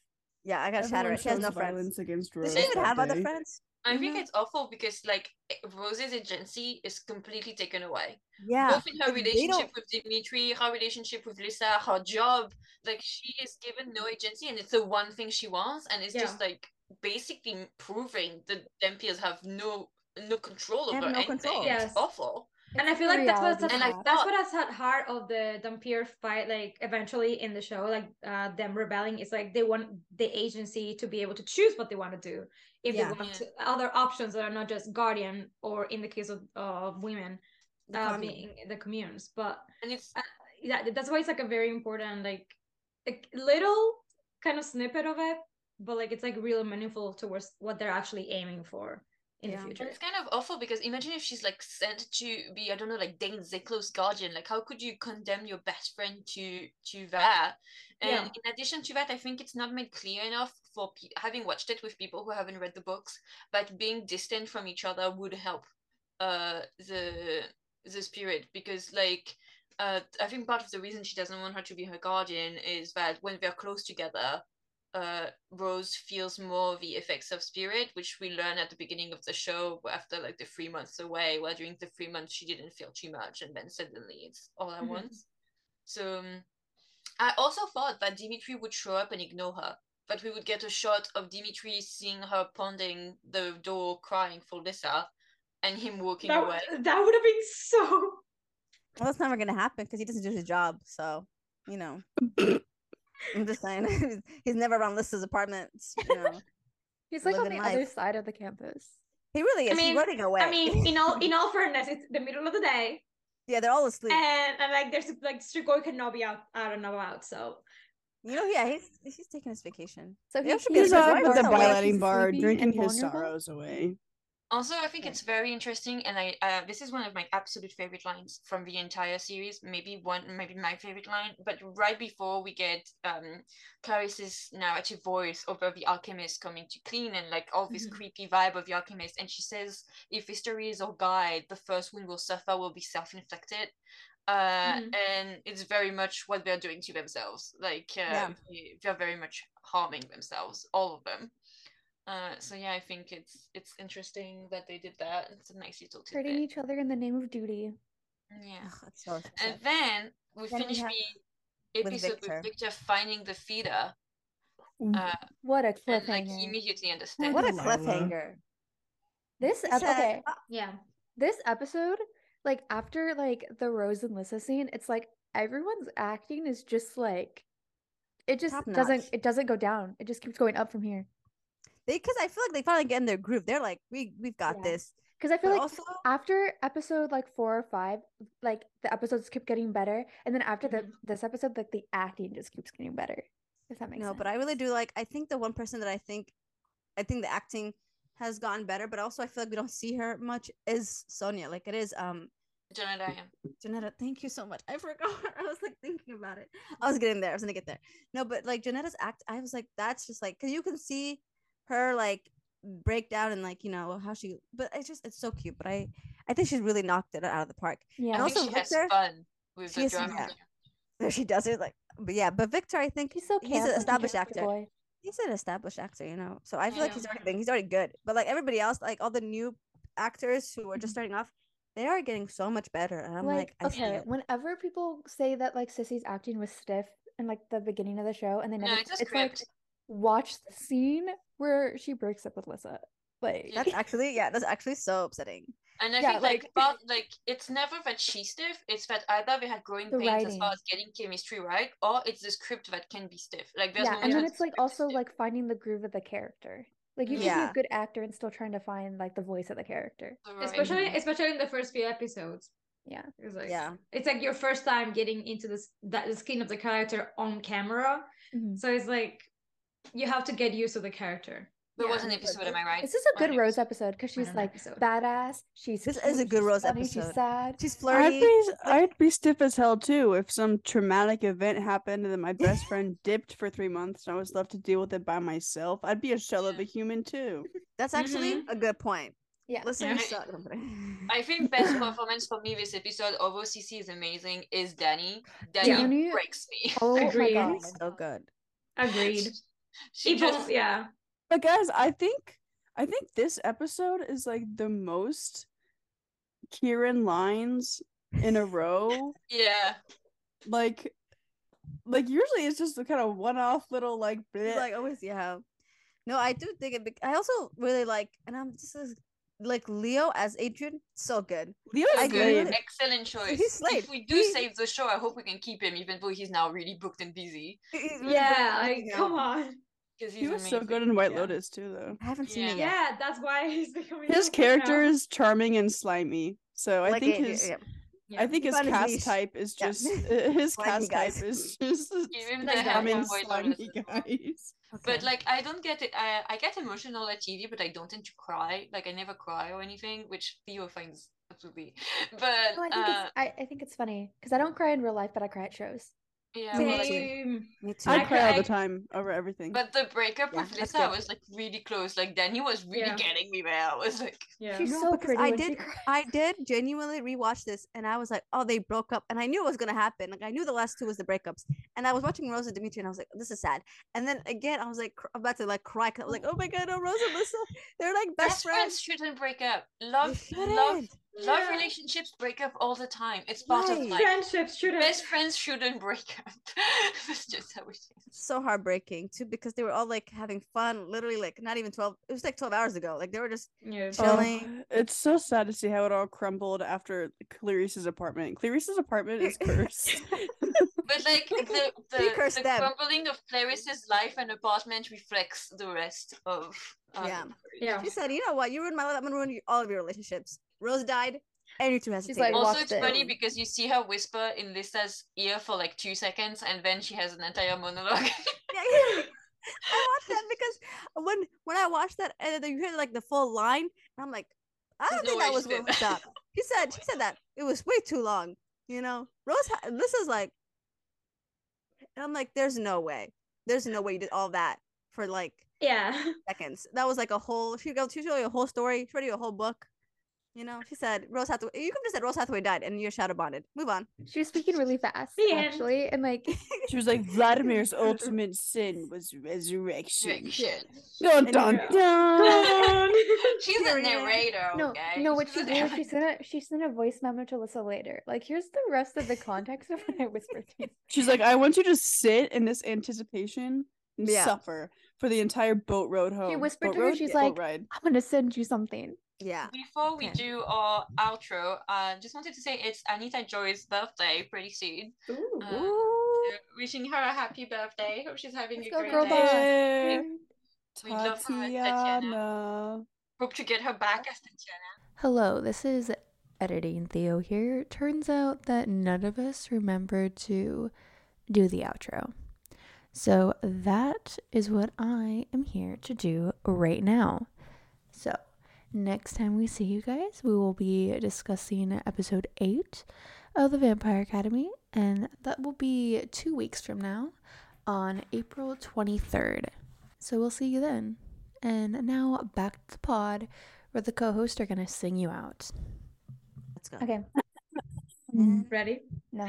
Yeah, I gotta shatter it. She has no friends. against Rose. Does she even that have other friends? I think Mhm. it's awful because like eh, Rose's agency is completely taken away. Yeah. Both in her relationship with Dimitri, her relationship with Lisa, her job. Like she is given no agency, and it's the one thing she wants, and it's just like basically proving that Dhampirs have no no control over no anything. control. Yes. It's awful. And I feel the like that's what's at, And I check. that's thought- what has at heart of the Dhampir fight. Like eventually in the show, like uh, them rebelling is like they want the agency to be able to choose what they want to do. If Yeah. they want Yeah. to, other options that are not just guardian or in the case of of women, The uh, commune. being the communes. But And it's yeah, that's why it's like a very important like a little kind of snippet of it, but like it's like really meaningful towards what they're actually aiming for in Yeah. the And future. it's kind of awful because imagine if she's like sent to be, I don't know, like Dane Zickler's guardian. Like, how could you condemn your best friend to to that? And Yeah. in addition to that, I think it's not made clear enough for pe- having watched it with people who haven't read the books, but being distant from each other would help uh the the spirit because like uh I think part of the reason she doesn't want her to be her guardian is that when they're close together, uh, Rose feels more the effects of spirit, which we learn at the beginning of the show after like the three months away, where during the three months she didn't feel too much, and then suddenly it's all at Mhm. once. So um, I also thought that Dimitri would show up and ignore her, that we would get a shot of Dimitri seeing her pounding the door, crying for Lisa, and him walking That, away. that would have been so Well, that's never gonna happen because he doesn't do his job. So, you know. I'm just saying. he's- he's never around Lissa's apartment. You know. He's like on Living the other side of the campus. He really is. mean- he's running away. I mean, in all in all fairness, it's the middle of the day, yeah, they're all asleep. and, and like there's like Strigoi cannot be out out and about. So You know, yeah, he's he's taking his vacation. So Yeah, he should be He's his up at the somewhere. bar drinking his sorrows away. Also, I think it's very interesting, and I uh, this is one of my absolute favorite lines from the entire series. Maybe one, maybe my favorite line. But right before we get um, Clarice's narrative voice over the alchemist coming to clean and like all this Mhm. creepy vibe of the alchemist, and she says, "If history is our guide, the first one will suffer will be self-inflicted." Uh, Mhm. and it's very much what they're doing to themselves. Like, uh, Yeah. they're very much harming themselves, all of them. Uh, so yeah, I think it's it's interesting that they did that. It's a nice little Hurting each other in the name of duty. Yeah. Ugh, that's so And then we Then we finish have- the with episode Victor. with Victor finding the feeder, uh, What a and like he cliffhanger. immediately understands. What a Delilah. cliffhanger. This He ep- said- okay, yeah, this episode, like after like the Rose and Lissa scene, it's like everyone's acting is just like it just Top doesn't notch. it doesn't go down. It just keeps going up from here. They because I feel like they finally get in their groove. They're like, we we've got Yeah. this. Because I feel But like also, after episode like four or five, like the episodes keep getting better, and then after the Mhm. this episode, like the acting just keeps getting better. If that makes no, sense. but I really do like. I think the one person that I think, I think the acting has gotten better, but also I feel like we don't see her much is Sonia. Like it is um Janadiah. Janetta. Thank you so much. I forgot. I was like thinking about it. I was getting there. I was gonna get there. No, but like Janetta's act, I was like, that's just like because you can see her like break down and like you know how she. But it's just it's so cute. But I I think she's really knocked it out of the park. yeah, I And think also she has Victor- fun with She the is- drama. yeah. She does it like, but yeah. But Victor, I think he's so he's an established actor. Boy. he's an established actor, you know. So I feel like Yeah. he's already been, he's already good. But like everybody else, like all the new actors who are just mm-hmm. starting off, they are getting so much better. And I'm like, like, I see okay, it. whenever people say that like Sissy's acting was stiff in like the beginning of the show, and they No, never, it's it's like script. Watch the scene where she breaks up with Lissa. Like, That's actually yeah, that's actually so upsetting. And I Yeah, think like like- part like it's never that she's stiff, it's that either they had growing The pains as far as getting chemistry right, or it's the script that can be stiff. Like there's yeah, no and then it's like also stiff. like finding the groove of the character. Like you can be a good actor and still trying to find like the voice of the character. Right- especially especially in the first few episodes. Yeah. It's like Yeah. it's like your first time getting into this that the skin of the character on camera. Mhm. So it's like you have to get used to the character. There was an episode, am I right? Is this is a Or an good Rose episode. episode because she's like episode. badass. She's This is a good Rose funny, She's sad. She's flirty. I'd be I'd be stiff as hell too if some traumatic event happened and then my best friend dipped for three months and I was left to deal with it by myself. I'd be a shell of a human too. That's actually Mm-hmm. a good point. Yeah. Listeners Yeah. suck. I think best performance for me this episode, although CC is amazing, is Danny. Danny Danny- breaks me. Oh Agreed. my god. so good. Agreed. She Even just yeah. But guys, I think I think this episode is like the most Kieron lines in a row. yeah. Like like usually it's just a kind of one off little like bleh. Like oh, always, yeah. No, I do think it. bec- I also really like, and I'm just as- like Leo as Adrian. So good. Leo's I Good, really- excellent choice. he's Slade. If we do He- save the show, I hope we can keep him, even though he's now really booked and busy. Yeah, like come on. He's He was so good in White Yeah. Lotus too though. I haven't seen Yeah. it yet. Yeah, that's why he's becoming His character now. is charming and slimy. So I Like think Adrian, his yeah. I think his cast niche. type is just uh, his Slimy cast guys. type is just Give him the Like hand charming, of White slimy Lotus. guys. But like I don't get it. I I get emotional at TV, but I don't tend to cry. Like I never cry or anything, which Theo finds absolutely. But No, I think uh, I, I think it's funny because I don't cry in real life, but I cry at shows. Yeah, Me too. Same. Me too. I I cry all the time over everything. but the breakup Yeah, with Lisa was like really close. Like Danny was really Yeah. getting me there. I was like, Yeah. She's so pretty. I when she did- I did genuinely rewatch this, and I was like, "Oh, they broke up," and I knew it was gonna happen. Like I knew the last two was the breakups, and I was watching Rosa Dimitri, and I was like, "This is sad." And then again, I was like, cr- about to like cry. I was like, "Oh my god, no, Rosa, Lisa, they're like best, best friends friends." shouldn't break up. Love, love, shouldn't. Love Yeah. relationships break up all the time. It's part of Right. life. Friendships shouldn't. Best friends shouldn't break up. That's just how it is. so heartbreaking too because they were all like having fun literally like not even 12 it was like 12 hours ago like they were just Yeah. chill- chilling. Oh, it's so sad to see how it all crumbled after Clarice's apartment. Clarice's apartment is cursed. But like the the, cursed the them. crumbling of Clarice's life and apartment reflects the rest of um, Yeah. Yeah. she said you know what you ruined my life i'm gonna ruin all of your relationships rose died and you two hesitated like, Also, walked it's funny in. because you see her whisper in Lisa's ear for like two seconds, and then she has an entire monologue. Yeah, yeah. I watched that because when when I watched that and then you hear like the full line, and I'm like, I don't There's no think that was she where we that. stopped. She said she said that it was way too long. You know, Rose. Ha- this is like, and I'm like, there's no way, there's no way you did all that for like Yeah. seconds. That was like a whole. She go. She showed you a whole story. She read you a whole book. You know, she said Rose Hathaway. You could have just said Rose Hathaway died, and you're shadow bonded. Move on. She was speaking really fast, The end. actually, and like she was like, Vladimir's ultimate sin was resurrection. Reaction. Dun, And dun, dun. She's a narrator. no, okay? no. What She's she did, she sent a she sent a voice memo to Alyssa later. Like, here's the rest of the context of what I whispered to you. She's like, I want you to sit in this anticipation and Yeah. suffer for the entire boat road home. She whispered Boat to her, road? she's Yeah, boat like, ride. I'm gonna send you something. Yeah. Before we Okay. do our outro, I uh, just wanted to say it's Anita Joy's birthday pretty soon. Ooh. Uh, so wishing her a happy birthday. Hope she's having Let's a great girl day. Yeah. We love her, Tatiana. Tatiana. Hope to get her back as Tatiana. Hello, this is editing Theo here. Turns out that none of us remembered to do the outro. So that is what I am here to do right now. So, next time we see you guys, we will be discussing episode 8 of the Vampire Academy, and that will be two weeks from now on April 23rd. So, we'll see you then. And now back to the pod where the co-hosts are gonna sing you out. Let's go. Okay. Ready? No.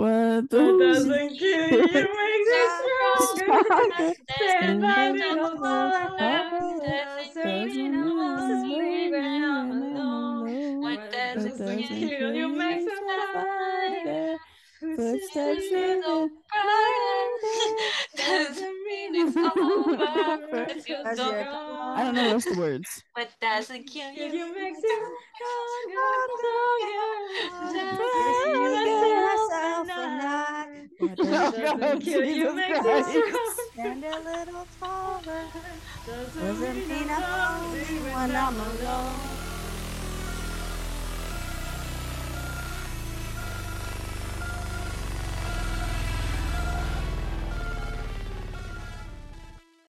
What It the doesn't kill you, makes you stronger. Stand by me, don't fall in love. Doesn't mean I'm asleep when I'm alone. What doesn't kill you makes you stronger. Footsteps in in the Doesn't mean it's over. It's your That's song. it. I don't know the rest of the words. What doesn't kill Kill you you makes you God, kill you Jesus makes you stronger. Stand a little taller. Doesn't Doesn't mean mean I'm I'm lonely lonely when when I'm I'm alone.